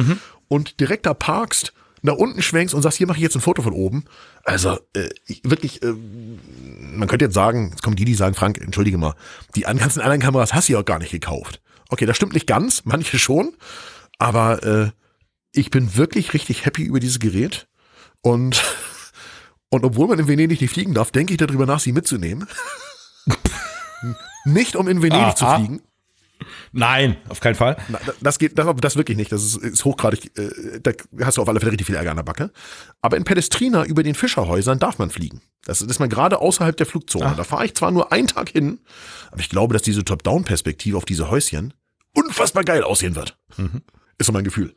und direkt da parkst, nach unten schwenkst und sagst, hier mache ich jetzt ein Foto von oben. Also äh, ich, wirklich, äh, man könnte jetzt sagen, jetzt kommen die, die sagen, Frank, entschuldige mal, die an- ganzen anderen Kameras hast du ja auch gar nicht gekauft. Okay, das stimmt nicht ganz, (laughs) manche schon, aber äh, ich bin wirklich richtig happy über dieses Gerät und (laughs) und obwohl man in Venedig nicht fliegen darf, denke ich darüber nach, sie mitzunehmen. (laughs) nicht um in Venedig Ah, zu fliegen. Nein, auf keinen Fall. Das geht, das, das wirklich nicht. Das ist, ist hochgradig, äh, da hast du auf alle Fälle richtig viel Ärger an der Backe. Aber in Palestrina über den Fischerhäusern darf man fliegen. Das ist man gerade außerhalb der Flugzone. Da fahre ich zwar nur einen Tag hin, aber ich glaube, dass diese Top-Down-Perspektive auf diese Häuschen unfassbar geil aussehen wird. Ist so mein Gefühl.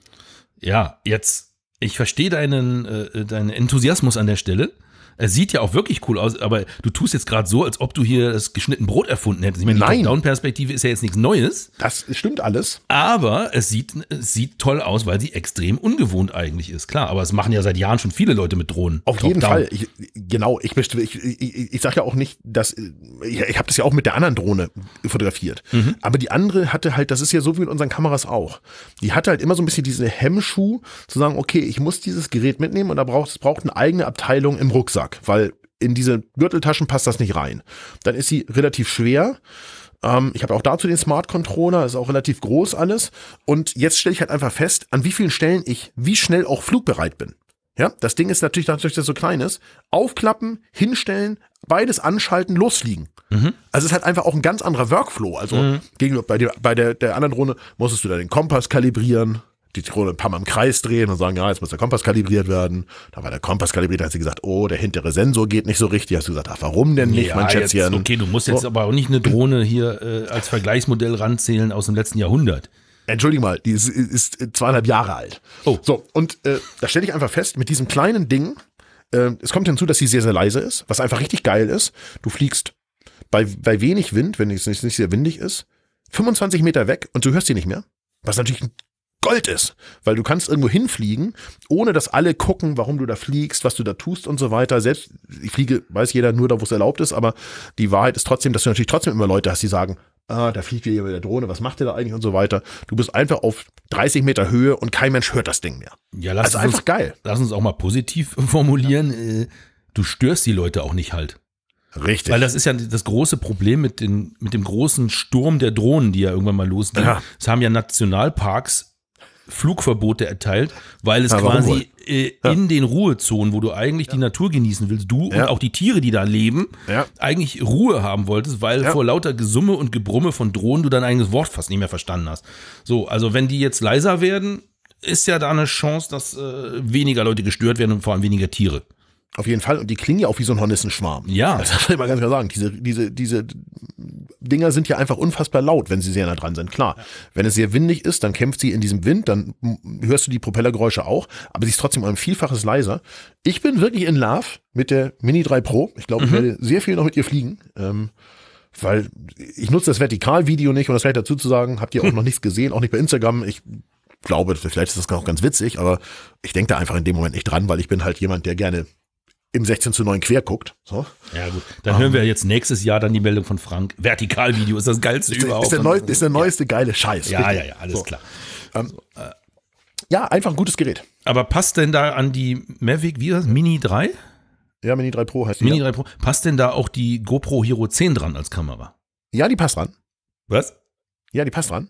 Ja, jetzt, ich verstehe deinen, äh, deinen Enthusiasmus an der Stelle. Es sieht ja auch wirklich cool aus, aber du tust jetzt gerade so, als ob du hier das geschnitten Brot erfunden hättest. Ich meine, Nein. die Top-Down-Perspektive ist ja jetzt nichts Neues, Das stimmt alles. aber es sieht, es sieht toll aus, weil sie extrem ungewohnt eigentlich ist. Klar, aber es machen ja seit Jahren schon viele Leute mit Drohnen. Auf jeden Top-down. Fall. Ich, genau, ich möchte, ich, ich, ich sage ja auch nicht, dass ich, ich habe das ja auch mit der anderen Drohne fotografiert. Aber die andere hatte halt, das ist ja so wie mit unseren Kameras auch. Die hatte halt immer so ein bisschen diese Hemmschuh zu sagen, okay, ich muss dieses Gerät mitnehmen und da braucht es braucht eine eigene Abteilung im Rucksack, weil in diese Gürteltaschen passt das nicht rein. Dann ist sie relativ schwer. Ähm, ich habe auch dazu den Smart Controller, ist auch relativ groß alles. Und jetzt stelle ich halt einfach fest, an wie vielen Stellen ich wie schnell auch flugbereit bin. Ja, das Ding ist natürlich, dadurch, dass es so klein ist, aufklappen, hinstellen, beides anschalten, losfliegen. Also es ist halt einfach auch ein ganz anderer Workflow. Also gegenüber bei, der, bei der, der anderen Drohne musstest du da den Kompass kalibrieren, die Drohne ein paar Mal im Kreis drehen und sagen, ja, jetzt muss der Kompass kalibriert werden. Da war der Kompass kalibriert, da hat sie gesagt, oh, der hintere Sensor geht nicht so richtig. Hast du gesagt, ach, warum denn nicht, Ja, mein jetzt, Schätzchen? okay, du musst jetzt So. aber auch nicht eine Drohne hier äh, als Vergleichsmodell ranzählen aus dem letzten Jahrhundert. Entschuldige mal, die ist, ist zweieinhalb Jahre alt. Oh. So, und äh, da stelle ich einfach fest, mit diesem kleinen Ding, äh, es kommt hinzu, dass sie sehr, sehr leise ist, was einfach richtig geil ist. Du fliegst bei, bei wenig Wind, wenn es nicht, nicht sehr windig ist, 25 Meter weg und du hörst sie nicht mehr. Was natürlich ein Gold ist, weil du kannst irgendwo hinfliegen, ohne dass alle gucken, warum du da fliegst, was du da tust und so weiter. Selbst, ich fliege, weiß jeder nur da, wo es erlaubt ist, aber die Wahrheit ist trotzdem, dass du natürlich trotzdem immer Leute hast, die sagen, ah, da fliegt mit der Drohne, was macht der da eigentlich und so weiter. Du bist einfach auf 30 Meter Höhe und kein Mensch hört das Ding mehr. Ja, lass Also uns, einfach geil. lass uns auch mal positiv (laughs) formulieren. Äh, du störst die Leute auch nicht halt. Richtig. Weil das ist ja das große Problem mit, den, mit dem großen Sturm der Drohnen, die ja irgendwann mal losging. Ja. Es haben ja Nationalparks Flugverbote erteilt, weil es Ja, quasi äh, in den Ruhezonen, wo du eigentlich die Natur genießen willst, du Ja. und auch die Tiere, die da leben, Ja. eigentlich Ruhe haben wolltest, weil Ja. vor lauter Gesumme und Gebrumme von Drohnen du dein eigenes Wort fast nicht mehr verstanden hast. So, also wenn die jetzt leiser werden, ist ja da eine Chance, dass äh, weniger Leute gestört werden und vor allem weniger Tiere. Auf jeden Fall. Und die klingen ja auch wie so ein Hornissenschwarm. Ja. Das muss ich mal ganz klar sagen. Diese, diese, diese Dinger sind ja einfach unfassbar laut, wenn sie sehr nah dran sind. Klar. Wenn es sehr windig ist, dann kämpft sie in diesem Wind, dann hörst du die Propellergeräusche auch, aber sie ist trotzdem um ein Vielfaches leiser. Ich bin wirklich in Love mit der Mini 3 Pro. Ich glaube, ich werde sehr viel noch mit ihr fliegen. Ähm, weil ich nutze das Vertikalvideo nicht, um das vielleicht dazu zu sagen, habt ihr auch (laughs) noch nichts gesehen, auch nicht bei Instagram. Ich glaube, vielleicht ist das auch ganz witzig, aber ich denke da einfach in dem Moment nicht dran, weil ich bin halt jemand, der gerne im 16 zu 9 quer guckt. So. Ja, gut. Dann hören wir jetzt nächstes Jahr dann die Meldung von Frank. Vertikalvideo ist das geilste überhaupt. Ist der, neu, ist der neueste geile Scheiß. ja, Richtig. ja, ja, alles So. klar. Ja, einfach ein gutes Gerät. Aber passt denn da an die Mavic, wie das, Mini 3? Ja, Mini 3 Pro heißt die. Mini ja. 3 Pro. Passt denn da auch die GoPro Hero 10 dran als Kamera? ja, die passt dran. Was? Ja, die passt dran.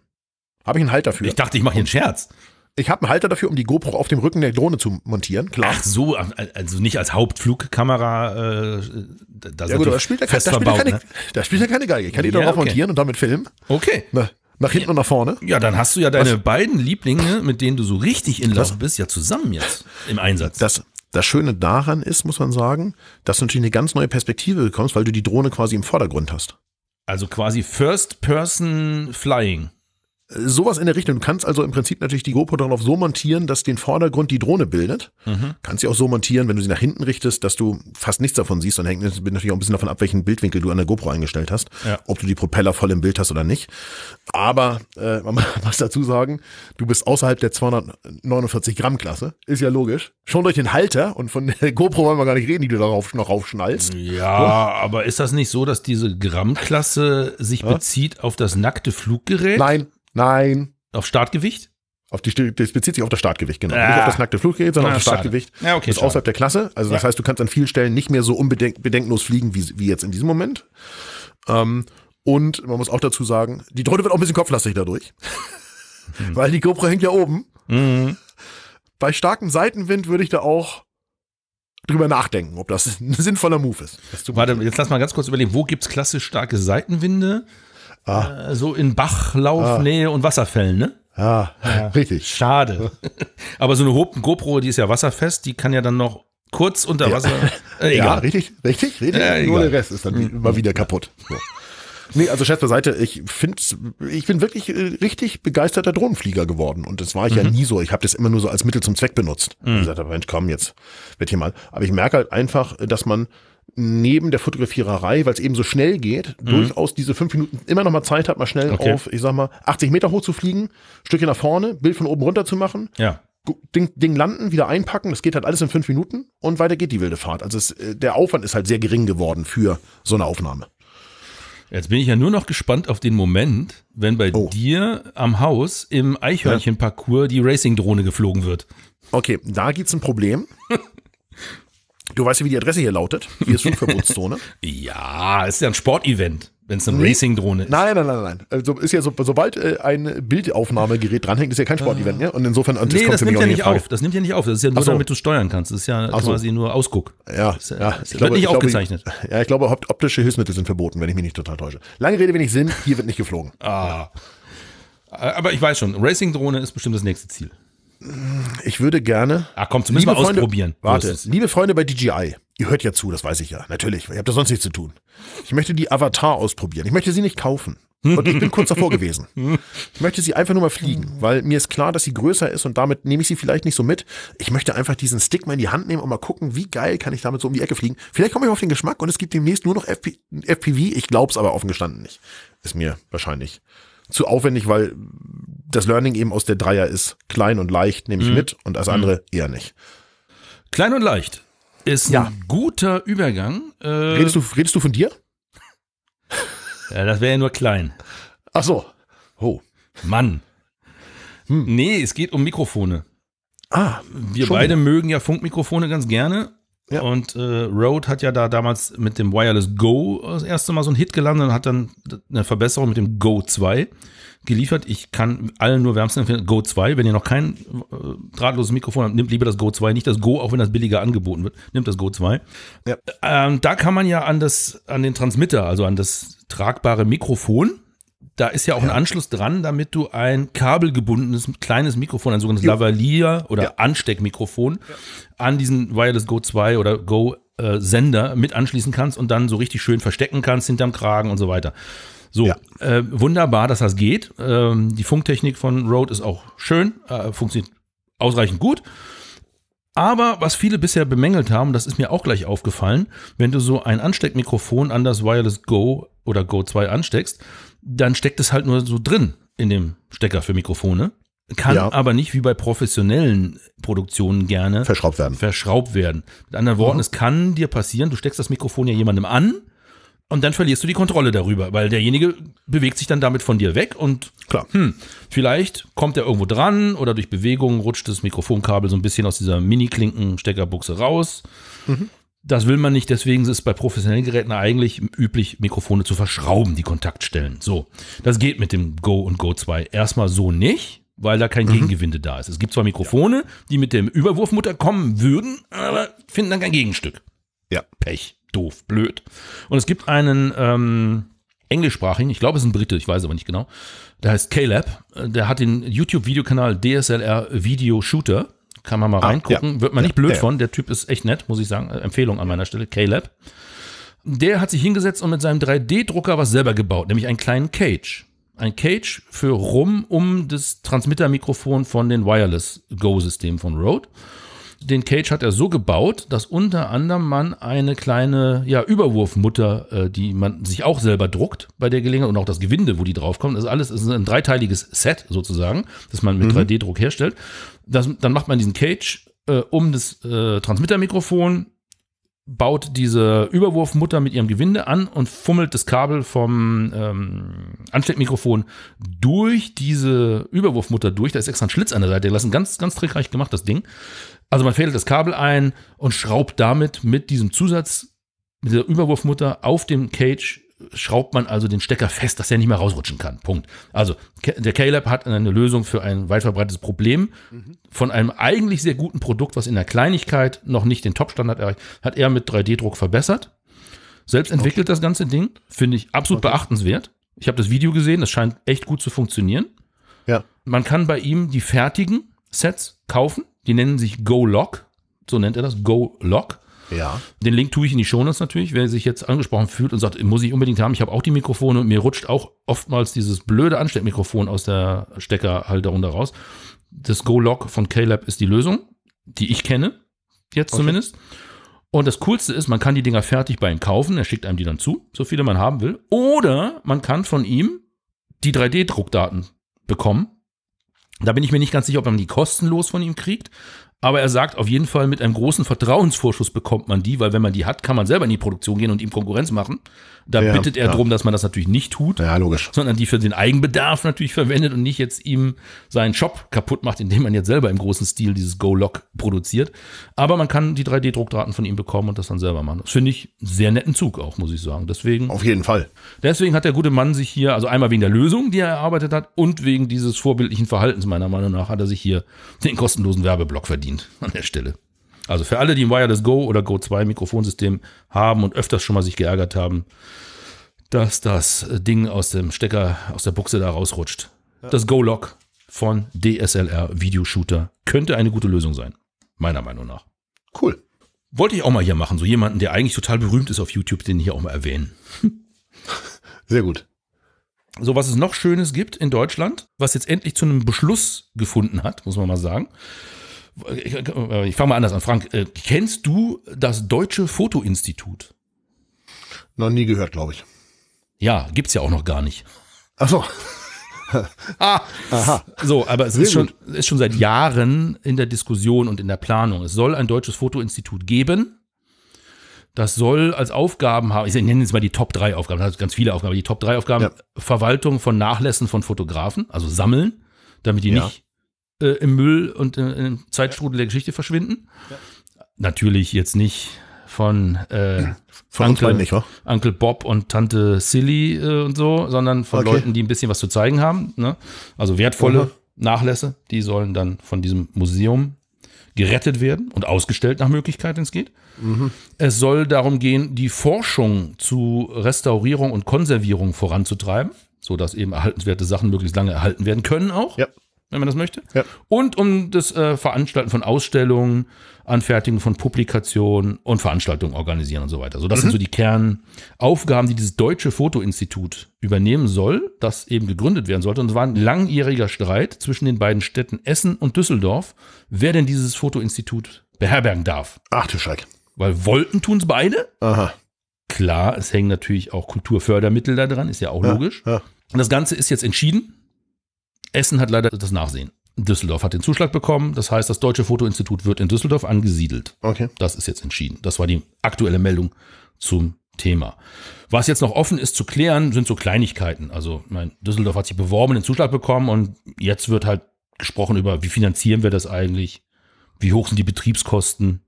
Habe ich einen Halter für. Ich dachte, ich mache hier einen Scherz. Ich habe einen Halter dafür, um die GoPro auf dem Rücken der Drohne zu montieren. Klar. Ach so, also nicht als Hauptflugkamera. Äh, da ja gut, das spielt ja, das ja verbaut, keine, ne? das spielt ja keine Geige. Ich kann die Ja, darauf okay. montieren und damit filmen. Okay. Na, nach hinten und nach vorne. Ja, dann hast du ja deine beiden Lieblinge, mit denen du so richtig in Love bist, ja zusammen jetzt im Einsatz. Das, das Schöne daran ist, muss man sagen, dass du natürlich eine ganz neue Perspektive bekommst, weil du die Drohne quasi im Vordergrund hast. also quasi First Person Flying. Sowas in der Richtung. Du kannst also im Prinzip natürlich die GoPro darauf so montieren, dass den Vordergrund die Drohne bildet. Mhm. Kannst sie auch so montieren, wenn du sie nach hinten richtest, dass du fast nichts davon siehst. Dann hängt natürlich auch ein bisschen davon ab, welchen Bildwinkel du an der GoPro eingestellt hast. Ja. Ob du die Propeller voll im Bild hast oder nicht. Aber äh, man (laughs) muss dazu sagen, du bist außerhalb der 249 Gramm Klasse. Ist ja logisch. Schon durch den Halter und von der (laughs) GoPro wollen wir gar nicht reden, die du darauf noch raufschnallst. Ja, aber ist das nicht so, dass diese Grammklasse sich bezieht auf das nackte Fluggerät? Nein, nein. Auf Startgewicht? Auf die, das bezieht sich auf das Startgewicht, genau. Ah. Nicht auf das nackte Fluggerät, sondern Ah, auf das. Startgewicht. Ja, okay, Das ist schade. außerhalb der Klasse. Also das Ja. heißt, du kannst an vielen Stellen nicht mehr so unbedenk bedenkenlos fliegen, wie, wie jetzt in diesem Moment. Ähm, und man muss auch dazu sagen, die Drohne wird auch ein bisschen kopflastig dadurch. Hm. (laughs) Weil die GoPro hängt ja oben. Mhm. Bei starkem Seitenwind würde ich da auch drüber nachdenken, ob das ein (laughs) sinnvoller Move ist. Warte, jetzt lass mal ganz kurz überlegen, wo gibt's klassisch starke Seitenwinde? Ah. Äh, so in Bachlaufnähe und Wasserfällen, ne? Ja, (laughs) richtig. Schade. (laughs) Aber so eine GoPro, die ist ja wasserfest, die kann ja dann noch kurz unter Wasser. (laughs) Äh, Ja, richtig, richtig, richtig. Ja, Nur egal. der Rest ist dann immer wieder kaputt. So. Nee, also Scherz beiseite, ich finde, ich bin wirklich äh, richtig begeisterter Drohnenflieger geworden. Und das war ich ja nie so. Ich habe das immer nur so als Mittel zum Zweck benutzt. Ich gesagt, habe, Mensch, komm, jetzt wird hier mal. Aber ich merke halt einfach, dass man neben der Fotografiererei, weil es eben so schnell geht, durchaus diese fünf Minuten immer noch mal Zeit hat, mal schnell Okay. auf, ich sag mal, 80 Meter hoch zu fliegen, Stückchen nach vorne, Bild von oben runter zu machen, Ja. Ding, Ding landen, wieder einpacken, das geht halt alles in fünf Minuten und weiter geht die wilde Fahrt. Also es, äh, der Aufwand ist halt sehr gering geworden für so eine Aufnahme. Jetzt bin ich ja nur noch gespannt auf den Moment, wenn bei Oh. dir am Haus im Eichhörnchenparcours die Racing-Drohne geflogen wird. Okay, da gibt's ein Problem. (laughs) Du weißt ja, wie die Adresse hier lautet. Hier ist (laughs) Flugverbotszone. Ja, ist ja ein Sportevent, wenn es eine Racing-Drohne ist. Nein, nein, nein, nein. Also ist ja so, sobald äh, ein Bildaufnahmegerät dranhängt, ist ja kein Sportevent mehr. Und insofern, und Nee, kommt das für mich nimmt ja nicht auf. Das nimmt ja nicht auf. Das ist ja nur, so. damit du steuern kannst. Das ist ja Ach so. quasi nur Ausguck. Ja, Das, äh, ja. das wird nicht aufgezeichnet. Ich, ja, ich glaube, opt- optische Hilfsmittel sind verboten, wenn ich mich nicht total täusche. Lange Rede, wenig Sinn. Hier wird nicht geflogen. Ah. Aber ich weiß schon, Racing-Drohne ist bestimmt das nächste Ziel. Ich würde gerne. Ach komm, zumindest Liebe mal Freunde- ausprobieren. Warte, liebe Freunde bei DJI, ihr hört ja zu, das weiß ich ja. Natürlich, ihr habt da sonst nichts zu tun. Ich möchte die Avatar ausprobieren. Ich möchte sie nicht kaufen. Und ich bin kurz davor (laughs) gewesen. Ich möchte sie einfach nur mal fliegen, weil mir ist klar, dass sie größer ist und damit nehme ich sie vielleicht nicht so mit. Ich möchte einfach diesen Stick mal in die Hand nehmen und mal gucken, wie geil kann ich damit so um die Ecke fliegen. Vielleicht komme ich auf den Geschmack und es gibt demnächst nur noch FP FPV. Ich glaube es aber offen gestanden nicht. Ist mir wahrscheinlich zu aufwendig, weil das Learning eben aus der Dreier ist klein und leicht, nehme ich mit und das andere eher nicht. Klein und leicht ist Ja. ein guter Übergang. Äh, Redest du, redest du von dir? ja, das wäre ja nur klein. Ach so. Oh. Mann. Hm. Nee, es geht um Mikrofone. Ah, Wir Schon beide mögen ja Funkmikrofone ganz gerne. Ja. Und äh, Rode hat ja da damals mit dem Wireless Go das erste Mal so einen Hit gelandet und hat dann eine Verbesserung mit dem Go 2 geliefert. Ich kann allen nur wärmstens empfehlen, Go 2, wenn ihr noch kein äh, drahtloses Mikrofon habt, nimmt lieber das Go 2, nicht das Go, auch wenn das billiger angeboten wird, nimmt das Go 2. Ja. Ähm, da kann man ja an das, an den Transmitter, also an das tragbare Mikrofon, da ist ja auch ein Anschluss dran, damit du ein kabelgebundenes kleines Mikrofon, ein sogenanntes Lavalier oder Ja. Ansteckmikrofon an diesen Wireless Go 2 oder Go äh, Sender mit anschließen kannst und dann so richtig schön verstecken kannst hinterm Kragen und so weiter. So, Ja. äh, wunderbar, dass das geht. Ähm, die Funktechnik von Rode ist auch schön, äh, funktioniert ausreichend gut. Aber was viele bisher bemängelt haben, das ist mir auch gleich aufgefallen, wenn du so ein Ansteckmikrofon an das Wireless Go oder Go 2 ansteckst, dann steckt es halt nur so drin in dem Stecker für Mikrofone. Kann Ja. aber nicht wie bei professionellen Produktionen gerne verschraubt werden. verschraubt werden. Mit anderen Worten, es kann dir passieren, du steckst das Mikrofon ja jemandem an und dann verlierst du die Kontrolle darüber, weil derjenige bewegt sich dann damit von dir weg und Klar. hm, vielleicht kommt er irgendwo dran oder durch Bewegung rutscht das Mikrofonkabel so ein bisschen aus dieser Mini-Klinken-Steckerbuchse raus. Das will man nicht, deswegen ist es bei professionellen Geräten eigentlich üblich, Mikrofone zu verschrauben, die Kontaktstellen. So, das geht mit dem Go und Go 2 erstmal so nicht, weil da kein Gegengewinde da ist. Es gibt zwar Mikrofone, die mit dem Überwurfmutter kommen würden, aber finden dann kein Gegenstück. Ja. Pech, doof, blöd. Und es gibt einen ähm, englischsprachigen, ich glaube es ist ein Brite, ich weiß aber nicht genau, der heißt Caleb, der hat den YouTube-Videokanal DSLR Video Shooter, kann man mal Ah, reingucken, ja. wird man nicht blöd ja, ja. von, der Typ ist echt nett, muss ich sagen, Äh, Empfehlung an meiner Stelle, Caleb. Der hat sich hingesetzt und mit seinem 3D-Drucker was selber gebaut, nämlich einen kleinen Cage. Ein Cage für rum um das Transmittermikrofon von den Wireless Go-Systemen von Rode. Den Cage hat er so gebaut, dass unter anderem man eine kleine ja, Überwurfmutter, äh, die man sich auch selber druckt bei der Gelegenheit und auch das Gewinde, wo die draufkommt. Das ist alles ist ein dreiteiliges Set sozusagen, das man mit 3D-Druck herstellt. Das, dann macht man diesen Cage äh, um das äh, Transmittermikrofon, baut diese Überwurfmutter mit ihrem Gewinde an und fummelt das Kabel vom ähm, Ansteckmikrofon durch diese Überwurfmutter durch. Da ist extra ein Schlitz an der Seite gelassen. Ganz, ganz trickreich gemacht, das Ding. Also man fädelt das Kabel ein und schraubt damit mit diesem Zusatz, mit dieser Überwurfmutter auf dem Cage, schraubt man also den Stecker fest, dass er nicht mehr rausrutschen kann. Punkt. Also der Caleb hat eine Lösung für ein weit verbreitetes Problem. Von einem eigentlich sehr guten Produkt, was in der Kleinigkeit noch nicht den Top-Standard erreicht, hat er mit 3D-Druck verbessert. Selbst entwickelt das ganze Ding. Finde ich absolut beachtenswert. Ich habe das Video gesehen, das scheint echt gut zu funktionieren. Ja. Man kann bei ihm die fertigen Sets kaufen. Die nennen sich Go Lock. So nennt er das. Go Lock. Ja. Den Link tue ich in die Shownotes natürlich. Wer sich jetzt angesprochen fühlt und sagt, muss ich unbedingt haben, ich habe auch die Mikrofone und mir rutscht auch oftmals dieses blöde Ansteckmikrofon aus der Steckerhalterung da raus. Das Go Lock von Caleb ist die Lösung, die ich kenne, jetzt Okay. zumindest. Und das Coolste ist, man kann die Dinger fertig bei ihm kaufen, er schickt einem die dann zu, so viele man haben will. Oder man kann von ihm die 3D-Druckdaten bekommen. Da bin ich mir nicht ganz sicher, ob man die kostenlos von ihm kriegt. Aber er sagt auf jeden Fall, mit einem großen Vertrauensvorschuss bekommt man die, weil wenn man die hat, kann man selber in die Produktion gehen und ihm Konkurrenz machen. Da Ja, bittet er ja. drum, dass man das natürlich nicht tut, Ja, logisch. sondern die für den Eigenbedarf natürlich verwendet und nicht jetzt ihm seinen Shop kaputt macht, indem man jetzt selber im großen Stil dieses Go-Lock produziert. Aber man kann die 3D-Druckdaten von ihm bekommen und das dann selber machen. Das finde ich einen sehr netten Zug auch, muss ich sagen. Deswegen Auf jeden Fall. Deswegen hat der gute Mann sich hier, also einmal wegen der Lösung, die er erarbeitet hat, und wegen dieses vorbildlichen Verhaltens, meiner Meinung nach, hat er sich hier den kostenlosen Werbeblock verdient an der Stelle. Also für alle, die ein Wireless Go oder Go 2 Mikrofonsystem haben und öfters schon mal sich geärgert haben, dass das Ding aus dem Stecker, aus der Buchse da rausrutscht. Das Go-Lock von DSLR-Videoshooter könnte eine gute Lösung sein. Meiner Meinung nach. Cool. Wollte ich auch mal hier machen. So jemanden, der eigentlich total berühmt ist auf YouTube, den hier auch mal erwähnen. (laughs) Sehr gut. So, was es noch Schönes gibt in Deutschland, was jetzt endlich zu einem Beschluss gefunden hat, muss man mal sagen. Ich, ich fange mal anders an. Frank, äh, kennst du das Deutsche Fotoinstitut? Noch nie gehört, glaube ich. Ja, gibt's ja auch noch gar nicht. Ach so. (laughs) Ah, Aha. so, aber es Sehr ist schon, ist schon seit Jahren in der Diskussion und in der Planung. Es soll ein deutsches Fotoinstitut geben. Das soll als Aufgaben haben, ich nenne jetzt mal die Top 3 Aufgaben, das hat ganz viele Aufgaben, aber die Top 3 Aufgaben, Ja. Verwaltung von Nachlässen von Fotografen, also sammeln, damit die Ja. nicht äh, im Müll und äh, im Zeitstrudel der Geschichte verschwinden. Natürlich jetzt nicht von äh, Von beiden nicht? Uncle Bob und Tante Silly äh, und so, sondern von Okay. Leuten, die ein bisschen was zu zeigen haben. Ne? Also wertvolle Aha. Nachlässe, die sollen dann von diesem Museum gerettet werden und ausgestellt nach Möglichkeit, wenn es geht. Mhm. Es soll darum gehen, die Forschung zu Restaurierung und Konservierung voranzutreiben, sodass eben erhaltenswerte Sachen möglichst lange erhalten werden können auch, Ja. Wenn man das möchte. Ja. Und um das äh, Veranstalten von Ausstellungen, Anfertigen von Publikationen und Veranstaltungen organisieren und so weiter. So, das sind so die Kernaufgaben, die dieses deutsche Fotoinstitut übernehmen soll, das eben gegründet werden sollte. Und es war ein langjähriger Streit zwischen den beiden Städten Essen und Düsseldorf, wer denn dieses Fotoinstitut beherbergen darf. Ach du Schreck. Weil wollten tun es beide. Aha. Klar, es hängen natürlich auch Kulturfördermittel da dran, ist ja auch Ja, logisch. ja. Und das Ganze ist jetzt entschieden. Essen hat leider das Nachsehen. Düsseldorf hat den Zuschlag bekommen. Das heißt, das Deutsche Fotoinstitut wird in Düsseldorf angesiedelt. Okay. Das ist jetzt entschieden. Das war die aktuelle Meldung zum Thema. Was jetzt noch offen ist zu klären, sind so Kleinigkeiten. Also, ich meine, Düsseldorf hat sich beworben, den Zuschlag bekommen und jetzt wird halt gesprochen über, wie finanzieren wir das eigentlich? Wie hoch sind die Betriebskosten?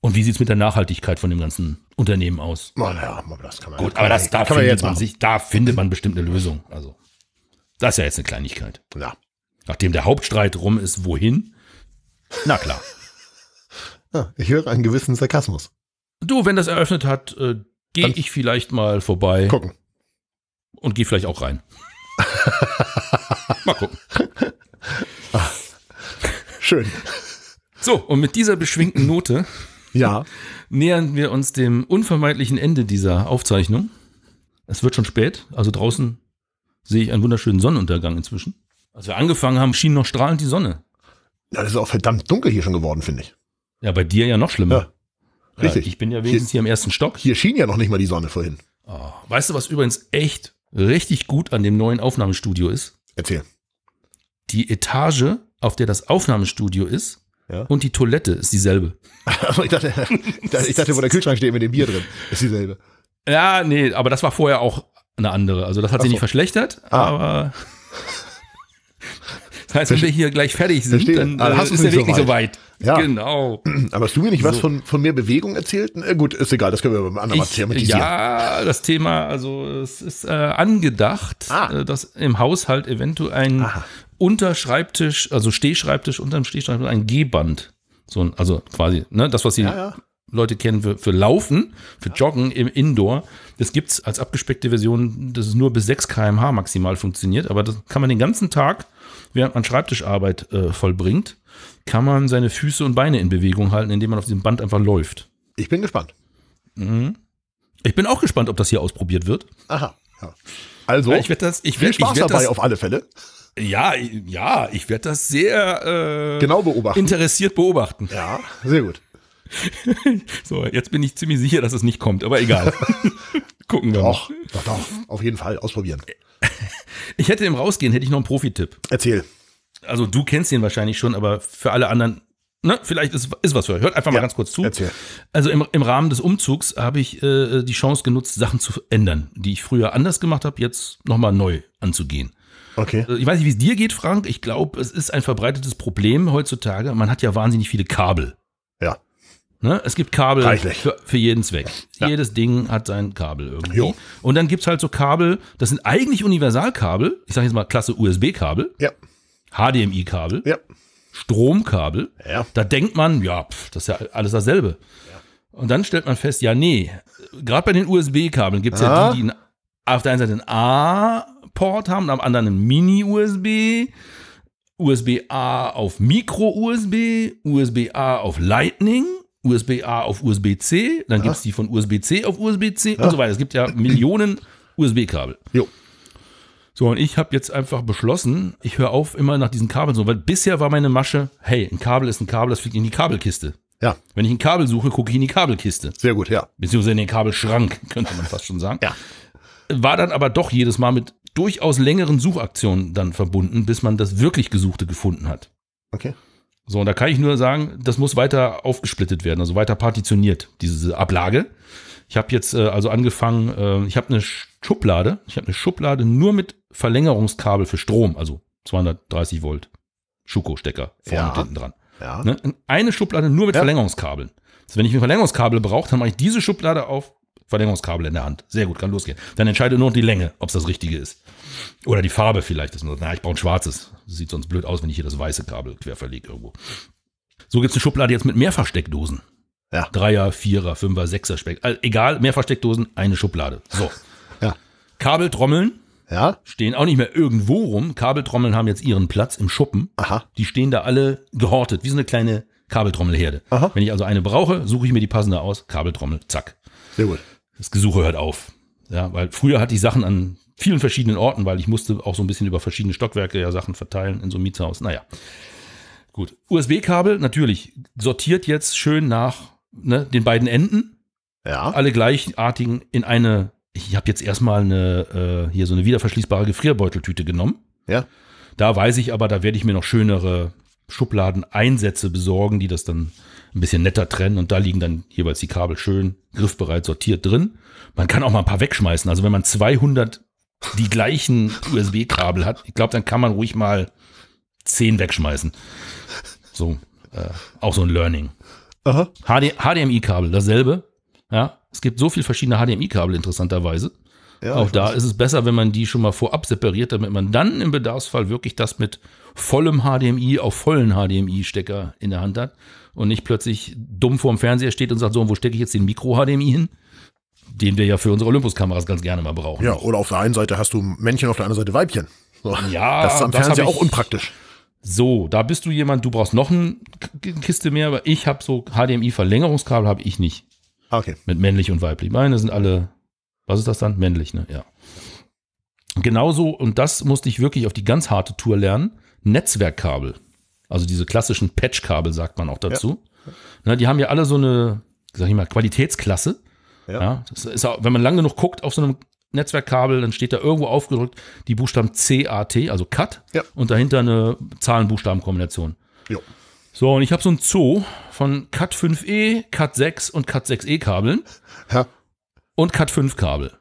Und wie sieht es mit der Nachhaltigkeit von dem ganzen Unternehmen aus? Naja, aber das kann man Gut, aber das, da, kann man findet jetzt man sich, da findet man bestimmt eine Lösung. Also, das ist ja jetzt eine Kleinigkeit. Ja. Nachdem der Hauptstreit rum ist, wohin? Na klar. (laughs) ja. Ich höre einen gewissen Sarkasmus. Du, wenn das eröffnet hat, äh, gehe ich vielleicht mal vorbei Gucken. und gehe vielleicht auch rein. (laughs) mal gucken. Schön. So, und mit dieser beschwingten Note Ja. (laughs) nähern wir uns dem unvermeidlichen Ende dieser Aufzeichnung. Es wird schon spät, also draußen sehe ich einen wunderschönen Sonnenuntergang inzwischen. Als wir angefangen haben, schien noch strahlend die Sonne. Ja, das ist auch verdammt dunkel hier schon geworden, finde ich. Ja, bei dir ja noch schlimmer. Ja. Richtig. Ja, ich bin ja wenigstens hier im ersten Stock. Hier schien ja noch nicht mal die Sonne vorhin. Oh, weißt du, was übrigens echt richtig gut an dem neuen Aufnahmestudio ist? Erzähl. Die Etage, auf der das Aufnahmestudio ist, Ja. und die Toilette ist dieselbe. (laughs) Also ich dachte, ich dachte, wo der Kühlschrank steht mit dem Bier drin, ist dieselbe. Ja, nee, aber das war vorher auch eine andere. Also das hat Ach sich so. nicht verschlechtert, Ah. aber (laughs) das heißt, wenn wir hier gleich fertig sind, Verstehe. dann Ah, ist der nicht Weg so nicht so weit. Ja. Genau. (clears throat) Aber hast du mir nicht was So. von, von mehr Bewegung erzählt? Äh, gut, ist egal, das können wir beim anderen Mal Ich, thematisieren. ja, das Thema, also es ist äh, angedacht, Ah. äh, dass im Haushalt eventuell ein Aha. Unterschreibtisch, also Stehschreibtisch, unterm Stehschreibtisch ein G-Band. So ein, also quasi, ne, das, was die Ja, ja. Leute kennen für, für Laufen, für Joggen im Indoor. Das gibt's als abgespeckte Version, dass es nur bis 6 km/h maximal funktioniert, aber das kann man den ganzen Tag, während man Schreibtischarbeit äh, vollbringt, kann man seine Füße und Beine in Bewegung halten, indem man auf diesem Band einfach läuft. Ich bin gespannt. Ich bin auch gespannt, ob das hier ausprobiert wird. Aha. Ja. Also, Ja, ich werde das, ich viel werd, Spaß ich werd dabei das, auf alle Fälle. ja, ja, ich werde das sehr äh, Genau beobachten. interessiert beobachten. Ja, sehr gut. (laughs) So, jetzt bin ich ziemlich sicher, dass es nicht kommt, aber egal. (laughs) Gucken wir mal. Doch, doch, doch. Auf jeden Fall ausprobieren. (laughs) Ich hätte im Rausgehen hätte ich noch einen Profi-Tipp. Erzähl. Also du kennst ihn wahrscheinlich schon, aber für alle anderen, ne, vielleicht ist, ist was für euch. Hört einfach mal Ja, ganz kurz zu. erzähl. Also im, im Rahmen des Umzugs habe ich äh, die Chance genutzt, Sachen zu ändern, die ich früher anders gemacht habe, jetzt nochmal neu anzugehen. Okay. Ich weiß nicht, wie es dir geht, Frank. Ich glaube, es ist ein verbreitetes Problem heutzutage. Man hat ja wahnsinnig viele Kabel. Ja. Ne? Es gibt Kabel Reichlich. für, für jeden Zweck. Ja. Jedes Ding hat sein Kabel irgendwie. Jo. Und dann gibt's halt so Kabel, das sind eigentlich Universalkabel. Ich sage jetzt mal Klasse USB-Kabel, Ja. HDMI-Kabel, Ja. Stromkabel. Ja. Da denkt man, ja, pf, das ist ja alles dasselbe. Und dann stellt man fest, ja, nee, gerade bei den USB-Kabeln gibt's ja Ah. die, die auf der einen Seite einen A-Port haben, am anderen einen Mini-USB. USB-A auf Micro-USB, USB-A auf Lightning, USB-A auf USB-C, dann gibt's die von USB-C auf USB-C und so weiter. Es gibt ja Millionen USB-Kabel. Jo. So, und ich habe jetzt einfach beschlossen, ich höre auf immer nach diesen Kabeln so, weil bisher war meine Masche, hey, ein Kabel ist ein Kabel, das fliegt in die Kabelkiste. Ja, Wenn ich ein Kabel suche, gucke ich in die Kabelkiste. sehr gut, ja. Beziehungsweise in den Kabelschrank, (laughs) könnte man fast schon sagen. Ja. War dann aber doch jedes Mal mit durchaus längeren Suchaktionen dann verbunden, bis man das wirklich Gesuchte gefunden hat. Okay. So, und da kann ich nur sagen, das muss weiter aufgesplittet werden, also weiter partitioniert, diese Ablage. Ich habe jetzt äh, also angefangen, äh, ich habe eine Schublade, ich habe eine Schublade nur mit Verlängerungskabel für Strom, also 230 Volt Schuko-Stecker vorne Ja. und hinten dran. Ja. Ne? Eine Schublade nur mit Ja. Verlängerungskabeln. Also wenn ich ein Verlängerungskabel brauche, dann mache ich diese Schublade auf, Verlängerungskabel in der Hand. Sehr gut, kann losgehen. Dann entscheide nur noch die Länge, ob es das Richtige ist. Oder die Farbe vielleicht. Ist nur, na, ich brauche ein schwarzes. Das sieht sonst blöd aus, wenn ich hier das weiße Kabel quer verlege irgendwo. So gibt es eine Schublade jetzt mit Mehrfachsteckdosen. Ja. Dreier, Vierer, Fünfer, Sechser Speck. Also egal, Mehrfachsteckdosen, eine Schublade. So. (laughs) Ja. Kabeltrommeln Ja. stehen auch nicht mehr irgendwo rum. Kabeltrommeln haben jetzt ihren Platz im Schuppen. Aha. Die stehen da alle gehortet, wie so eine kleine Kabeltrommelherde. Aha. Wenn ich also eine brauche, suche ich mir die passende aus. Kabeltrommel, zack. Sehr gut. Das Gesuche hört auf. Ja, weil früher hatte ich Sachen an vielen verschiedenen Orten, weil ich musste auch so ein bisschen über verschiedene Stockwerke ja Sachen verteilen in so einem Mietshaus. Naja. Gut. USB-Kabel, natürlich, sortiert jetzt schön nach ne, den beiden Enden Ja. alle gleichartigen in eine, ich habe jetzt erstmal eine, äh, hier so eine wiederverschließbare Gefrierbeuteltüte genommen. Ja. Da weiß ich aber, da werde ich mir noch schönere Schubladeneinsätze besorgen, die das dann ein bisschen netter trennen und da liegen dann jeweils die Kabel schön griffbereit sortiert drin. Man kann auch mal ein paar wegschmeißen. Also wenn man 200 die gleichen USB-Kabel hat, ich glaube, dann kann man ruhig mal 10 wegschmeißen. So, äh, auch so ein Learning. Aha. HD, HDMI-Kabel, dasselbe. Ja, es gibt so viele verschiedene HDMI-Kabel interessanterweise. Ja, Auch da weiß. ist es besser, wenn man die schon mal vorab separiert, damit man dann im Bedarfsfall wirklich das mit vollem HDMI auf vollen HDMI-Stecker in der Hand hat und nicht plötzlich dumm vorm Fernseher steht und sagt, so, wo stecke ich jetzt den Micro-HDMI hin? Den wir ja für unsere Olympus-Kameras ganz gerne mal brauchen. Ja, oder auf der einen Seite hast du Männchen, auf der anderen Seite Weibchen. So. Ja, das ist am das Fernseher auch unpraktisch. So, da bist du jemand, du brauchst noch eine Kiste mehr, aber ich habe so HDMI-Verlängerungskabel habe ich nicht. Ah, Okay. Mit männlich und weiblich. Meine sind alle, was ist das dann? Männlich, ne? Ja. Genauso, und das musste ich wirklich auf die ganz harte Tour lernen, Netzwerkkabel. Also diese klassischen Patchkabel sagt man auch dazu. Na, die haben ja alle so eine, sag ich mal, Qualitätsklasse. Ja. Ja. das ist auch, wenn man lange genug guckt auf so einem Netzwerkkabel, dann steht da irgendwo aufgedrückt die Buchstaben CAT, also Cut, Ja. und dahinter eine Zahlen-Buchstaben-Kombination. Jo. So, und ich habe so ein Zoo von Cat 5e, Cat 6 und Cat 6e Kabeln Ja. und Cat 5 Kabel.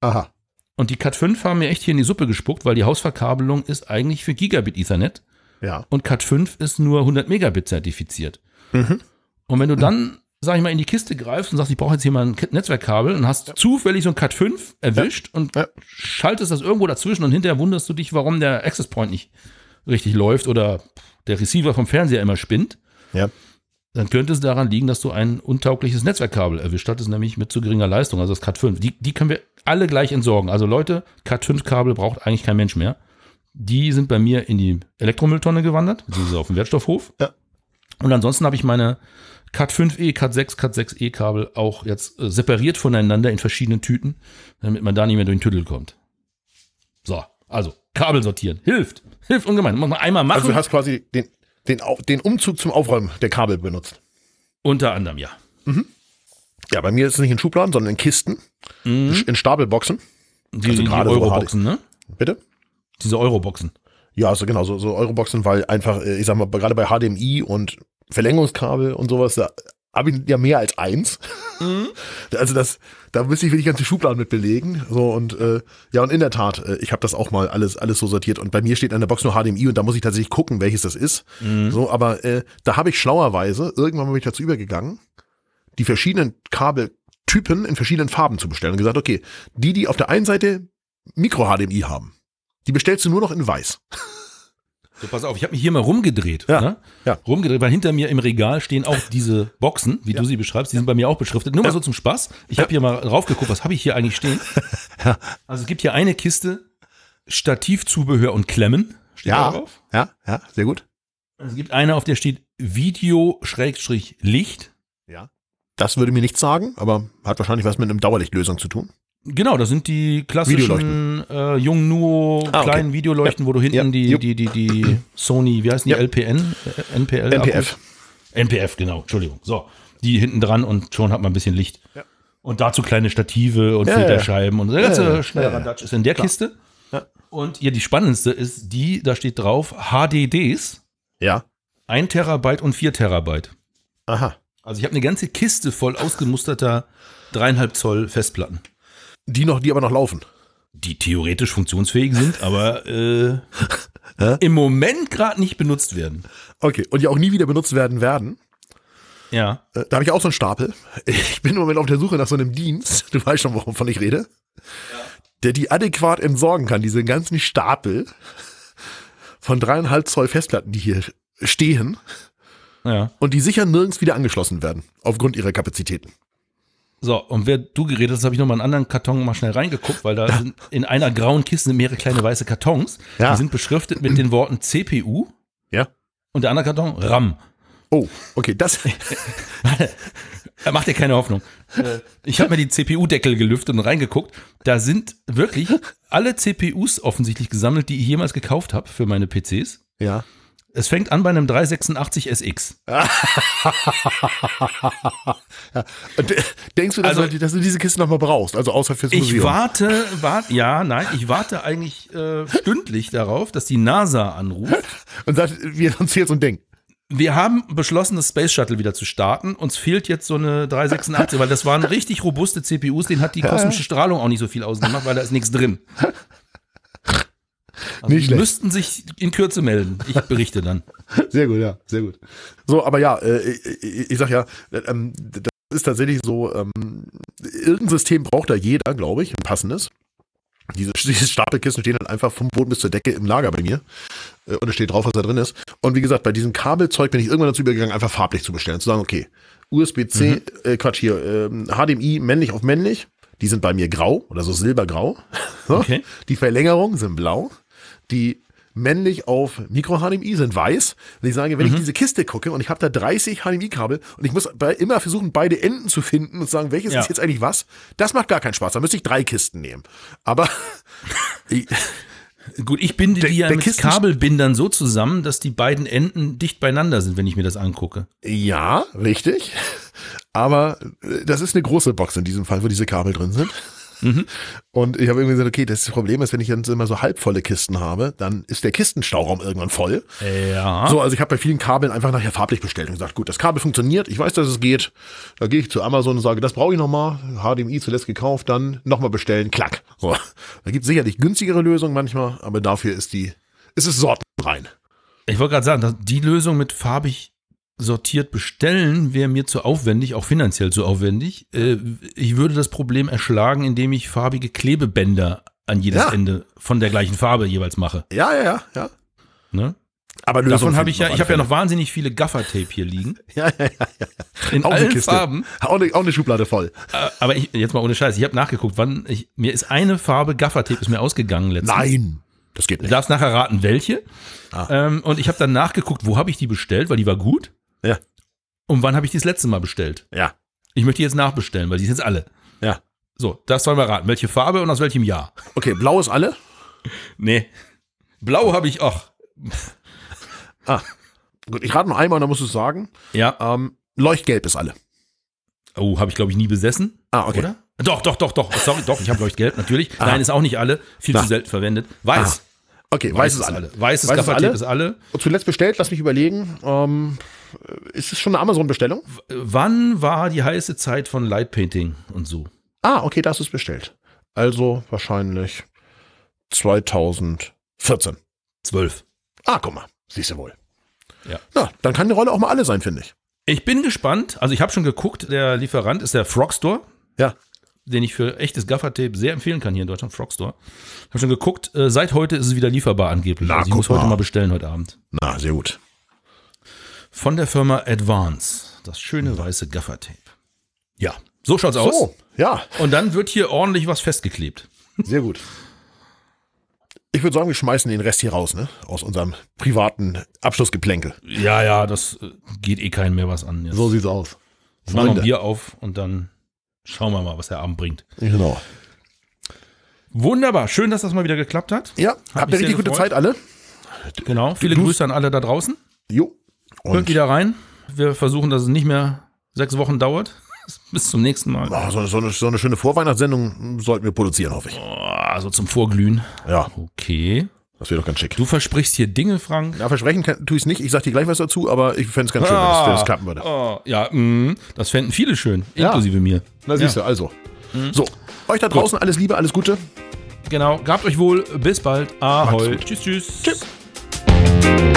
Aha. Und die Cat 5 haben mir echt hier in die Suppe gespuckt, weil die Hausverkabelung ist eigentlich für Gigabit Ethernet Ja. und Cat 5 ist nur 100 Megabit zertifiziert. Und wenn du dann, sag ich mal, in die Kiste greifst und sagst, ich brauche jetzt hier mal ein Netzwerkkabel und hast zufällig so ein Cat 5 erwischt und Ja. schaltest das irgendwo dazwischen und hinterher wunderst du dich, warum der Access Point nicht richtig läuft oder der Receiver vom Fernseher immer spinnt, Ja. dann könnte es daran liegen, dass du ein untaugliches Netzwerkkabel erwischt hattest, nämlich mit zu geringer Leistung, also das Cat 5. Die, die können wir alle gleich entsorgen. Also Leute, Cat 5 Kabel braucht eigentlich kein Mensch mehr. Die sind bei mir in die Elektromülltonne gewandert, beziehungsweise auf dem Wertstoffhof. Ja. Und ansonsten habe ich meine Cat 5e, Cat 6, Cat 6e Kabel auch jetzt äh, separiert voneinander in verschiedenen Tüten, damit man da nicht mehr durch den Tüdel kommt. So, also Kabel sortieren. Hilft. Hilft ungemein. Muss man einmal machen. Also du hast quasi den, den, den Umzug zum Aufräumen der Kabel benutzt. unter anderem, ja. Ja, bei mir ist es nicht in Schubladen, sondern in Kisten, Mhm. in Stapelboxen. Die, Also die gerade so Euroboxen, ne? Bitte? Diese Euroboxen. Ja, also genau, so, so Euroboxen, weil einfach, äh, ich sag mal, gerade bei HDMI und Verlängerungskabel und sowas, da habe ich ja mehr als eins. (laughs) Also das, da müsste ich wirklich ganze Schubladen mit belegen. So und äh, ja, und in der Tat, äh, ich habe das auch mal alles, alles so sortiert. Und bei mir steht an der Box nur HDMI und da muss ich tatsächlich gucken, welches das ist. So, aber äh, da habe ich schlauerweise, irgendwann bin ich dazu übergegangen, die verschiedenen Kabeltypen in verschiedenen Farben zu bestellen. Und gesagt, okay, die, die auf der einen Seite Micro-HDMI haben, die bestellst du nur noch in weiß. (laughs) So, pass auf, ich habe mich hier mal rumgedreht. Ja, Ne? ja. Rumgedreht, weil hinter mir im Regal stehen auch diese Boxen, wie du sie beschreibst, die sind bei mir auch beschriftet. Nur mal so zum Spaß. Ich habe hier mal drauf geguckt, was habe ich hier eigentlich stehen? (laughs) Also es gibt hier eine Kiste Stativzubehör und Klemmen. steht da drauf. ja, ja, sehr gut. Es gibt eine, auf der steht Video-Licht. Ja. Das würde mir nichts sagen, aber hat wahrscheinlich was mit einem Dauerlichtlösung zu tun. Genau, das sind die klassischen äh, Jungnuo Ah, okay. kleinen Videoleuchten, wo du hinten Ja. die, die, die, die Sony, wie heißen die, Ja. LPN? Äh, NPL? NPF. NPF, genau, Entschuldigung. So, die hinten dran und schon hat man ein bisschen Licht. Ja. Und dazu kleine Stative und Ja, Filterscheiben und der ganze Ja, ja, schnelle ja, ja. Radatsch ist in der Kiste. Ja. Und hier die spannendste ist die, da steht drauf HDDs, Ja. 1 Terabyte und 4 Terabyte. Aha. Also ich habe eine ganze Kiste voll ausgemusterter dreieinhalb Zoll Festplatten, Die noch, die aber noch laufen. die theoretisch funktionsfähig sind, aber äh, im Moment gerade nicht benutzt werden. Okay. Und die auch nie wieder benutzt werden werden. Ja. Äh, Da habe ich auch so einen Stapel. Ich bin im Moment auf der Suche nach so einem Dienst. Du weißt schon, wovon ich rede. Der die adäquat entsorgen kann, diese ganzen Stapel von dreieinhalb Zoll Festplatten, die hier stehen Ja. und die sicher nirgends wieder angeschlossen werden, aufgrund ihrer Kapazitäten. So, und wer du geredet hast, habe ich nochmal einen anderen Karton mal schnell reingeguckt, weil da sind in einer grauen Kiste sind mehrere kleine weiße Kartons. Ja. Die sind beschriftet mit den Worten CPU Ja. und der andere Karton RAM. Oh, okay, das. (laughs) (laughs) Macht dir keine Hoffnung. Ich habe mir die CPU-Deckel gelüftet und reingeguckt. Da sind wirklich alle CPUs offensichtlich gesammelt, die ich jemals gekauft habe für meine PCs. ja. Es fängt an bei einem 386 SX. (laughs) Und de- denkst du, dass, Also- du, dass du diese Kiste nochmal brauchst? Also außer fürs Ich Museum? warte, warte, ja, nein, ich warte eigentlich äh, stündlich darauf, dass die NASA anruft. (laughs) Und sagt, wir uns hier so ein Ding. Wir haben beschlossen, das Space Shuttle wieder zu starten. Uns fehlt jetzt so eine 386, weil das waren (laughs) richtig robuste CPUs, denen hat die kosmische Strahlung auch nicht so viel ausgemacht, weil da ist nichts drin. Also Nicht die schlecht. müssten sich in Kürze melden. Ich berichte dann. (laughs) Sehr gut, ja, sehr gut. So, aber ja, äh, ich, ich sag ja, äh, ähm, das ist tatsächlich so, ähm, irgendein System braucht da jeder, glaube ich, ein passendes. Diese, diese Stapelkisten stehen dann einfach vom Boden bis zur Decke im Lager bei mir. Äh, Und es steht drauf, was da drin ist. Und wie gesagt, bei diesem Kabelzeug bin ich irgendwann dazu übergegangen, einfach farblich zu bestellen. Zu sagen, okay, USB-C, äh, Quatsch hier, ähm, HDMI männlich auf männlich. Die sind bei mir grau oder so silbergrau. (laughs) So. Okay. Die Verlängerungen sind blau. Die männlich auf Micro-HDMI sind weiß. Und ich sage, wenn ich diese Kiste gucke und ich habe da 30 HDMI-Kabel und ich muss bei, immer versuchen, beide Enden zu finden und zu sagen, welches Ja. ist jetzt eigentlich was, das macht gar keinen Spaß. Da müsste ich drei Kisten nehmen. Aber (laughs) ich, Gut, ich binde Der- die ja mit Kisten- Kabelbindern so zusammen, dass die beiden Enden dicht beieinander sind, wenn ich mir das angucke. ja, richtig. Aber äh, das ist eine große Box in diesem Fall, wo diese Kabel drin sind. Und ich habe irgendwie gesagt, okay, das Problem ist, wenn ich dann immer so halbvolle Kisten habe, dann ist der Kistenstauraum irgendwann voll. Ja. So, also ich habe bei vielen Kabeln einfach nachher farblich bestellt und gesagt, gut, das Kabel funktioniert, ich weiß, dass es geht. Da gehe ich zu Amazon und sage, das brauche ich nochmal. HDMI zuletzt gekauft, dann nochmal bestellen, klack. So. Da gibt es sicherlich günstigere Lösungen manchmal, aber dafür ist die, ist es sortenrein. Ich wollte gerade sagen, die Lösung mit farbig sortiert bestellen wäre mir zu aufwendig, auch finanziell zu aufwendig. Äh, Ich würde das Problem erschlagen, indem ich farbige Klebebänder an jedes Ja. Ende von der gleichen Farbe jeweils mache. Ja, ja, ja, ja. Ne? Aber Davon habe ich ja, ich habe ja noch wahnsinnig viele Gaffer-Tape hier liegen. (laughs) Ja, ja, ja, ja. In Auch allen Kiste. Farben. Auch eine, auch eine Schublade voll. Äh, Aber ich, jetzt mal ohne Scheiß, ich habe nachgeguckt, wann ich, mir ist eine Farbe Gaffer-Tape ist mir ausgegangen letztens. Nein, das geht Du nicht. darfst nachher raten, welche. Ah. Ähm, und ich habe dann nachgeguckt, wo habe ich die bestellt, weil die war gut. Ja. Und wann habe ich die das letzte Mal bestellt? Ja, Ich möchte die jetzt nachbestellen, weil die sind jetzt alle. ja. So, das sollen wir raten. Welche Farbe und aus welchem Jahr? Okay, blau ist alle. (laughs) Nee. Blau habe ich auch. (laughs) Ah, gut, ich rate noch einmal, dann musst du es sagen. Ja. Ähm, Leuchtgelb ist alle. Oh, habe ich glaube ich nie besessen. Ah, okay. Oder? Doch, doch, doch, doch. Sorry, doch, ich habe Leuchtgelb, natürlich. Ah. Nein, ist auch nicht alle. Viel Na. zu selten verwendet. Weiß. Okay, weiß, ist alle. Weißes Weiß ist Gaffertape alle. ist alle. Und zuletzt bestellt, lass mich überlegen. Ähm, ist es schon eine Amazon-Bestellung? Wann war die heiße Zeit von Lightpainting und so? Ah, okay, das ist bestellt. Also wahrscheinlich 2014. Zwölf. Ah, guck mal, siehst du wohl. Ja. Na, dann kann die Rolle auch mal alle sein, finde ich. Ich bin gespannt. Also ich habe schon geguckt, der Lieferant ist der Frogstore, Ja. den ich für echtes Gaffertape sehr empfehlen kann hier in Deutschland, Frogstore. Ich habe schon geguckt, äh, seit heute ist es wieder lieferbar angeblich. Na, also ich muss heute mal. mal bestellen heute Abend. Na, sehr gut. Von der Firma Advance. Das schöne weiße Gaffertape. Ja, so schaut's aus. So, ja, Und dann wird hier ordentlich was festgeklebt. sehr gut. Ich würde sagen, wir schmeißen den Rest hier raus, ne? Aus unserem privaten Abschlussgeplänkel. Ja, ja, das äh, geht eh keinen mehr was an. Jetzt So sieht's aus. machen wir ein. Bier auf und dann schauen wir mal, was der Abend bringt. Genau. Wunderbar, schön, dass das mal wieder geklappt hat. Ja, Hat habt ihr richtig gute. Zeit alle? Genau, viele Du- Grüße an alle da draußen. Jo. Hört Und wieder rein. Wir versuchen, dass es nicht mehr sechs Wochen dauert. (laughs) Bis zum nächsten Mal. ah, so, so, eine, so eine schöne Vorweihnachtssendung sollten wir produzieren, hoffe ich. Oh, also zum Vorglühen. Ja, Okay. das wäre doch ganz schick. Du versprichst hier Dinge, Frank. Ja, versprechen kann, tue ich es nicht. Ich sag dir gleich was dazu, aber ich fände es ganz schön, wenn das klappen würde. Oh, ja, mh, das fänden viele schön, Ja. inklusive mir. Na siehst du, also. So, euch da draußen alles Liebe, alles Gute. Genau, gabt euch wohl, bis bald. Ahoi. Gut. Tschüss, tschüss. Tschüss.